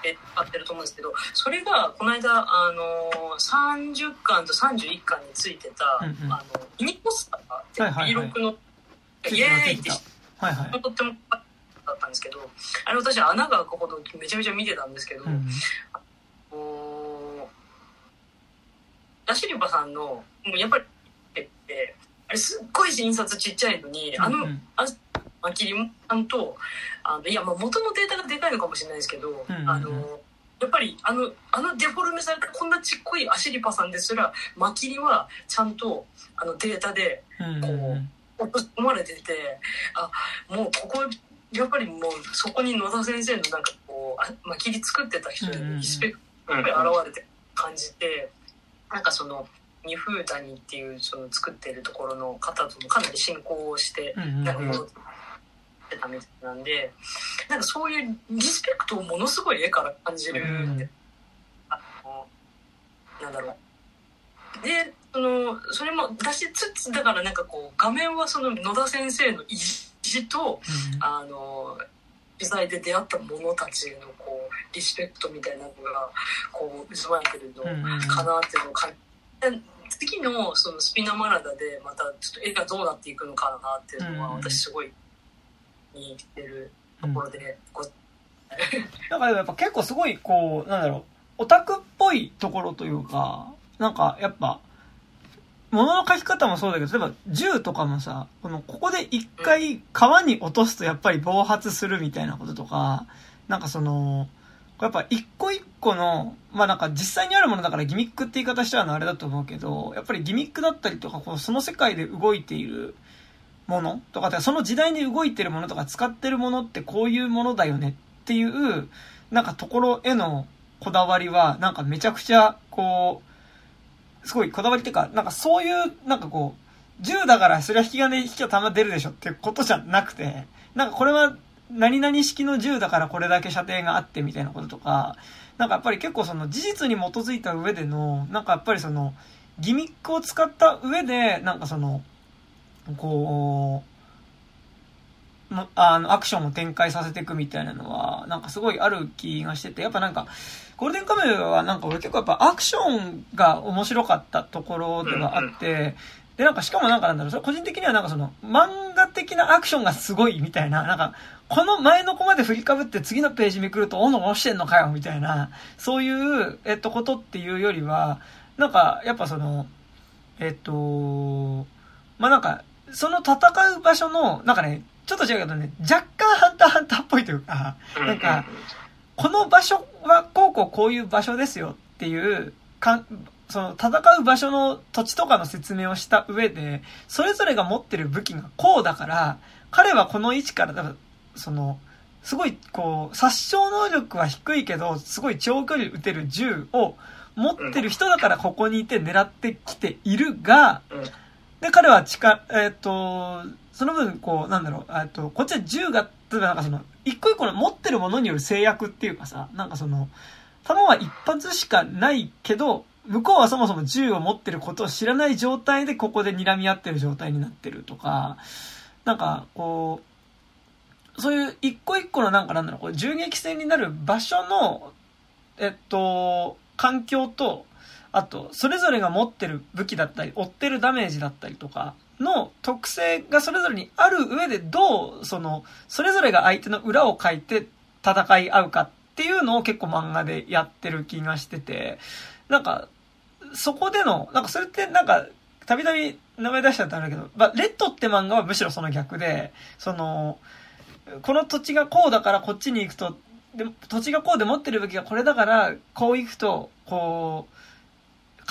S2: えあってると思うんですけどそれがこの間あの30巻と31巻についてた、うんうん、あのミニポスターって B6 の、イエーイってはいはい、とってもだったんですけどあれ私穴が開くほどめちゃめちゃ見てたんですけど、うん。ダシリバさんのもうやっぱりってあれすっごい印刷ちっちゃいのに、あの、うんうん、あまきりさんとあのいやまあ元のデータがでかいのかもしれないですけど、うんうんうん、あのやっぱりあのあのデフォルメされたこんなちっこいアシリパさんですらまきりはちゃんとあのデータでこう落とし込まれててあもうここやっぱりもうそこに野田先生のなんかこうまきり作ってた人へのリスペクトが現れて感じて、なんかその。二風谷っていうその作ってるところの方ともかなり親交をして、なんかこうってたみたいなんでなんかそういうリスペクトをものすごい絵から感じるんで、うん、あのなんだろう。でそのそれも出しつつだからなんかこう画面はその野田先生の意地と、うん、あの取材で出会った者たちへのこうリスペクトみたいなのがこう渦巻いてるのかなっていうのを感じ次のそのスピナマラダでまたちょっと絵がどうなっていくのかなっていうのは私すごいに来てるところで、うん、
S1: だからやっぱ結構すごいこうなんだろうオタクっぽいところというかなんかやっぱ物の書き方もそうだけど、例えば銃とかもさ、この、ここで一回川に落とすとやっぱり暴発するみたいなこととか、なんかその、やっぱ一個一個の、まあなんか実際にあるものだからギミックって言い方しちゃうのあれだと思うけど、やっぱりギミックだったりとか、こうその世界で動いているものとか、その時代に動いてるものとか使ってるものってこういうものだよねっていう、なんかところへのこだわりは、なんかめちゃくちゃ、こう、すごいこだわりっていうか、なんかそういう、なんかこう、10だからそれは引き金引きは弾出るでしょっていうことじゃなくて、なんかこれは何々式の10だからこれだけ射程があってみたいなこととか、なんかやっぱり結構その事実に基づいた上での、なんかやっぱりその、ギミックを使った上で、なんかその、こう、あの、アクションを展開させていくみたいなのは、なんかすごいある気がしてて、やっぱなんか、ゴールデンカムイはなんか俺結構やっぱアクションが面白かったところではあって、で、なんかしかもなんかなんだろう、それ個人的にはなんかその、漫画的なアクションがすごいみたいな、なんか、この前のコマで振りかぶって次のページめくると、斧押してんのかよみたいな、そういう、えっと、ことっていうよりは、なんか、やっぱその、えっと、まあ、なんか、その戦う場所の、なんかね、ちょっと違うけどね、若干ハンターハンターっぽいというか、なんか、この場所はこうこうこういう場所ですよっていう、かその戦う場所の土地とかの説明をした上で、それぞれが持ってる武器がこうだから、彼はこの位置から、その、すごい、こう、殺傷能力は低いけど、すごい長距離撃てる銃を持ってる人だからここにいて狙ってきているが、で、彼は近、えっ、ー、と、その分、こう、なんだろう、えっと、こっちは銃が、例えばなんかその、一個一個の持ってるものによる制約っていうかさ、なんかその、弾は一発しかないけど、向こうはそもそも銃を持ってることを知らない状態でここで睨み合ってる状態になってるとか、なんか、こう、そういう一個一個のなんかなんだろう、銃撃戦になる場所の、えっと、環境と、あと、それぞれが持ってる武器だったり、追ってるダメージだったりとかの特性がそれぞれにある上でどう、その、それぞれが相手の裏を書いて戦い合うかっていうのを結構漫画でやってる気がしてて、なんか、そこでの、なんかそれってなんか、たびたび名前出しちゃったんだけど、まあ、レッドって漫画はむしろその逆で、その、この土地がこうだからこっちに行くと、で土地がこうで持ってる武器がこれだから、こう行くと、こう、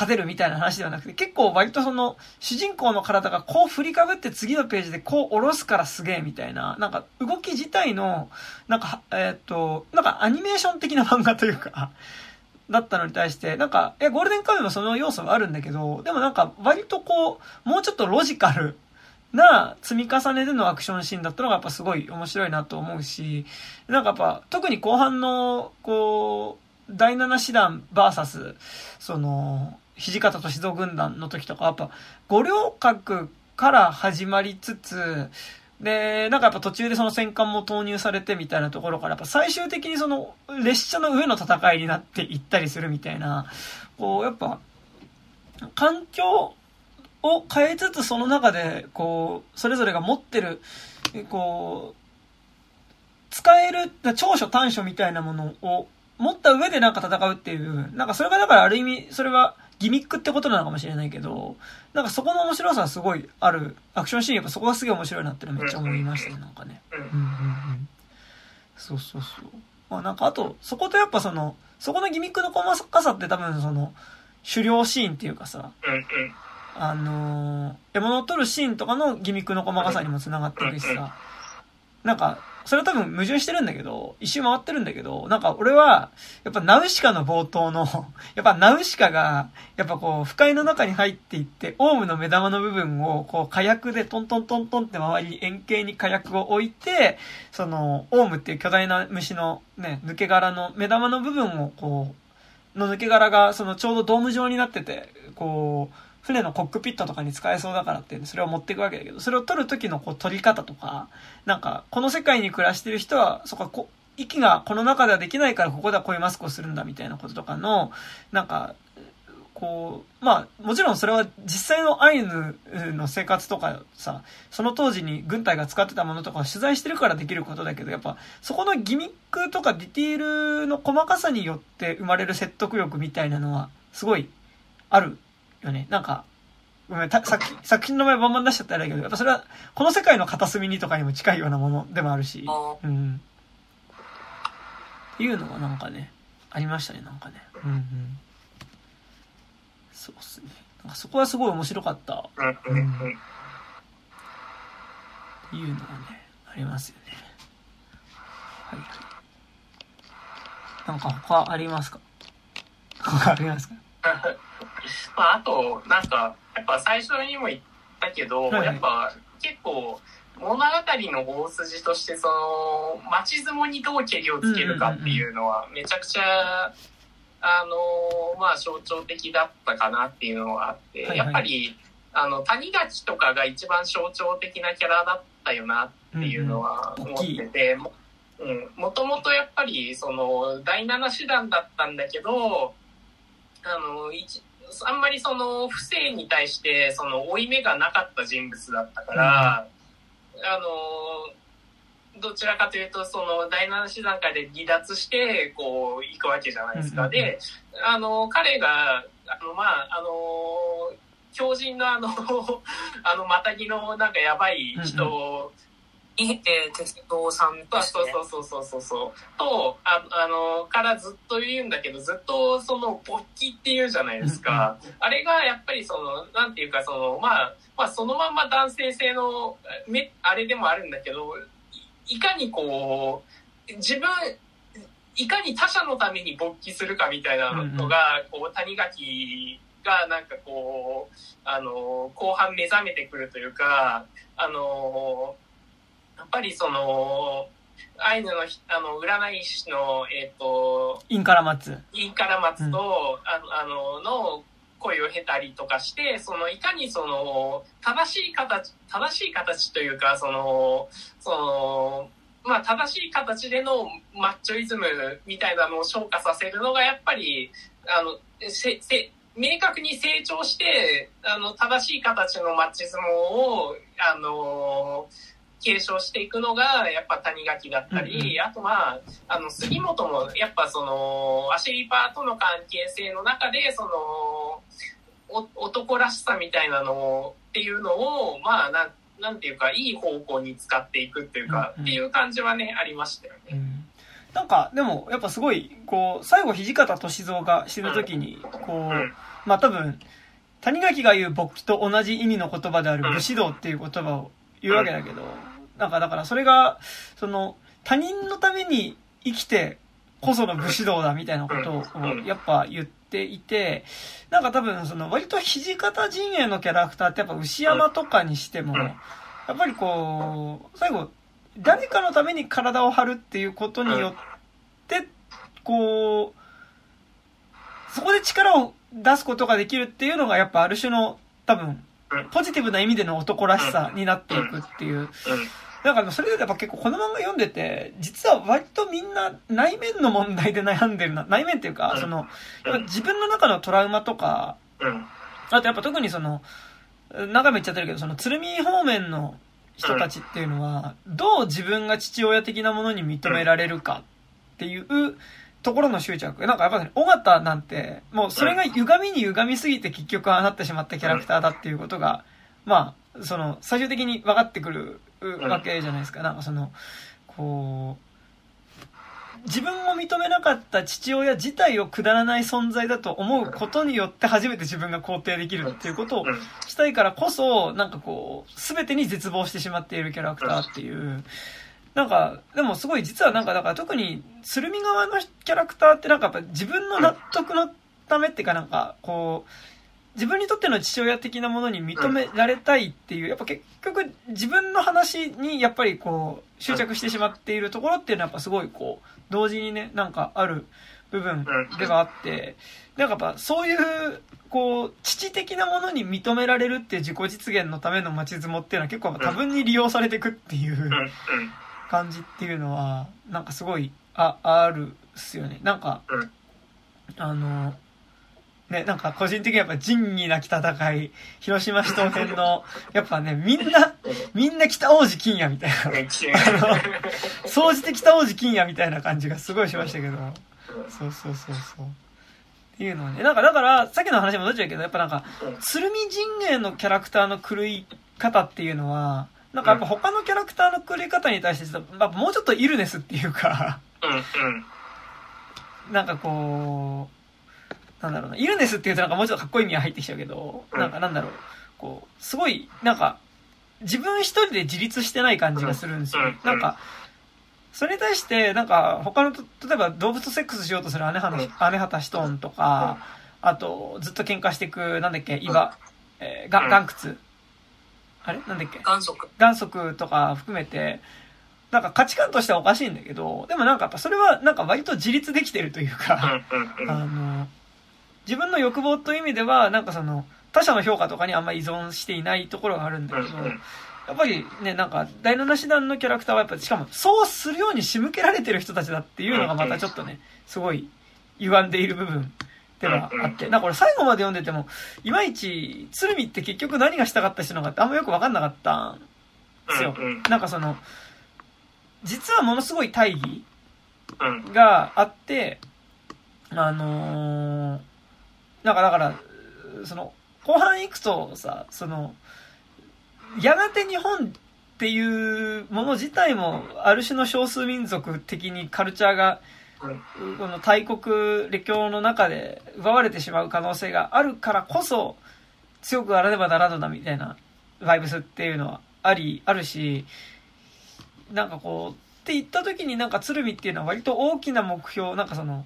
S1: 勝てるみたいな話ではなくて、結構割とその、主人公の体がこう振りかぶって次のページでこう下ろすからすげえみたいな、なんか動き自体の、なんか、えー、っと、なんかアニメーション的な漫画というか、だったのに対して、なんか、え、ゴールデンカムイもその要素はあるんだけど、でもなんか割とこう、もうちょっとロジカルな積み重ねでのアクションシーンだったのがやっぱすごい面白いなと思うし、なんかやっぱ特に後半の、こう、第7師団バーサス、その、土方歳三軍団の時とか、やっぱ五稜郭から始まりつつ、で、なんかやっぱ途中でその戦艦も投入されてみたいなところから、やっぱ最終的にその列車の上の戦いになっていったりするみたいな、こう、やっぱ、環境を変えつつその中で、こう、それぞれが持ってる、こう、使える、長所短所みたいなものを持った上でなんか戦うっていう、なんかそれがだからある意味、それはギミックってことなのかもしれないけど、なんかそこの面白さはすごいある。アクションシーンやっぱそこがすげえ面白いなってのめっちゃ思いましたね、なんかね。うんうんうん。そうそうそう。まあなんかあと、そことやっぱその、そこのギミックの細かさって多分その、狩猟シーンっていうかさ、あのー、獲物を取るシーンとかのギミックの細かさにも繋がってるしさ、なんか、それは多分矛盾してるんだけど、一周回ってるんだけど、なんか俺は、やっぱナウシカの冒頭の、やっぱナウシカが、やっぱこう、不快の中に入っていって、オウムの目玉の部分を、こう、火薬でトントントントンって周りに円形に火薬を置いて、その、オウムっていう巨大な虫のね、抜け殻の目玉の部分を、こう、の抜け殻が、そのちょうどドーム状になってて、こう、船のコックピットとかに使えそうだからってそれを持っていくわけだけど、それを取る時のこう取り方とか、なんか、この世界に暮らしてる人は、そこはこ、息がこの中ではできないからここではこういうマスクをするんだみたいなこととかの、なんか、こう、まあ、もちろんそれは実際のアイヌの生活とかさ、その当時に軍隊が使ってたものとかを取材してるからできることだけど、やっぱそこのギミックとかディティールの細かさによって生まれる説得力みたいなのはすごいあるよね。なんか、ごめん、作作品の名前バンバン出しちゃったらいいけど、やっぱそれは、この世界の片隅にとかにも近いようなものでもあるし、うん。っていうのがなんかね、ありましたね、なんかね。うんうん。そうっすね。なんかそこはすごい面白かった。うん。っていうのがね、ありますよね。はいはい。なんか他ありますか？他ありますか？
S3: まあ、あと、なんか、やっぱ最初にも言っったけど、はい、やっぱ結構物語の大筋としてその町相撲にどうけりをつけるかっていうのはめちゃくちゃあのまあ象徴的だったかなっていうのがあって、はいはい、やっぱりあの谷垣とかが一番象徴的なキャラだったよなっていうのは思ってて、うん、もともとやっぱりその第七師団だったんだけどあの一あんまりその不正に対してその負い目がなかった人物だったから、うん、あのどちらかというとその第七師団階で離脱してこう行くわけじゃないですか。うん、であの彼があのまああの強靭のあの あのまたぎのなんかやばい人
S2: えー、鉄道さんと、ね、
S3: そうそうそうそうそう。そうとああのからずっと言うんだけどずっとその勃起っていうじゃないですか。あれがやっぱりそのなんていうかそのまあまあそのまんま男性性のめあれでもあるんだけどいかにこう自分いかに他者のために勃起するかみたいなのが、こう谷垣がなんかこうあの後半目覚めてくるというかあのやっぱりその、アイヌのあの占い師の、えっ、ー、と、
S1: インカラマツ。
S3: インカラマツと、うん、あの、あの、の声を経たりとかして、その、いかにその、正しい形、正しい形というか、その、その、まあ、正しい形でのマッチョイズムみたいなのを昇華させるのが、やっぱり、あの、せ、せ、明確に成長して、あの、正しい形のマッチ相撲を、あの継承していくのがやっぱ谷垣だったり、うん、あとまああの杉本もやっぱそのアシリパーとの関係性の中でその男らしさみたいなのっていうのをまあなんなんていうかいい方向に使っていくっていうか、うん、っていう感じはねありましたよね。うん。
S1: なんか、でも、やっぱすごい、こう、最後、土方歳三が死ぬ時に、こう、うん、まあ多分、谷垣が言う勃起と同じ意味の言葉である武士道っていう言葉を言うわけだけど、なんかだからそれが、その、他人のために生きてこその武士道だみたいなことをやっぱ言っていて、なんか多分その割と土方陣営のキャラクターってやっぱ牛山とかにしても、やっぱりこう、最後、誰かのために体を張るっていうことによって、こう、そこで力を出すことができるっていうのがやっぱある種の多分、ポジティブな意味での男らしさになっていくっていうだからそれでやっぱ結構この漫画読んでて、実は割とみんな内面の問題で悩んでるな。内面っていうか、その、自分の中のトラウマとか、あとやっぱ特にその、何回も言っちゃってるけど、その鶴見方面の人たちっていうのは、どう自分が父親的なものに認められるかっていうところの執着。なんかやっぱね、尾形なんて、もうそれが歪みに歪みすぎて結局ああなってしまったキャラクターだっていうことが、まあ、その、最終的に分かってくるわけじゃないですか。なんかその、こう、自分を認めなかった父親自体をくだらない存在だと思うことによって初めて自分が肯定できるっていうことをしたいからこそ、なんかこう、すべてに絶望してしまっているキャラクターっていう、なんか、でもすごい実はなんか、だから特に、鶴見側のキャラクターってなんかやっぱ自分の納得のためっていうかなんか、こう、自分にとっての父親的なものに認められたいっていう、やっぱ結局自分の話にやっぱりこう執着してしまっているところっていうのはやっぱすごいこう同時にねなんかある部分ではあってなんかやっぱそういうこう父的なものに認められるっていう自己実現のための町相撲っていうのは結構多分に利用されていくっていう感じっていうのはなんかすごいああるっすよね。なんかあのね、なんか個人的にやっぱ仁義なき戦い、広島市東編の、やっぱね、みんな、みんな北王子金也みたいな、あの、総じて北王子金也みたいな感じがすごいしましたけど、そうそうそうそう。っていうのはね、なんかだから、さっきの話もどっちだけど、やっぱなんか、鶴見陣営のキャラクターの狂い方っていうのは、なんかやっぱ他のキャラクターの狂い方に対して、まあ、もうちょっとイルネスっていうか。なんかこう、なんだろうな、イルネスって言うとなんかもうちょっとかっこいい意味が入ってきちゃうけど、なんかなんだろう、こう、すごい、なんか、自分一人で自立してない感じがするんですよ。なんか、それに対して、なんか、他の、例えば動物とセックスしようとする姉畑、姉畑シトーンとか、あと、ずっと喧嘩していく、なんだっけ、岩、えー、ガガンクツ。あれ？なんだっけ？
S2: 元祖
S1: 元祖とか含めて、なんか価値観としてはおかしいんだけど、でもなんかやっぱそれはなんか割と自立できてるというか、あの、自分の欲望という意味では、なんかその、他者の評価とかにあんま依存していないところがあるんだけど、やっぱりね、なんか、第七師団のキャラクターはやっぱり、しかも、そうするように仕向けられてる人たちだっていうのがまたちょっとね、すごい、歪んでいる部分ではあって、なんかこれ最後まで読んでても、いまいち、鶴見って結局何がしたかった人のかってあんまよくわかんなかったんですよ。なんかその、実はものすごい大義があって、あのー、なんかだから、その、後半行くとさ、その、やがて日本っていうもの自体も、ある種の少数民族的にカルチャーが、この大国列強の中で奪われてしまう可能性があるからこそ、強くあらねばならぬなみたいなバイブスっていうのはあり、あるし、なんかこう、って言った時になんか鶴見っていうのは割と大きな目標、なんかその、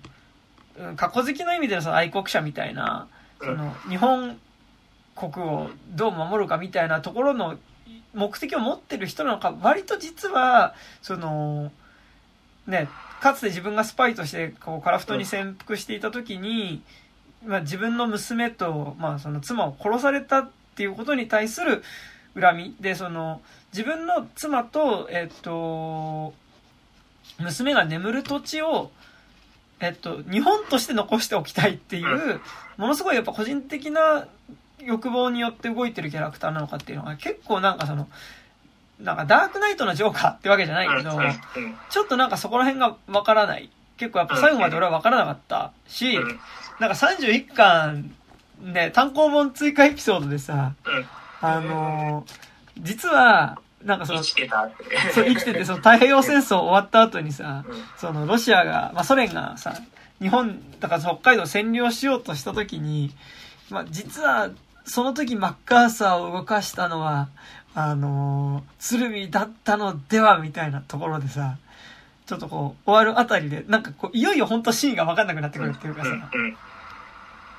S1: 過去好きの意味でのその愛国者みたいな、その、日本国をどう守るかみたいなところの目的を持ってる人なのか、割と実は、その、ね、かつて自分がスパイとして、こう、カラフトに潜伏していた時に、まあ自分の娘と、まあその妻を殺されたっていうことに対する恨み。で、その、自分の妻と、えっと、娘が眠る土地を、えっと、日本として残しておきたいっていう、ものすごいやっぱ個人的な欲望によって動いてるキャラクターなのかっていうのが結構なんかその、なんかダークナイトのジョーカーってわけじゃないけど、ちょっとなんかそこら辺がわからない。結構やっぱ最後まで俺はわからなかったし、なんか31巻、ね、単行本追加エピソードでさ、あのー、実は、なんかその、生きてたそう、生きてて、その太平洋戦争終わった後にさ、そのロシアが、まあソ連がさ、日本、だから北海道占領しようとした時に、まあ実はその時マッカーサーを動かしたのは、あのー、鶴見だったのではみたいなところでさ、ちょっとこう、終わるあたりで、なんかこう、いよいよ本当シーンがわかんなくなってくるっていうかさ、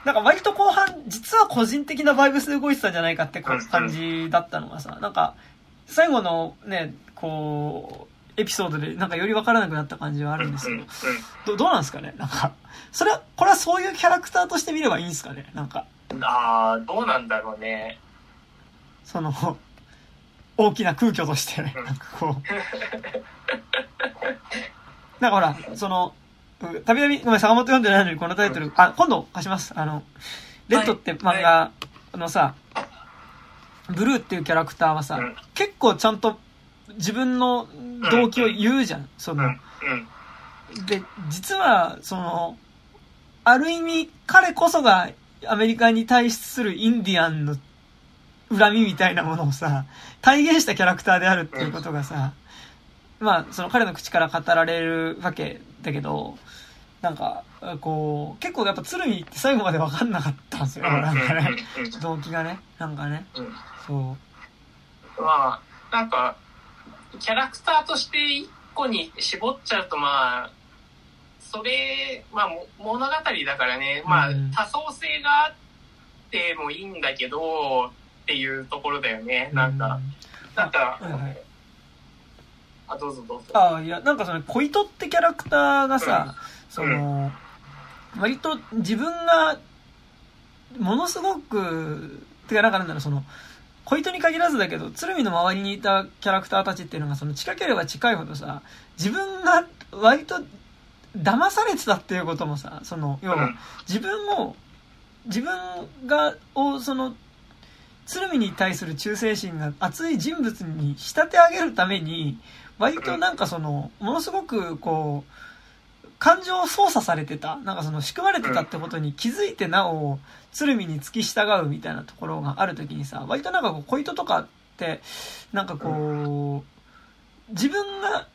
S1: なんか割と後半、実は個人的なバイブスで動いてたんじゃないかって感じだったのがさ、なんか、最後のね、こう、エピソードでなんかよりわからなくなった感じはあるんですけど、どどうなんですかね？なんか、それは、これはそういうキャラクターとして見ればいいんですかね？なんか。
S3: ああ、どうなんだろうね。
S1: その、大きな空虚として、なんかこう。なんかほら、その、たびたび、ごめん、坂本読んでないのにこのタイトル、あ、今度貸します。あの、レッドって漫画のさ、ブルーっていうキャラクターはさ、結構ちゃんと自分の動機を言うじゃん。その、で、実は、その、ある意味、彼こそがアメリカに対するインディアンの恨みみたいなものをさ、体現したキャラクターであるっていうことがさ、まあ、その彼の口から語られるわけだけど、なんか、こう、結構やっぱ鶴見って最後まで分かんなかったんですよ。なんかね、動機がね、なんかね。そ
S3: う。まあ、なんか、キャラクターとして一個に絞っちゃうとまあ、それ、まあ、物語だからね、まあ、多層性があってもいいんだけど、っていうところだよね、なんか。なんか、あ、どうぞどうぞ。
S1: あいや、なんかその、小糸ってキャラクターがさ、うん、その、うん、割と自分が、ものすごく、てか、なんかなんだろう、その、小糸に限らずだけど、鶴見の周りにいたキャラクターたちっていうのが、その、近ければ近いほどさ、自分が割と騙されてたっていうこともさ、その、要は、自分を、自分が、を、その、鶴見に対する忠誠心が熱い人物に仕立て上げるために、割となんかその、ものすごくこう、感情を操作されてた、なんかその仕組まれてたってことに気づいてなお、鶴見に付き従うみたいなところがある時にさ、割となんかこう、小糸とかって、なんかこう、自分が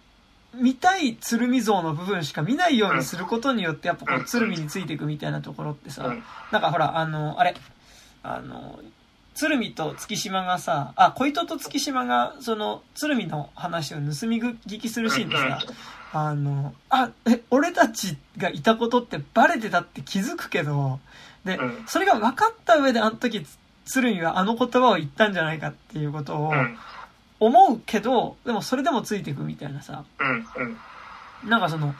S1: 見たい鶴見像の部分しか見ないようにすることによって、やっぱこう、鶴見についていくみたいなところってさ、なんかほら、あの、あれ、あの、鶴見と月島がさ、あ、小糸と月島が、その、鶴見の話を盗み聞きするシーンでさ、あの、あ、え、俺たちがいたことってバレてたって気づくけど、で、それが分かった上であの時鶴見はあの言葉を言ったんじゃないかっていうことを思うけど、でもそれでもついていくみたいなさ、なんかその、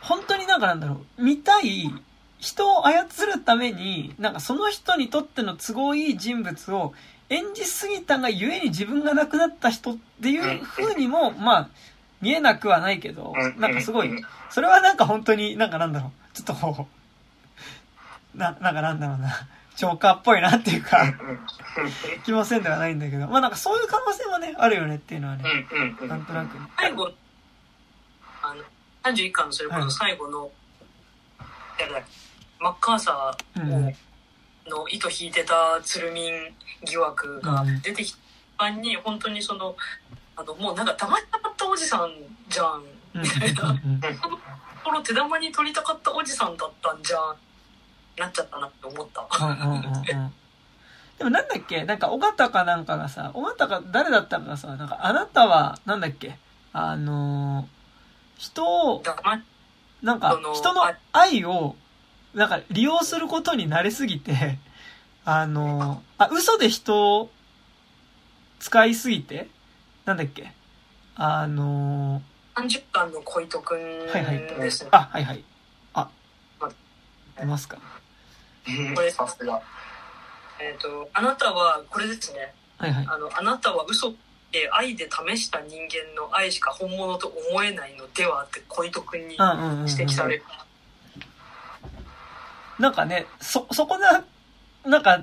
S1: 本当になんかなんだろう、見たい人を操るために、なんかその人にとっての都合いい人物を演じすぎたがゆえに自分が亡くなった人っていう風にも、まあ、見えなくはないけど、なんかすごい、それはなんか本当になんかなんだろう、ちょっとこう、な、なんかなんだろうな、ジョーカーっぽいなっていうか、気もせんではないんだけど、まあなんかそういう可能性もね、あるよねっていうのはね、なんとなく、ね。
S2: 最後、あの、31巻のそれこそ最後の、はい、マッカーサーを、の糸引いてた鶴民疑惑が出てきたに、本当にその、あの、もうなんか黙りたかったおじさんじゃん、みたいな。このところ手玉に取りたかったおじさんだったんじゃん、なっちゃったなって思った。
S1: でもなんだっけ？なんか、尾形かなんかがさ、尾形か誰だったかがさ、なんか、あなたは、なんだっけ？あのー、人を、なんか、人の愛を、なんか、利用することに慣れすぎて、あのー、あ、嘘で人を使いすぎて、なんだっけ？あの
S2: ー、30巻の小糸くんですね。はいはい。
S1: あ、はいはい。あ、出ますか？
S2: これさすが。えっ、ー、と、あなたは、これですね。
S1: はいはい。
S2: あの、あなたは嘘で愛で試した人間の愛しか本物と思えないのではって小糸くんに指摘される。
S1: なんかね、そ、そこな、なんか、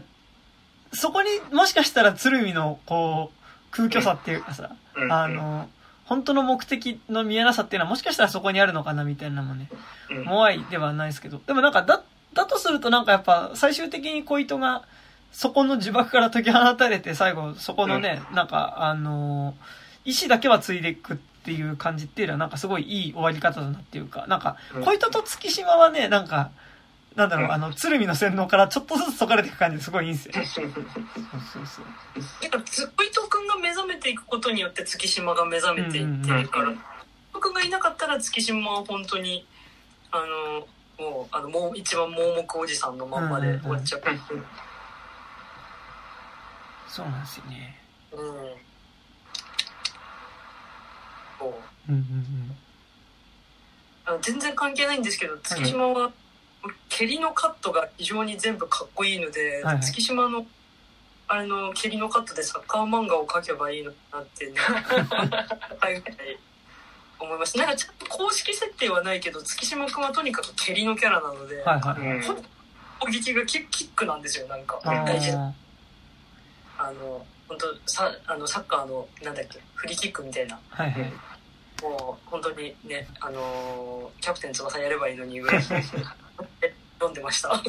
S1: そこにもしかしたら鶴見のこう、空虚さっていうかさ、あの、本当の目的の見えなさっていうのはもしかしたらそこにあるのかなみたいなのもね、モアイではないですけど、でもなんかだ、だとするとなんかやっぱ最終的に小糸がそこの呪縛から解き放たれて最後そこのね、なんかあの意志だけは継いでいくっていう感じっていうのはなんかすごいいい終わり方だなっていうか、なんか小糸と月島はね、なんか、なんだろう、あの、鶴見の洗脳からちょっとずつ解かれていく感じですごいいいんですよ。そうそう
S2: そう。なんか、つっこいとくんが目覚めていくことによって月島が目覚めていってるから、僕がいなかったら月島は本当に、あの、もう、あの、もう一番盲目おじさんのまんまで終わっちゃう。
S1: そうなんですよね。
S2: うん。そう。
S1: うんうんうん。
S2: あの全然関係ないんですけど、月島は、蹴りのカットが非常に全部かっこいいので、はいはい、月島のあの蹴りのカットでサッカー漫画を描けばいいのかなってね 思いました。なんかちょっと公式設定はないけど月島君はとにかく蹴りのキャラなので、はいはい、攻撃がキックなんですよなんか。大事。なあの本当さあのサッカーのなんだっけフリーキックみたいな、
S1: はいはい、
S2: もう本当にねあのキャプテン翼やればいいのにぐらい読んでました。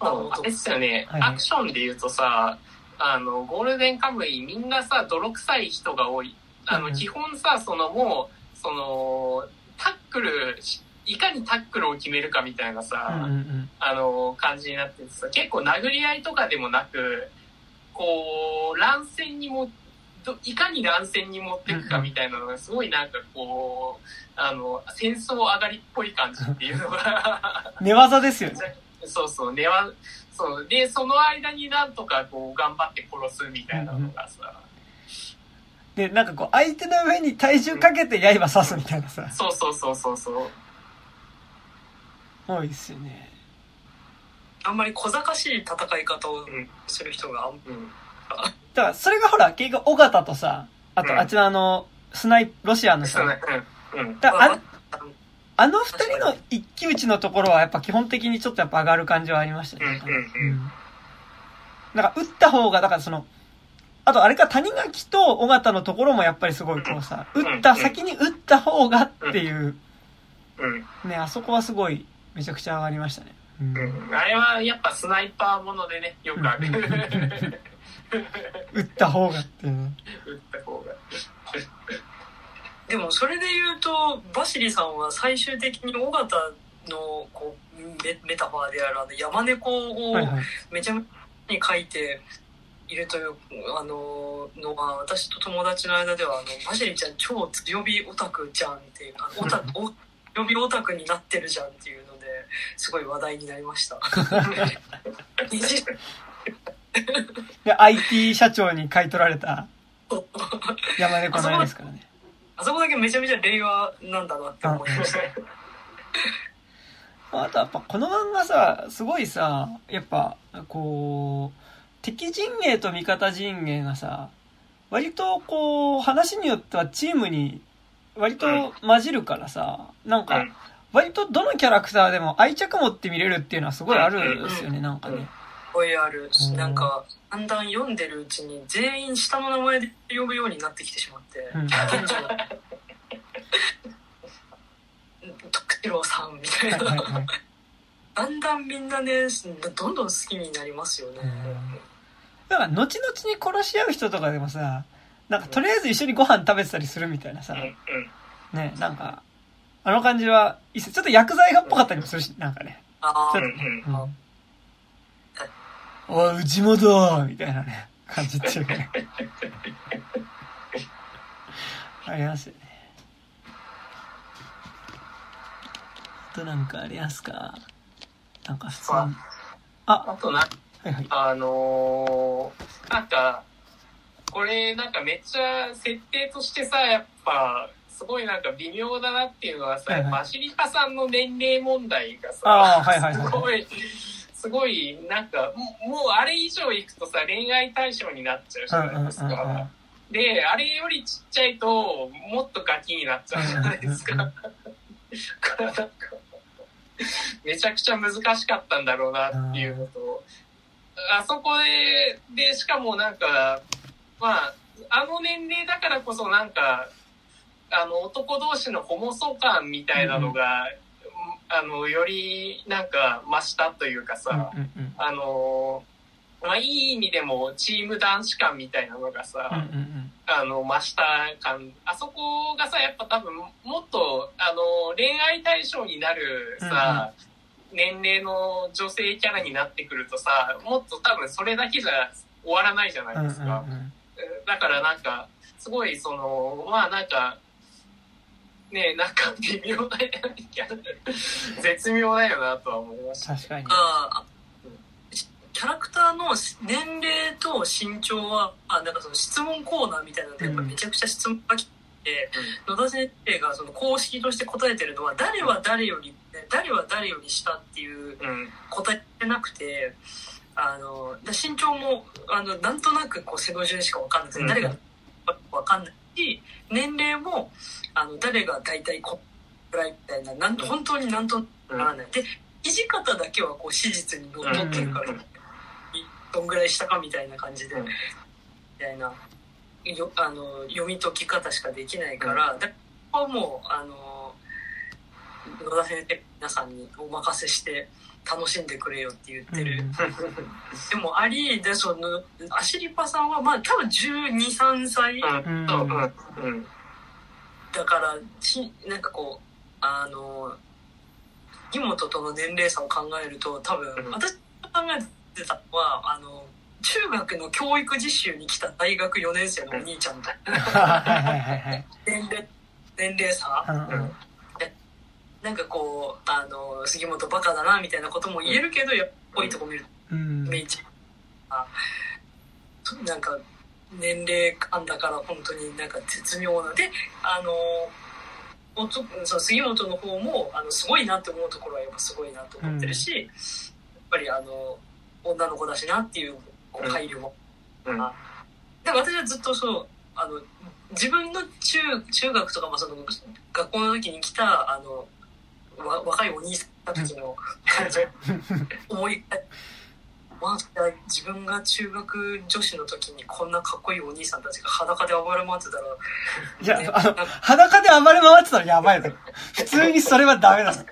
S3: あれですよね、はい、アクションで言うとさ、あの、ゴールデンカムイみんなさ、泥臭い人が多い。あの、基本さ、そのもう、その、タックル、いかにタックルを決めるかみたいなさ、
S1: うんうん、
S3: あの、感じになっててさ、結構殴り合いとかでもなく、こう、乱戦にもいかに乱戦に持っていくかみたいなのがすごいなんかこう、あの、戦争上がりっぽい感じっていうのが
S1: 寝技ですよね。
S3: そうそう、寝技、そう。で、その間になんとかこう頑張って殺すみたいなのがさ、
S1: で、なんかこう、相手の上に体重かけて刃刺すみたいなさ。
S3: そうそうそうそうそう。
S1: 多いっすよね。
S2: あんまり小賢しい戦い方をする人が、うん、
S1: だから、それがほら、結局、尾形とさ、あと、あちらの、スナイ、ロシアのさ、だああの二人の一騎打ちのところはやっぱ基本的にちょっとやっぱ上がる感じはありましたね。うん。なんか打った方が、だからその、あとあれか谷垣と尾形のところもやっぱりすごいこうさ、打った、先に打った方がっていう、ね、あそこはすごいめちゃくちゃ上がりましたね。
S3: うん、あれはやっぱスナイパーものでね、よくある。
S1: 打った方がっていう
S3: ね。打った方が。
S2: でもそれで言うとバシリさんは最終的に尾形のこうメメタファーであるあの山猫をめちゃめちゃに書いているという、あののは私と友達の間ではあのバシリちゃん超強火オタクじゃんっていうあの オタ、強火オタクになってるじゃんっていうのですごい話題になりました。
S1: で、IT 社長に買い取られた山猫の絵ですからね。
S2: あそこだけめちゃめちゃ令和なんだなって思いました。
S1: あとやっぱこの漫画さ、すごいさ、やっぱ、こう、敵陣営と味方陣営がさ、割とこう、話によってはチームに割と混じるからさ、なんか、割とどのキャラクターでも愛着持って見れるっていうのはすごいあるんですよね、なんかね。
S2: こいある。なんか、だんだん読んでるうちに全員下の名前で呼ぶようになってきてしまって、
S1: うん
S2: 徳次郎さんみたいな。
S1: はい
S2: だんだんみんなね、どんどん好きになりますよね。
S1: だから、後々に殺し合う人とかでもさ、なんかとりあえず一緒にご飯食べてたりするみたいなさ、ね、なんか、あの感じは、ちょっと薬剤画っぽかったりもするし、なんかね。
S2: ああ
S1: ちょっ
S3: うん
S1: と、うん。おい、内本みたいなね、感じっていうかね。ありますよね。あとなんかありますか？なんか普通に。あ、
S3: あとな、
S1: はいはい。
S3: あのーなんか、これなんかめっちゃ設定としてさ、やっぱ、すごいなんか微妙だなっていうのはさ、
S1: はいはい
S3: マシリカさんの年齢問題がさ、
S1: あーはいはいはい
S3: すごい、すごい、なんか、もうあれ以上いくとさ、恋愛対象になっちゃうじゃないです
S1: うんうんうんうん
S3: か。で、あれよりちっちゃいと、もっとガキになっちゃうじゃないですか。めちゃくちゃ難しかったんだろうなっていうのと、あそこで、で、しかもなんか、まあ、あの年齢だからこそなんか、あの、男同士のホモソ感みたいなのが、あの、よりなんか増したというかさ、
S1: うんうん
S3: あの、まあ、いい意味でもチーム男子感みたいなのがさ、
S1: うんうんうん。
S3: あの、増した感、あそこがさ、やっぱ多分、もっと、あの、恋愛対象になるさ、年齢の女性キャラになってくるとさ、もっと多分それだけじゃ終わらないじゃな
S1: うんうん
S3: いですか。
S1: うん。
S3: だからなんか、すごいその、まあなんか、ねなんか微妙なキャラ、絶妙だよなとは思いました。
S1: 確かに。
S2: あキャラクターの年齢と身長は、あなんかその質問コーナーみたいなので、やっぱめちゃくちゃ質問が来て、野田先生がその公式として答えてるのは、誰は誰より、誰は誰より下っていう
S3: うん。
S2: 答えてなくて、あの、だ身長も、あの、なんとなくこう背の順しかわかんなくて、
S3: うん
S2: 誰がわかんないし、年齢も、あの、誰が大体こぐらいみたいな、なん本当になんとならない。で、土方だけはこう史実にのっとってるから、
S3: うん。
S2: どんぐらいしたかみたいな感じで、
S3: うん。
S2: みたいな、よあの、読み解き方しかできないから、だからもう、あの、野田先生皆さんにお任せして楽しんでくれよって言ってる。でもありでそのアシリパさんはまあ多分123歳
S3: うん。
S2: だからしなんかこうあの木本との年齢差を考えると多分
S3: うん
S2: 私が考えてたのはあの中学の教育実習に来た大学4年生のお兄ちゃんみたいな
S1: はいはいはいはい。
S2: 年齢年齢差
S1: うんうん
S2: なんかこうあの杉本バカだなみたいなことも言えるけどやっぱこういうとこ見ると
S1: うん。
S2: メイチあなんか年齢感だから本当になんか絶妙な。であのおとその杉本の方もあのすごいなって思うところはやっぱすごいなと思ってるし、やっぱりあの女の子だしなっていうこう配慮も、
S3: うん。
S2: だから私はずっとそうあの自分の中中学とか、まあ、その学校の時に来たあのわ若いお兄さんたちの感じ 思いまあ、自分が中学女子の時にこんなかっこいいお兄さんたちが裸で暴れ回ってたら、
S1: いや、あの、裸で暴れ回ってたらやばいだろ。普通にそれはダメだろ。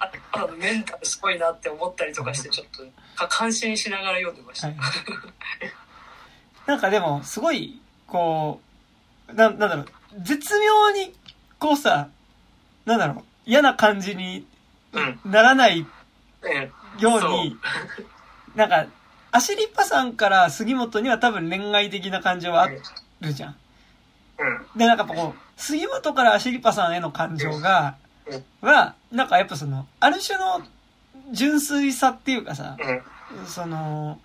S2: ああのメンタルすごいなって思ったりとかして、ちょっとか感心しながら読んでました。
S1: はいなんかでも、すごい、こう、な、なんだろう、絶妙に、こうさ、なんだろう、嫌な感じに
S3: うん。
S1: ならない
S3: うん。
S1: ように、なんか、アシリッパさんから杉本には多分恋愛的な感情はあるじゃん。
S3: うん。
S1: で、なんかこう、杉本からアシリッパさんへの感情が、は、なんかやっぱその、ある種の純粋さっていうかさ、
S3: うん。
S1: その、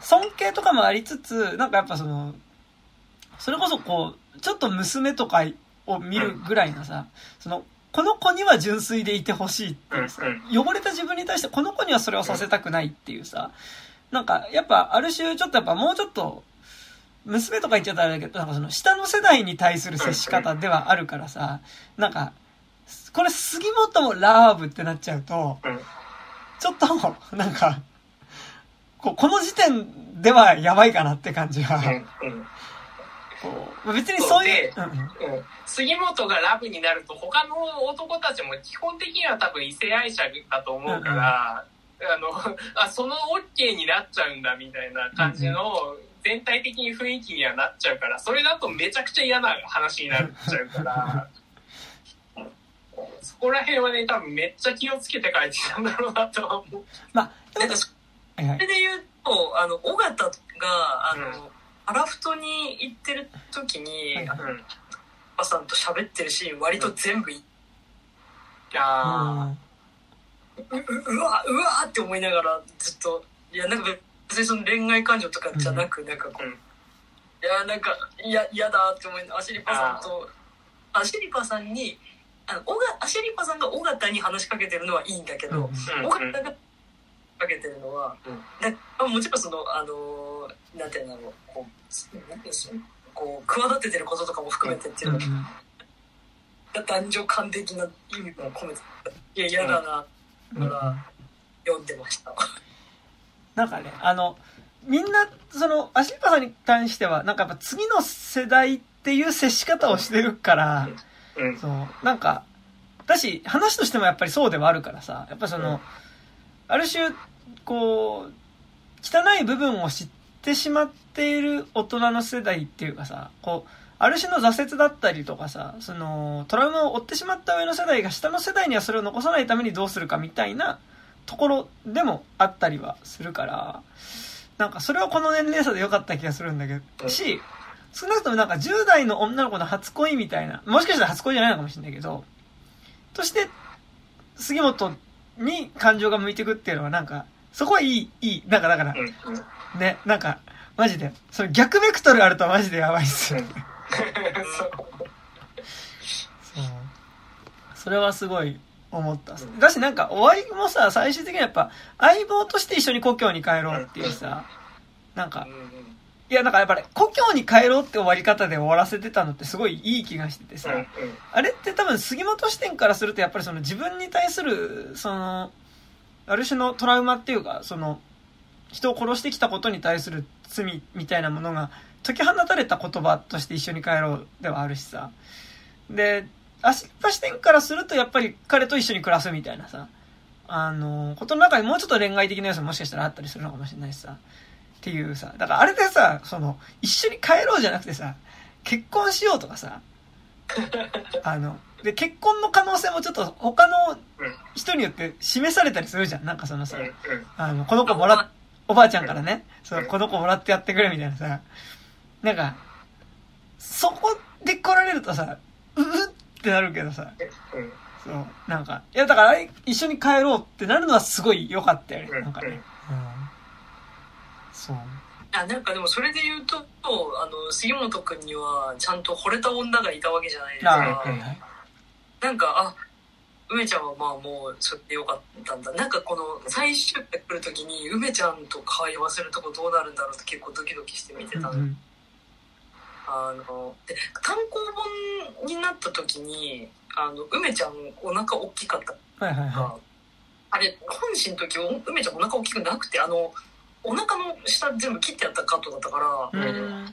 S1: 尊敬とかもありつつ、なんかやっぱその、それこそこう、ちょっと娘とかを見るぐらいのさ、その、この子には純粋でいてほしいっていうさ、汚れた自分に対してこの子にはそれをさせたくないっていうさ、なんかやっぱある種ちょっとやっぱもうちょっと、娘とか言っちゃったらあれだけど、なんかその下の世代に対する接し方ではあるからさ、なんか、これ杉本もラーブってなっちゃうと、ちょっと、なんか、ここの時点ではやばいかなって感じが、こう別にそういう、
S3: そう
S1: うんうん
S3: うん杉本がラブになると他の男たちも基本的には多分異性愛者だと思うから、あのあその OK になっちゃうんだみたいな感じの全体的に雰囲気にはなっちゃうからそれだとめちゃくちゃ嫌な話になっちゃうから。そこら辺はね、多分めっちゃ気をつけて書いてたんだろうなとは思う。
S1: まあ、でも
S2: なんかそれで言うとあの尾形があの、
S3: うん
S2: アラフトに行ってる時に、
S1: はい。
S2: あのパさんと喋ってるシーン割と全部い、
S3: い。やー。
S2: うううわうわーって思いながらずっといやなんか別にその恋愛感情とかじゃなく、なんかこう、
S3: うん
S2: いやなんかいや嫌だって思いアシリパさんとアシリパさんにあのアシリパさんが尾形に話しかけてるのはいいんだけど、
S1: うん。
S3: うん。
S2: 尾形がかけてるのは、
S3: うん。
S2: もちろんそのあのーなんていうんだろうこうなんていうんですかこう企ててることとかも含めてっていうの
S1: うん
S2: が男女間的な意味も込めていや嫌だなから読んでました。
S1: なんかね、あの、みんな、その、アシリパさんに関しては、なんかやっぱ次の世代っていう接し方をしてるから、
S3: うん。
S1: そう、なんか、だし、話としてもやっぱりそうではあるからさ、やっぱその、
S3: うん
S1: ある種、こう、汚い部分を知ってってしまっている大人の世代っていうかさ、こう、ある種の挫折だったりとかさ、その、トラウマを負ってしまった上の世代が下の世代にはそれを残さないためにどうするかみたいなところでもあったりはするから、なんかそれはこの年齢差で良かった気がするんだけど、し、少なくともなんか10代の女の子の初恋みたいな、もしかしたら初恋じゃないのかもしれないけど、として、杉本に感情が向いてくっていうのはなんか、そこはいい、いい。なんかだから、ね、なんか、マジで、その逆ベクトルあるとマジでやばいっすよね。そう。それはすごい思った。だしなんか終わりもさ、最終的にはやっぱ相棒として一緒に故郷に帰ろうっていうさ、なんか、いやなんかやっぱり故郷に帰ろうって終わり方で終わらせてたのってすごいいい気がしててさ、
S3: うん。
S1: あれって多分杉本視点からするとやっぱりその自分に対する、その、ある種のトラウマっていうか、その、人を殺してきたことに対する罪みたいなものが解き放たれた言葉として一緒に帰ろうではあるしさ。で、足っぱ視点からするとやっぱり彼と一緒に暮らすみたいなさ、あの、ことの中にもうちょっと恋愛的な要素ももしかしたらあったりするのかもしれないしさ。っていうさ、だからあれでさ、その、一緒に帰ろうじゃなくてさ、結婚しようとかさ、あの、で、結婚の可能性もちょっと他の人によって示されたりするじゃん。なんかそのさ。あの、この子もらっ、おばあちゃんからね、その、この子もらってやってくれみたいなさ、なんか、そこで来られるとさ、ううってなるけどさ、
S3: うん。
S1: そう、なんか、いやだから一緒に帰ろうってなるのはすごい良かったよね。なんかね。うん。そう。
S2: あなんかでもそれで言うとあの杉本君にはちゃんと惚れた女がいたわけじゃないです
S1: あ
S2: か。なんかあ梅ちゃんはまあもうそれでよかったんだ。なんかこの最終回来る時に梅ちゃんと会話するとこどうなるんだろうって結構ドキドキして見てた。の、
S1: うんうん。
S2: あので単行本になった時にあの梅ちゃんお腹大きかった。
S1: はいはいは
S2: があれ本誌の時お梅ちゃんお腹大きくなくてあのお腹の下全部切ってやったカットだったから。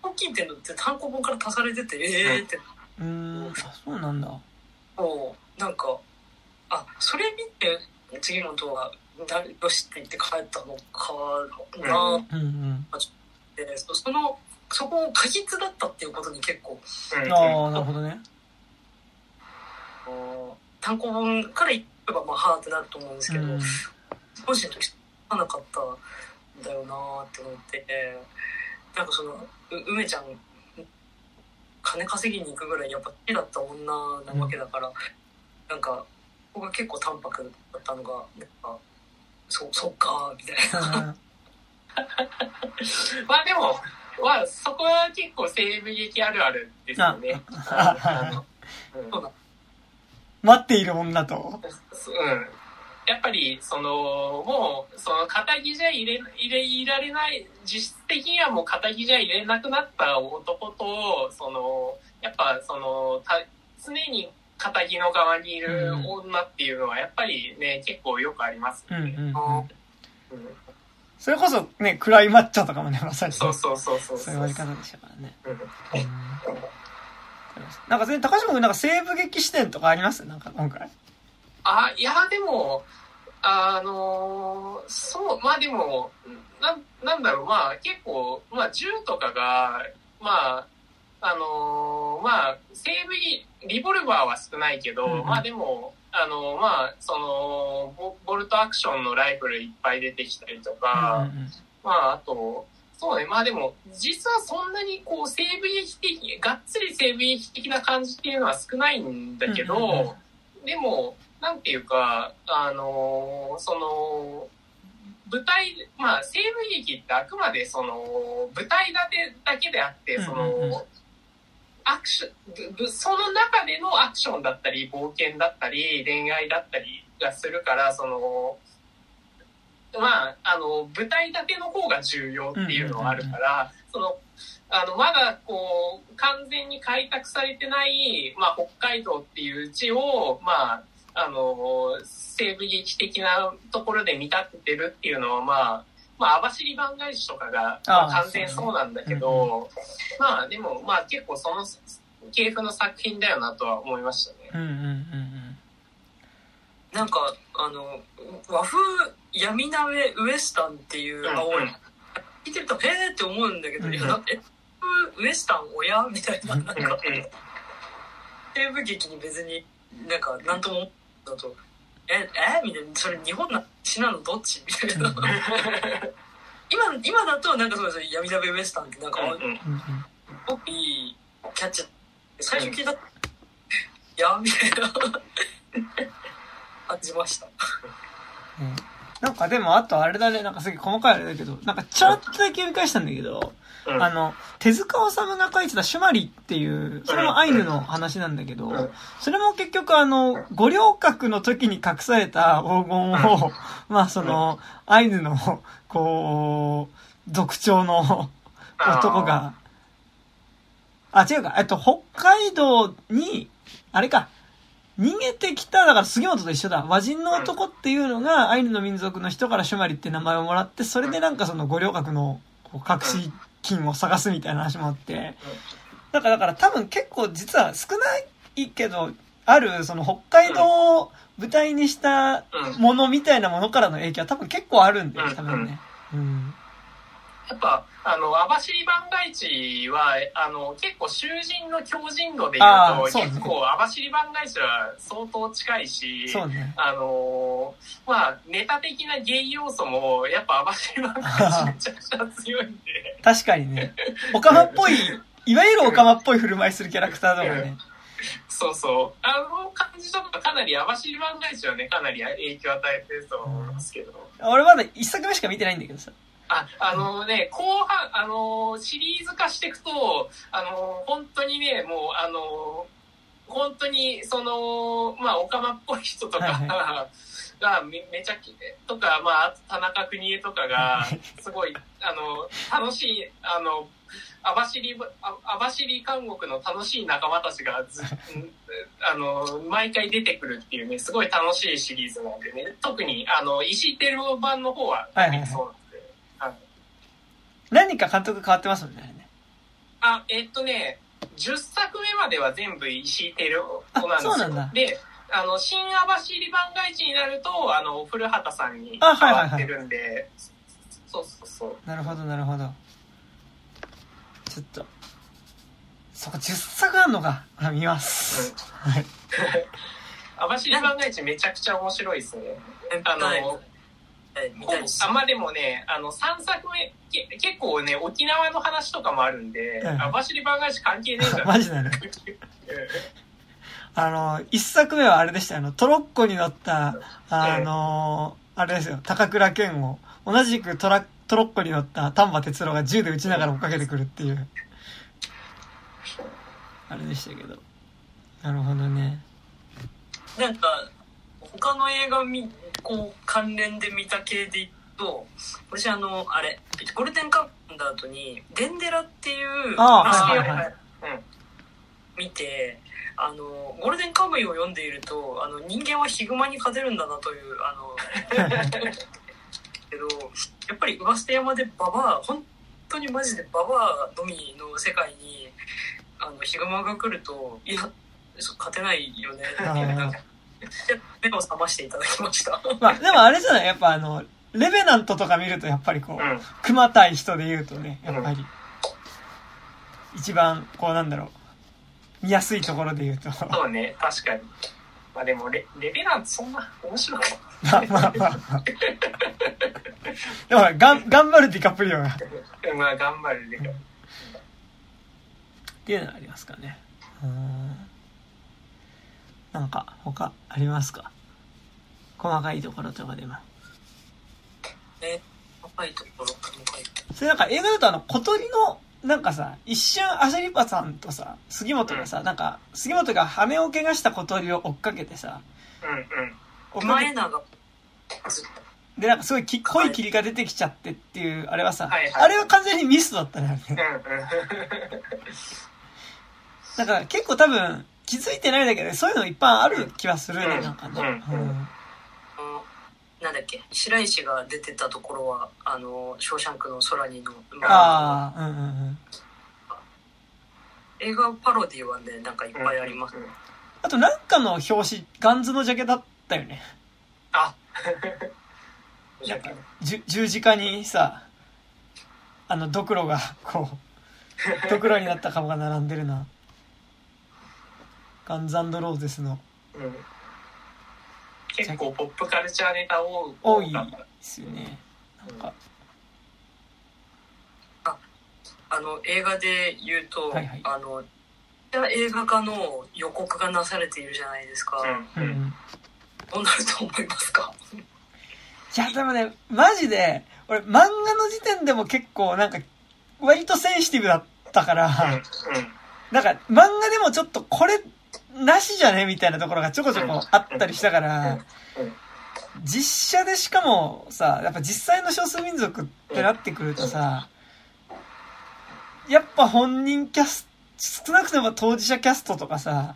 S2: 大きいっていうのって単行本から足されててええー、って。
S1: うーん。あ、そうなんだ。
S2: こうなんかあそれ見て次のとは誰よしって言って帰ったのかな？っ
S1: うんうん。
S2: て、そそのそこ過失だったっていうことに結構
S3: うん。
S1: ああ、なるほどね。
S2: 単行本から言えばまあはーってなると思うんですけど、
S1: うん
S2: 本心としなかったんだよなーって思って、なんかそのう梅ちゃん金稼ぎに行くぐらいやっぱ好きだった女なわけだから、なんか僕が結構淡白だったのがなんかそそっかみたいな。
S3: まあでもまあそこは結構西部劇あるあるですよね。
S1: 待っている女と。
S3: うん。やっぱりそのもうその敵じゃ入れ入れいられない実質的にはもう敵じゃ入れなくなった男とそのやっぱそのた常に敵の側にいる女っていうのはやっぱりね、結構よくあります
S1: ね。うんうんうんそれこそね、暗いマッチョとかもね、まさに。
S3: そうそうそうそう。
S1: そういう割り方でしたからね。うん、なんか全然高島君なんか西部劇視点とかあります？なんか今回。
S3: あ、いや、でも、あのー、そう、まあでも、な、なんだろう、まあ結構、まあ銃とかが、まあ、あのー、まあ、西部リボルバーは少ないけど、うん、まあでも、あのー、まあ、そのボ、ボルトアクションのライフルいっぱい出てきたりとか、うん、まあ、あと、そうね、まあでも、実はそんなにこう、西部劇的、がっつり西部劇的な感じっていうのは少ないんだけど、でも、なんていうか、あのー、その、舞台、まあ、西部劇ってあくまでその、舞台立てだけであって、その、アクション、その中でのアクションだったり、冒険だったり、恋愛だったりがするから、その、まあ、あの、舞台立ての方が重要っていうのはあるから、その、あの、まだこう、完全に開拓されてない、まあ、北海道っていう地を、まあ、あの、西部劇的なところで見立ててるっていうのは、まあ、まあ、網走番外地とかが、まあ、完全そうなんだけど、ねうん、まあ、でも、まあ、結構その系譜の作品だよなとは思いましたね。うんうんうんうん。
S2: なんか、あの、和風闇鍋ウエスタンっていうのを、うん。うん、聞いてると、へえって思うんだけど、うん、いや、だって、ウエスタン親？みたいな、なんか、西部劇に別になんか、なんともだと、え、え？みたいな、それ日本な、死なの？どっち？みたいな。今、今だとなんかそうです闇鍋ウエスタンってなんか、すごくいいキャッチ最初聞いた、いや、みたいな。感じました。
S1: うん。なんかでも、あとあれだね、なんかすげえ細かいあれだけど、なんかちょっとだけ読み返したんだけど、うん、あの、手塚治虫が書いてたシュマリっていう、それもアイヌの話なんだけど、それも結局あの、五稜郭の時に隠された黄金を、まあその、アイヌの、こう、族長の男が、あ、違うか、えっと、北海道に、あれか、逃げてきた、だから杉本と一緒だ。和人の男っていうのが、アイヌの民族の人からシュマリって名前をもらって、それでなんかその五稜郭のこう隠し金を探すみたいな話もあって、だからだから多分結構実は少ないけど、あるその北海道を舞台にしたものみたいなものからの影響は多分結構あるんで、多分ね。うん。
S3: やっぱ、あの、網走番外地は、あの、結構囚人の強靭度で言うと、ね、結構網走番外地は相当近いし、ね、あの、まあ、ネタ的なゲイ要素も、やっぱ網走番外地めちゃくちゃ強いんで。
S1: 確かにね。オカマっぽい、いわゆるオカマっぽい振る舞いするキャラクターだもんね。
S3: そうそう。あの感じとかかなり網走番外地はね、かなり影響を与えてると思いますけど。俺
S1: まだ一作目しか見てないんだけどさ。
S3: あ、あのね、後半、あの、シリーズ化していくと、あの、本当にね、もう、あの、本当に、その、まあ、オカマっぽい人とか、はいはい、がめめちゃきとか、まあ、田中邦衛とかが、すごい、あの、楽しい、あの、網走、網走監獄の楽しい仲間たちがず、あの、毎回出てくるっていうね、すごい楽しいシリーズなんでね、特に、あの、石井照夫版の方は、はいはいはい、
S1: 何か監督変わってますもんね。
S3: あ、えっとね、10作目までは全部石井照夫なんですよ。そうなんだ。で、あの、新網走番外地になると、あの、古畑さんに変わってるんで、はいはいはい、そうそうそう。
S1: なるほど、なるほど。ちょっと、そこ10作あるのか。見ます。うん、はい。
S3: 網走番外地めちゃくちゃ面白いですね。あの。あ、まあでもね、あの、3作目、け結構ね、沖縄の話とかもあるんで、網走番外地関係ねえじゃん。
S1: マジだね。あの、一作目はあれでしたよ。あの、トロッコに乗った、あの、あれですよ、高倉健を、同じくトラトロッコに乗った丹波哲郎が銃で撃ちながら追っかけてくるっていう、あれでしたけど。なるほどね。
S2: なんか、他の映画み、こう、関連で見た系で言うと、私あの、あれ、ゴールデンカウンだ後に、デンデラっていう、
S1: ああ、はいはいはい。
S2: 見て、あの、ゴールデンカムイを読んでいると、あの、人間はヒグマに勝てるんだなという、あの、けど、やっぱり上捨山でババア、本当にマジでババアのみの世界に、あの、ヒグマが来ると、いや、勝てないよね、目を覚ましていただきました。
S1: まあ、でもあれじゃないやっぱあの、レベナントとか見るとやっぱりこう、うん、熊対人で言うとね、やっぱり、一番、こうなんだろう、見やすいところで言うと。
S3: そうね、確かに。まあでもレ、レベランそんな面白くない。まあまあまあまあ。
S1: でも、がん、頑張るディカプリオが。
S3: まあ、頑張るディカプリオ。
S1: っていうのがありますかね。うん。なんか、他ありますか？細かいところとかでも。
S2: え、細かいところ、細かいところ。
S1: それなんか映画だとあの、小鳥のなんかさ、一瞬アシャリパさんとさ、杉本がさ、なんか、杉本が羽を怪我した小鳥を追っかけてさ、
S2: うんうん。前長。
S1: で、なんかすごいき濃い霧が出てきちゃってっていう、あれはさ、はいはい、あれは完全にミスだったね、あれね。だから結構多分、気づいてないだけで、そういうのいっぱいある気はするね、なんかね。うん。
S2: なんだっけ？白石が出てたところはあの「ショーシャンクの空にの」
S1: ああうんうんうん。
S2: 映画パロディはねなんかいっぱいあります、うんうん、
S1: あとなんかの表紙ガンズのジャケだったよね。
S3: あ。
S1: なんか十字架にさあのドクロがこうドクロになった顔が並んでるなガンズローゼスの、うん。
S3: 結構ポップカルチャーネタ多
S1: 多いですよね。なんか、
S2: ああの映画で言うと、はいはい、あの映画化の予告がなされているじゃないですか、うん、うん、どうなると思いますか？
S1: いやでもねマジで俺漫画の時点でも結構なんか割とセンシティブだったから、うんうん、なんか漫画でもちょっとこれなしじゃね？みたいなところがちょこちょこあったりしたから、実写でしかもさ、やっぱ実際の少数民族ってなってくるとさ、やっぱ本人キャスト、少なくとも当事者キャストとかさ、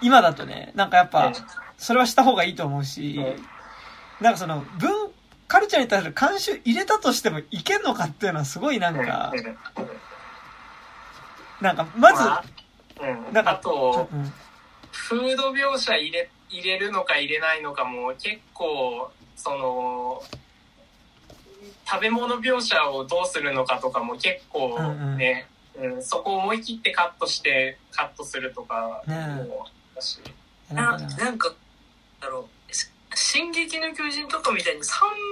S1: 今だとね、なんかやっぱ、それはした方がいいと思うし、なんかその、文、カルチャーに対する慣習入れたとしてもいけんのかっていうのはすごいなんか、なんか、まず、
S3: うん、なんか、あと、うんフード描写入れ入れるのか入れないのかも結構その食べ物描写をどうするのかとかも結構ね、うん、うん、そこを思い切ってカットしてカットするとかもだし、
S2: ななんかだろう「進撃の巨人」とかみたいに3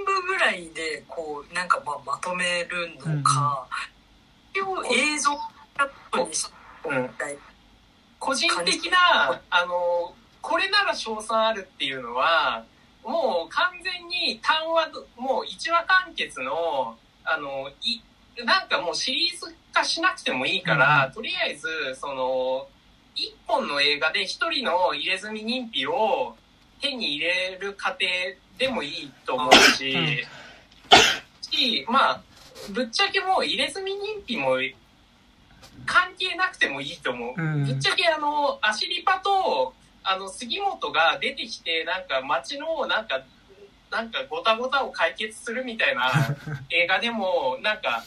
S2: 部ぐらいでこうなんかままとめるのか、うん、映像カットにしたい、うん
S3: 個人的な、あの、これなら賞賛あるっていうのは、もう完全に単話、もう1話完結の、あの、い、なんかもうシリーズ化しなくてもいいから、うん、とりあえず、その、一本の映画で一人の入れ墨認否を手に入れる過程でもいいと思うし、うん、し、まあ、ぶっちゃけもう入れ墨認否も関係なくてもいいと思う。うん、ぶっちゃけあの、アシリパと、あの、杉本が出てきて、なんか街の、なんか、なんかごたごたを解決するみたいな 映画でも、なんか、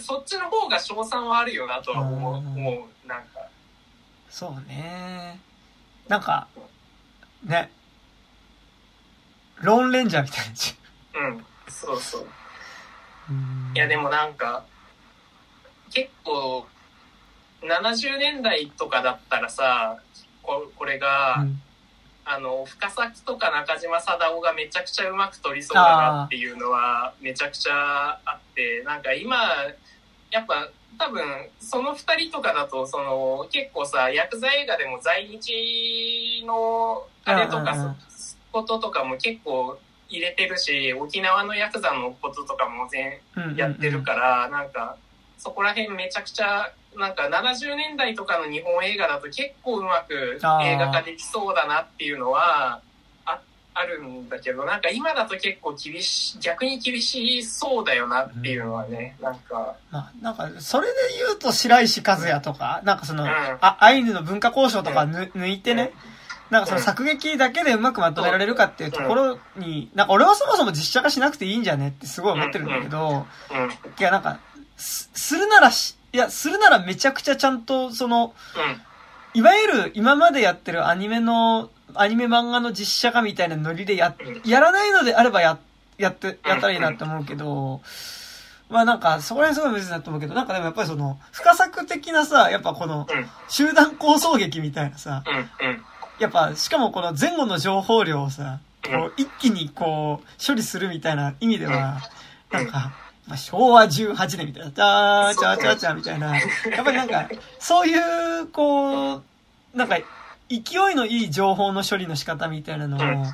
S3: そっちの方が賞賛はあるよなとは思う、思う、なんか。
S1: そうね。なんか、ね。ローンレンジャーみたいな。
S3: うん、そうそう。いや、でもなんか、結構70年代とかだったらさここれが、うん、あの深崎とか中島貞夫がめちゃくちゃうまく撮りそうだなっていうのはめちゃくちゃあってなんか今やっぱ多分その2人とかだとその結構さヤクザ映画でも在日のあれとかこととかも結構入れてるし沖縄のヤクザのこととかも全やってるから、なんかそこら辺めちゃくちゃなんか70年代とかの日本映画だと結構うまく映画化できそうだなっていうのはああるんだけどなんか今だと結構厳しい逆に厳しそうだよなっていうのはね、うん、なんか。
S1: まあ、なんかそれで言うと白石和也とか、なんかその、うん、あアイヌの文化交渉とか抜いてね、なんかその作劇だけでうまくまとめられるかっていうところに、なんか俺はそもそも実写化しなくていいんじゃねってすごい思ってるんだけど、いやなんか、するならし、いや、するならめちゃくちゃちゃんと、その、いわゆる今までやってるアニメの、アニメ漫画の実写化みたいなノリでや、やらないのであればや、やって、やったらいいなって思うけど、まあなんか、そこら辺すごい難しいなと思うけど、なんかでもやっぱりその、深作的なさ、やっぱこの、集団構想劇みたいなさ、やっぱ、しかもこの前後の情報量をさ、こう一気にこう、処理するみたいな意味では、なんか、まあ、昭和18年みたいな、チャーチャーチャーチャーみたいな、やっぱりなんか、そういう、こう、なんか、勢いのいい情報の処理の仕方みたいなのを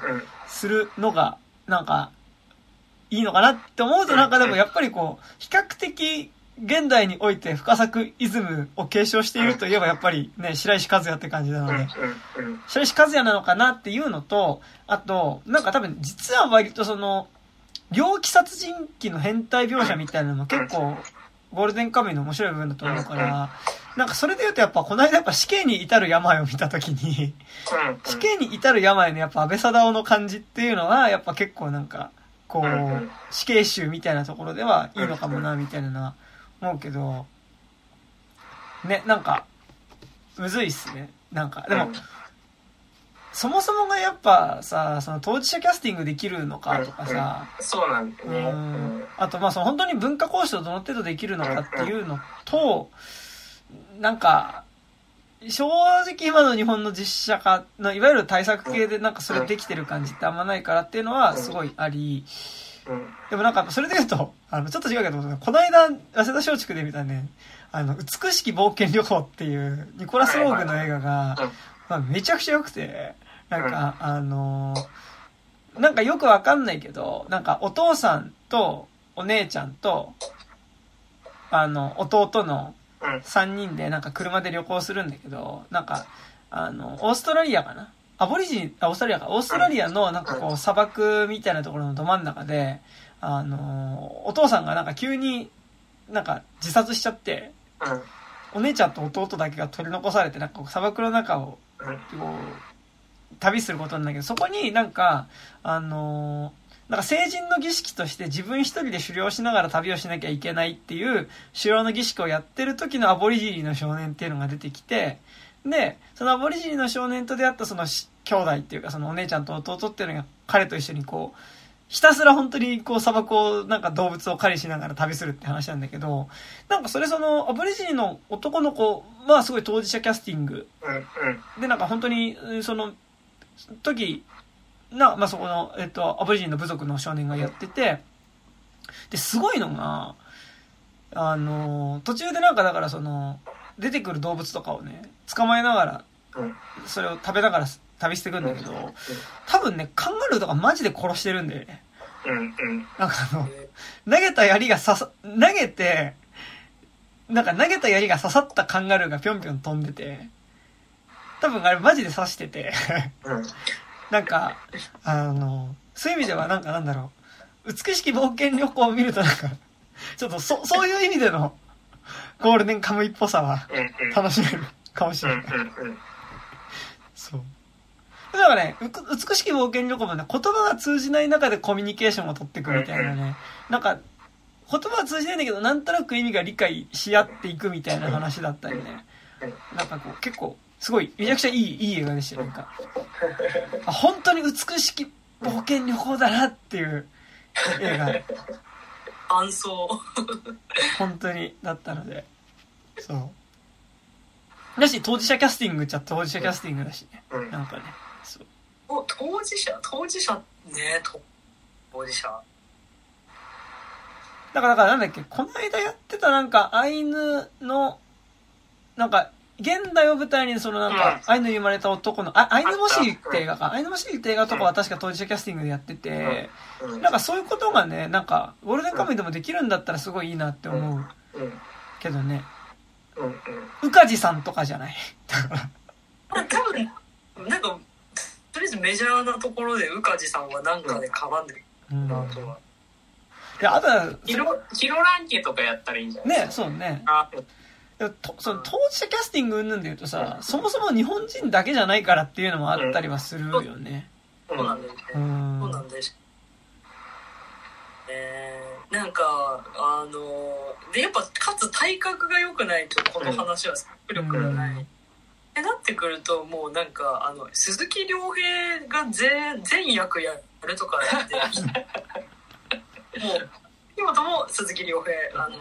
S1: するのが、なんか、いいのかなって思うとなんかでもやっぱりこう、比較的現代において深作イズムを継承しているといえばやっぱりね、白石和也って感じなので、白石和也なのかなっていうのと、あと、なんか多分実は割とその、猟奇殺人鬼の変態描写みたいなのも結構、ゴールデンカムイの面白い部分だと思うから、なんかそれで言うとやっぱこの間やっぱ死刑に至る病を見たときに、死刑に至る病のやっぱ安倍貞夫の感じっていうのは、やっぱ結構なんか、こう、死刑囚みたいなところではいいのかもな、みたいなのは思うけど、ね、なんか、むずいっすね。なんか、でも、そもそもがやっぱさ、その当事者キャスティングできるのかとかさ、
S3: そうなんだね。
S1: あとまあその本当に文化講師とどの程度できるのかっていうのと、なんか、正直今の日本の実写化の、いわゆる対策系でなんかそれできてる感じってあんまないからっていうのはすごいあり、でもなんか、それで言うと、あの、ちょっと違うけど、この間、早稲田松竹で見たね、あの、美しき冒険旅行っていう、ニコラス・ローグの映画が、まあ、めちゃくちゃ良くて、なんか、あのなんかよくわかんないけど、なんかお父さんとお姉ちゃんと、あの、弟の3人でなんか車で旅行するんだけど、なんか、あの、オーストラリアかな？アボリジン、あ、オーストラリアか。オーストラリアのなんかこう砂漠みたいなところのど真ん中で、あの、お父さんがなんか急になんか自殺しちゃって、お姉ちゃんと弟だけが取り残されて、なんか砂漠の中を、こう、旅することなんだけど、そこになんか、あのなんか成人の儀式として自分一人で狩猟しながら旅をしなきゃいけないっていう狩猟の儀式をやってる時のアボリジニの少年っていうのが出てきて、で、そのアボリジニの少年と出会ったその兄弟っていうかそのお姉ちゃんと弟っていうのが彼と一緒にこう、ひたすら本当にこう砂漠をなんか動物を狩りしながら旅するって話なんだけど、なんかそれそのアボリジニの男の子はすごい当事者キャスティング。で、なんか本当にその時、な、まあ、そこの、えっと、アボリジニの部族の少年がやってて、で、すごいのが、あの、途中でなんかだからその、出てくる動物とかをね、捕まえながら、それを食べながら旅してくんだけど、多分ね、カンガルーとかマジで殺してるんだよね。なんかあの、投げた槍が刺さ、投げて、なんか投げた槍が刺さったカンガルーがぴょんぴょん飛んでて、多分あれマジで刺してて。なんか、あの、そういう意味ではなんかなんだろう、美しき冒険旅行を見るとなんか、ちょっとそ、そういう意味でのゴールデンカムイっぽさは楽しめるかもしれない。そう。だからね、美しき冒険旅行もね、言葉が通じない中でコミュニケーションを取っていくみたいなね、なんか、言葉は通じないんだけど、なんとなく意味が理解し合っていくみたいな話だったりね、なんかこう、結構、すごい、めちゃくちゃいい、いい映画でしたよ、なんか。あ、本当に美しき冒険旅行だなっていう映画。
S2: 感想。
S1: 本当に、だったので。そう。だし、当事者キャスティングじゃ当事者キャスティングだしね。うん、なんかね。そう。
S2: お、当事者当事者ね、当事者。
S1: だから、だからなんだっけ、この間やってたなんか、アイヌの、なんか、現代を舞台にそのなんか、アイヌに生まれた男の、あ、アイヌモシリって映画か。アイヌモシリって映画とかは確か当事者キャスティングでやってて、なんかそういうことがね、なんか、ゴールデンカムイでもできるんだったらすごいいいなって思う。けどね。宇梶さんとかじゃない。
S2: 多分、なんか、とりあえずメジャーなところで宇梶さんはなんかで絡んでるなとは。いや、あとは、ヒロ、ヒロランケとかやったらいいんじゃないですか。ね、そうね。あ
S1: その当事者キャスティングうんぬんで言うとさ、そもそも日本人だけじゃないからっていうのもあったりはするよね。
S2: そうなんですね。そうなんです。えー、なんか、あの、で、やっぱ、かつ体格が良くないと、この話は迫力がない。うんってなってくるともうなんかあの鈴木亮平が全全役やるとかってもう今とも鈴木亮平あの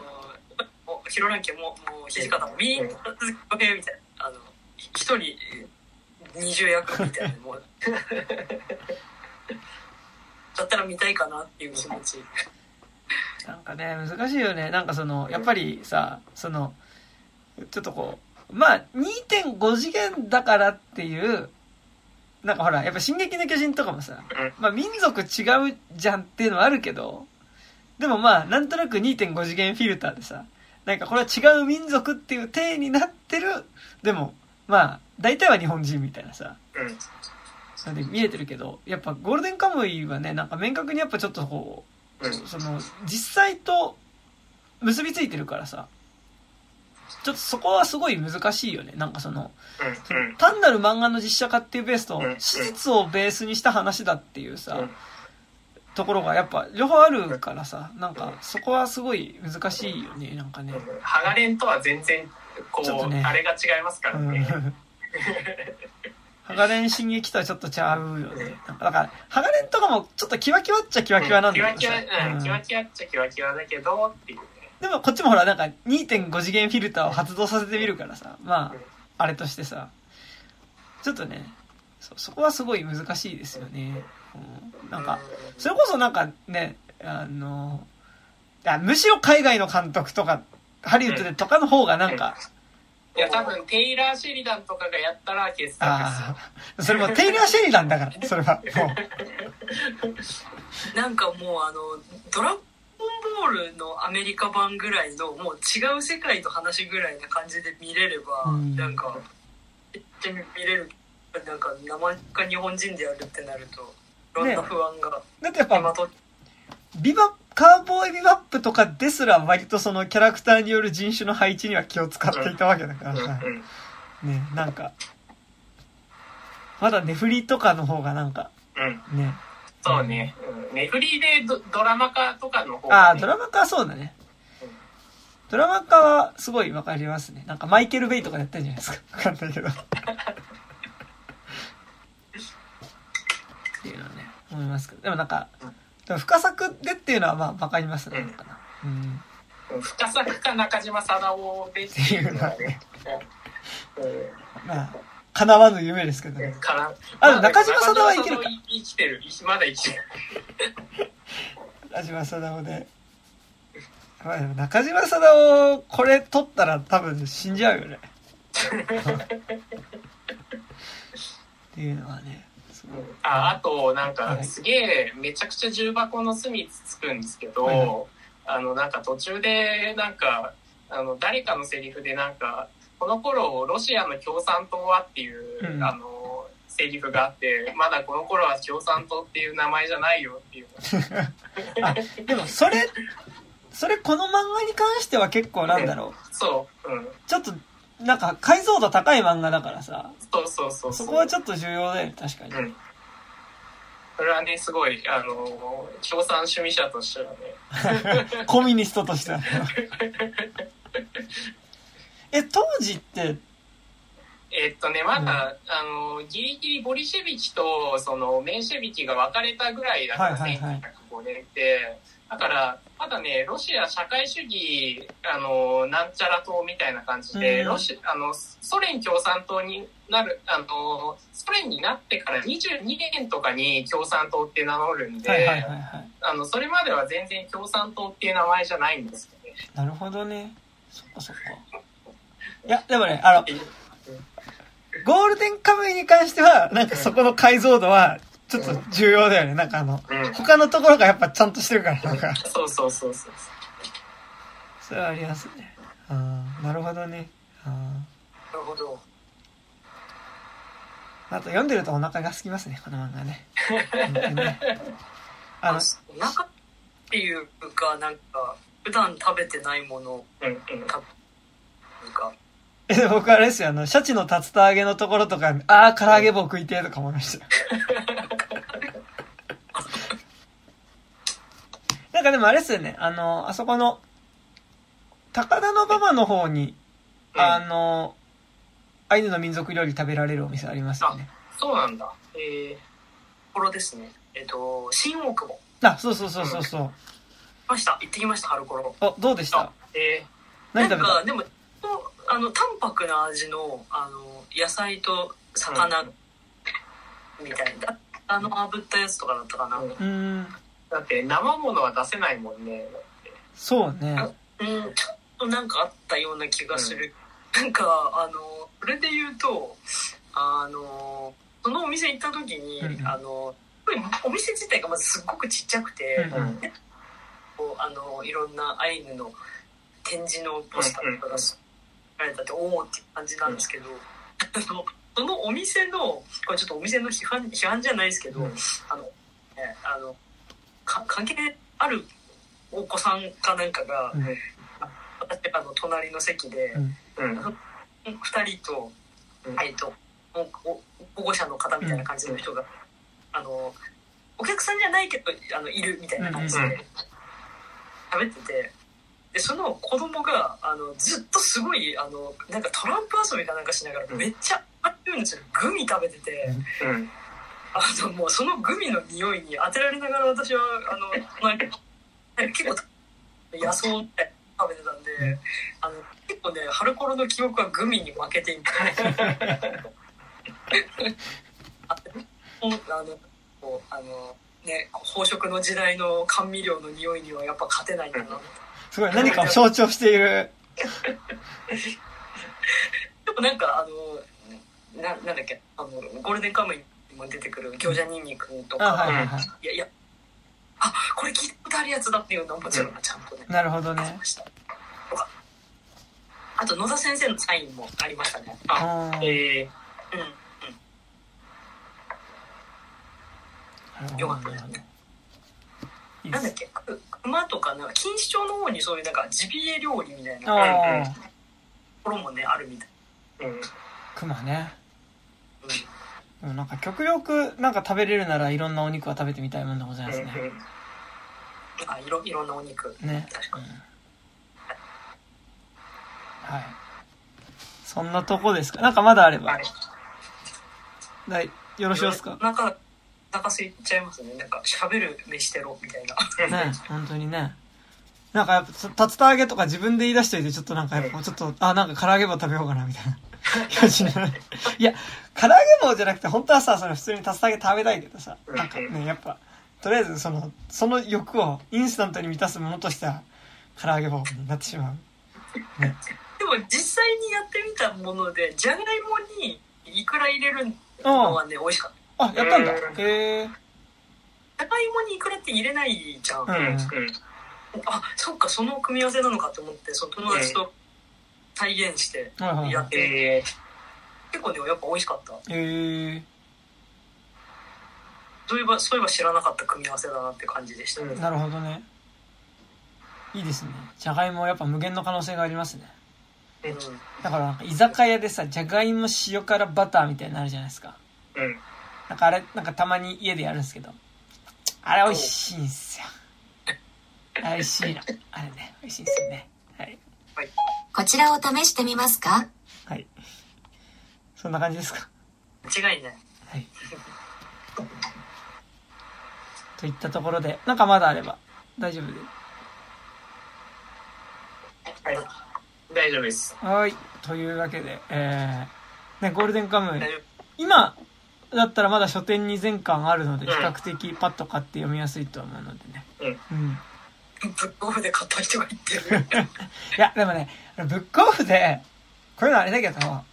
S2: ヒロランケももう土方もみんな鈴木みたいなあの一人二重役みたいなもうだったら見たいかなっていう気持ち。
S1: なんかね難しいよね。なんかそのやっぱりさそのちょっとこうまあ、2.5次元だからっていう、なんかほら、やっぱ進撃の巨人とかもさ、まあ民族違うじゃんっていうのはあるけど、でもまあ、なんとなく2.5次元フィルターでさ、なんかこれは違う民族っていう体になってる、でも、まあ、大体は日本人みたいなさ、なんで見えてるけど、やっぱゴールデンカムイはね、なんか明確にやっぱちょっとこう、その、実際と結びついてるからさ、ちょっとそこはすごい難しいよね。なんかその、その単なる漫画の実写化っていうベースと、史実をベースにした話だっていうさ、ところがやっぱ両方あるからさ、なんかそこはすごい難しいよね、なんかね。
S3: ハガレンとは全然、こう、ね、あれが違いますからね。
S1: ハガレン進撃とはちょっとちゃうよね。だから、ハガレンとかもちょっとキワキワっちゃキワキワなんだけどさ。キワキワ、
S3: うん、キワキワっちゃキワキワだけどっていう。
S1: でもこっちもほらなんか2.5次元フィルターを発動させてみるからさ、まあ、あれとしてさ、ちょっとね、そ、そこはすごい難しいですよね。うん、なんか、それこそなんかね、あの、あむしろ海外の監督とか、ハリウッドでとかの方がなんか、
S3: いや、多分、テイラー・シェリダンとかがやったら傑作
S1: ですそれもテイラー・シェリダンだから、それは。も
S2: う。なんかもう、あの、ドラボールのアメリカ版ぐらいのもう違う世界と話ぐらいな感じで見れれば、うん、なんかめっちゃ見れる。なんか名前が日本人でやるってなるといろんな不安が、ね、
S1: だってやっぱビバカーボーイビバップとかですら割とそのキャラクターによる人種の配置には気を使っていたわけだからさ、ねなんかまだネフリとかの方がなんか、ね
S3: そうね。うん、ネフリでドドラマ化とかの方
S1: が、ね、ああ、ドラマ化はそうだね。ドラマ化はすごいわかりますね。なんかマイケル・ベイとかやってるんじゃないですか。わかんないけど。っていうのはね、思いますけど。でもなんか、でも深作でっていうのはまあわかりますね。
S3: うん。うん、深作か中島貞夫でっていうのはね。
S1: まあ、叶わぬ夢ですけどね。かな。あ、中島貞夫はいけるか。
S3: 生きてる。まだ生きてる。
S1: 中島貞夫で。中島貞夫、これ取ったら多分死んじゃうよね。っていうのはね。
S3: ああとなんかすげえめちゃくちゃ重箱の隅つつくんですけど、はい、あのなんか途中でなんかあの誰かのセリフでなんかこの頃ロシアの共産党はっていう、うん、あのセリフがあってまだこの頃は共産党っていう名前じゃないよっていう。
S1: あでもそれそれこの漫画に関しては結構なんだろう、
S3: そう、うん、
S1: ちょっとなんか解像度高い漫画だからさ。
S3: そうそうそう
S1: そこはちょっと重要だよね確かに、うん。
S3: それはね、すごい、あの、共産主義者としては
S1: ね。コミュニストとしては、え、当時って、
S3: えっとね、まだ、うん、あの、ギリギリボリシェビキと、その、メンシェビキが分かれたぐらいだった、はいはいはい、1905年って。だから、ただね、ロシア社会主義、あの、なんちゃら党みたいな感じで、ロシあの、ソ連共産党になる、あの、ソ連になってから22年とかに共産党って名乗るんで、あの、それまでは全然共産党っていう名前じゃないんですよね。
S1: なるほどね。そっかそっか。いや、でもね、あの、ゴールデンカムイに関しては、なんかそこの解像度は、ちょっと重要だよね。なんかあの、うん、他のところがやっぱちゃんとしてるから、なんか。
S3: そうそうそうそう。
S1: それはありますね。ああ、なるほどね。あ
S2: なるほど。
S1: あと読んでるとお腹が空きますね、この漫画ね。
S2: ね あの、お腹っていうか、なんか、普段食べてないものを食べる
S1: か。え、僕あれですよ、あの、シャチの竜田揚げのところとか、ああ、唐揚げ棒食いてとか思いました。なんかでもあれですよね、あの、あそこの、高田馬場の方に、あの、アイヌの民族料理食べられるお店ありますよね。
S3: そうなんだ。え
S2: ー、ころですね。えっ、ー、と、新大久保。
S1: あ、そうそうそうそうそう。うん、
S2: ました。行ってきました、春頃。
S1: あ、どうでした？
S2: えー、何食べた？でも、あの、淡白な味の、あの、野菜と魚、みたいな。あの、炙ったやつとかだったかな。う
S3: ん。だって、生ものは出せないもんね。
S1: そうね。
S2: うん、ちょっとなんかあったような気がする。うん、なんか、あの、それで言うと、あの、そのお店行った時に、うん、あの、お店自体がまずすっごくちっちゃくて、うん、こうあのいろんなアイヌの展示のポスターとかがられたっておおって感じなんですけど、そのお店のこれちょっとお店の批判批判じゃないですけど、うん、あの、ね、あのか関係あるお子さんかなんかが、うん、私あの隣の席で、うん、2人と,、えっと保護者の方みたいな感じの人が、あのお客さんじゃないけどあのいるみたいな感じで食べてて。でその子供があのずっとすごいあのなんかトランプ遊びかなんかしながらめっちゃあってるんですよ。グミ食べてて、うん、あのもうそのグミの匂いに当てられながら私はあの結構野草みたい食べてたんであの結構ね春頃の記憶はグミに負けていて あのあのね飽食の時代の甘味料の匂いにはやっぱ勝てないんだな。と。
S1: すごい。何かを。象徴している。
S2: でもなんかあのななんだっけあのゴールデンカムイにも出てくる餃子ニンニクとか、はいはいはい、いやいやあこれ聞いたことあるやつだっていうのももちろん。ちゃんとね、
S1: なるほどね。
S2: あと野田先生のサインもありましたね。あええー、うんうん。よかったですね。なんだっけ熊とかなんか錦糸町の方にそういうなんかジビエ料理みたいなところもねあるみたい。うん。
S1: 熊ね。うん。なんか極力なんか食べれるならいろんなお肉は食べてみたいもんでございますね、うんうん、
S2: あいろいろんなお肉。ね。確かに、うん、
S1: はい。そんなとこですか？なんかまだあれば、はい、よろしいですか？
S2: なんか腹空いちゃいますね。なんか、喋る飯テロみたいな。
S1: ね、本当にね。なんかやっぱ、竜田揚げとか自分で言い出しといて、ちょっとなんかやっぱ、ちょっと、あ、なんか唐揚げ棒食べようかな、みたいな感じになる。いや、唐揚げ棒じゃなくて、本当はさ、その普通に竜田揚げ食べたいけどさ、なんかね、やっぱ、とりあえずその、その欲をインスタントに満たすものとしては、唐揚げ棒になってしまう。ね。
S2: でも実際にやってみたもので、じゃがいもにいくら入れるのはね、美味しかった。
S1: あ、やったんだ。へえ。
S2: じゃがいもにいくらって入れないじゃん。うん、あ、そっか、その組み合わせなのかと思って、その友達と再現してやって、結構ね、やっぱ美味しかった。へえ。そういえば、そういえば知らなかった組み合わせだなって感じでした、
S1: ね、なるほどね。いいですね。じゃがいもやっぱ無限の可能性がありますね。うん、だから居酒屋でさ、じゃがいも塩辛バターみたいになるじゃないですか。うん。なんかあれ、なんかたまに家でやるんですけど、あれ美味しいんすよ。美味しいの。あれね、美味しいんですよね。はい。
S4: こちらを試してみますか？
S1: はい。そんな感じですか？
S2: 間違いない。はい。
S1: といったところで、なんかまだあれば大丈夫で。
S3: はい。大丈夫です。
S1: はい。というわけで、えー、ね、ゴールデンカムイ、今だったらまだ書店に全巻あるので、比較的パッと買って読みやすいと思うのでね。
S3: うん。
S1: うん。
S2: ブックオフで買った人が言ってる。
S1: いや、でもね、ブックオフで、こういうのあれだけど、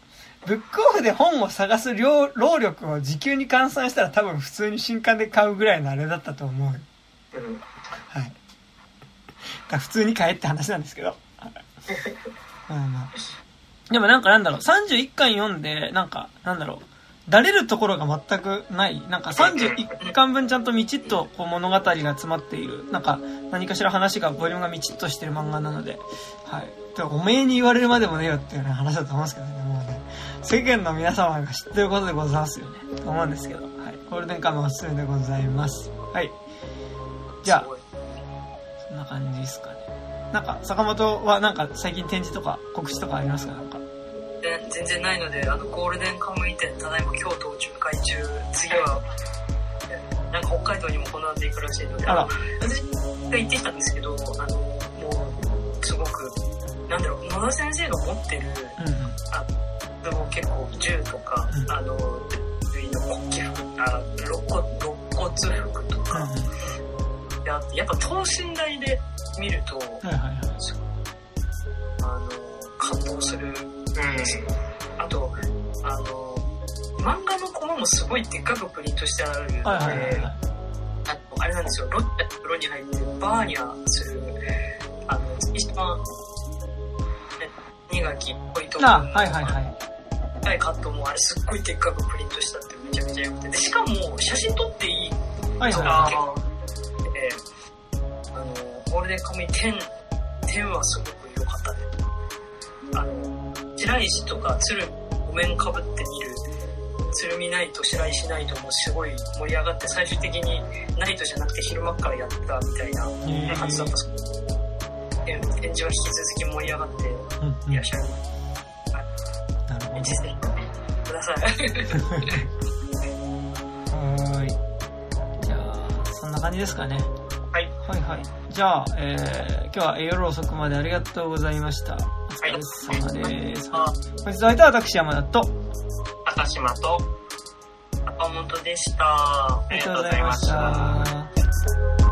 S1: ブックオフで本を探す量、労力を時給に換算したら多分普通に新刊で買うぐらいのあれだったと思う。
S3: うん。
S1: はい。だ普通に買えって話なんですけど。まあまあ。でもなんかなんだろう、31巻読んで、なんか、なんだろう、だれるところが全くない。なんか31巻分ちゃんとみちっとこう物語が詰まっている。なんか何かしら話が、ボリュームがみちっとしてる漫画なので、はい。でおめえに言われるまでもねえよっていう話だと思うんですけどね、もうね。世間の皆様が知ってることでございますよね。と思うんですけど、はい。ゴールデンカムおすすめでございます。はい。じゃあ、そんな感じですかね。なんか、坂本はなんか最近展示とか告知とかありますか？なんか。
S2: で全然ないので、あの、ゴールデンカムイ店、ただいま京都を巡回中、次は、なんか北海道にもこの後行くらしいので、
S1: あら
S2: の私が行ってきたんですけど、あの、もう、すごく、なんだろう、野田先生が持ってる、
S1: うんうん。
S2: あでも結構銃とか、
S1: うん
S2: あの、類の国旗服、あ、肋骨、肋骨服とか、
S1: うん
S2: であって、やっぱ等身大で見ると、
S1: うん。はいはいはい。
S2: あの、感動するあと、あの、漫画のコマもすごいでっかくプリントしてあるので、
S1: はいはいはいはい。
S2: あのあれなんですよ、ロッテの風呂に入ってバーニャする、あの、一番、ね、苦きポイント
S1: あ、はいはいはい。
S2: 高いカットもあれすっごいでっかくプリントしたってめちゃめちゃ良くて、で、しかも写真撮っていいそう
S1: はいは
S2: で、あの、ゴールデンカムイ10、10はすごく良かったね。あの、白石とか鶴お面かぶってみる、鶴見ナイト、白石ナイトもすごい盛り上がって、最終的にナイトじゃなくて昼間っからやったみたいな感じだったそうで展示は引き続き盛り上がって
S1: い。
S2: らっしゃる。
S1: なるほ
S2: ぜひください。
S1: ど。はー い。じゃあ、そんな感じですかね。
S2: はい。
S1: はいはい。じゃあ、えー、今日は夜遅くまでありがとうございました。お疲れ様です。
S2: あ、
S1: 本日の相手は私山田と、
S3: 赤島と、
S2: 赤本でした。
S1: ありがとうございました。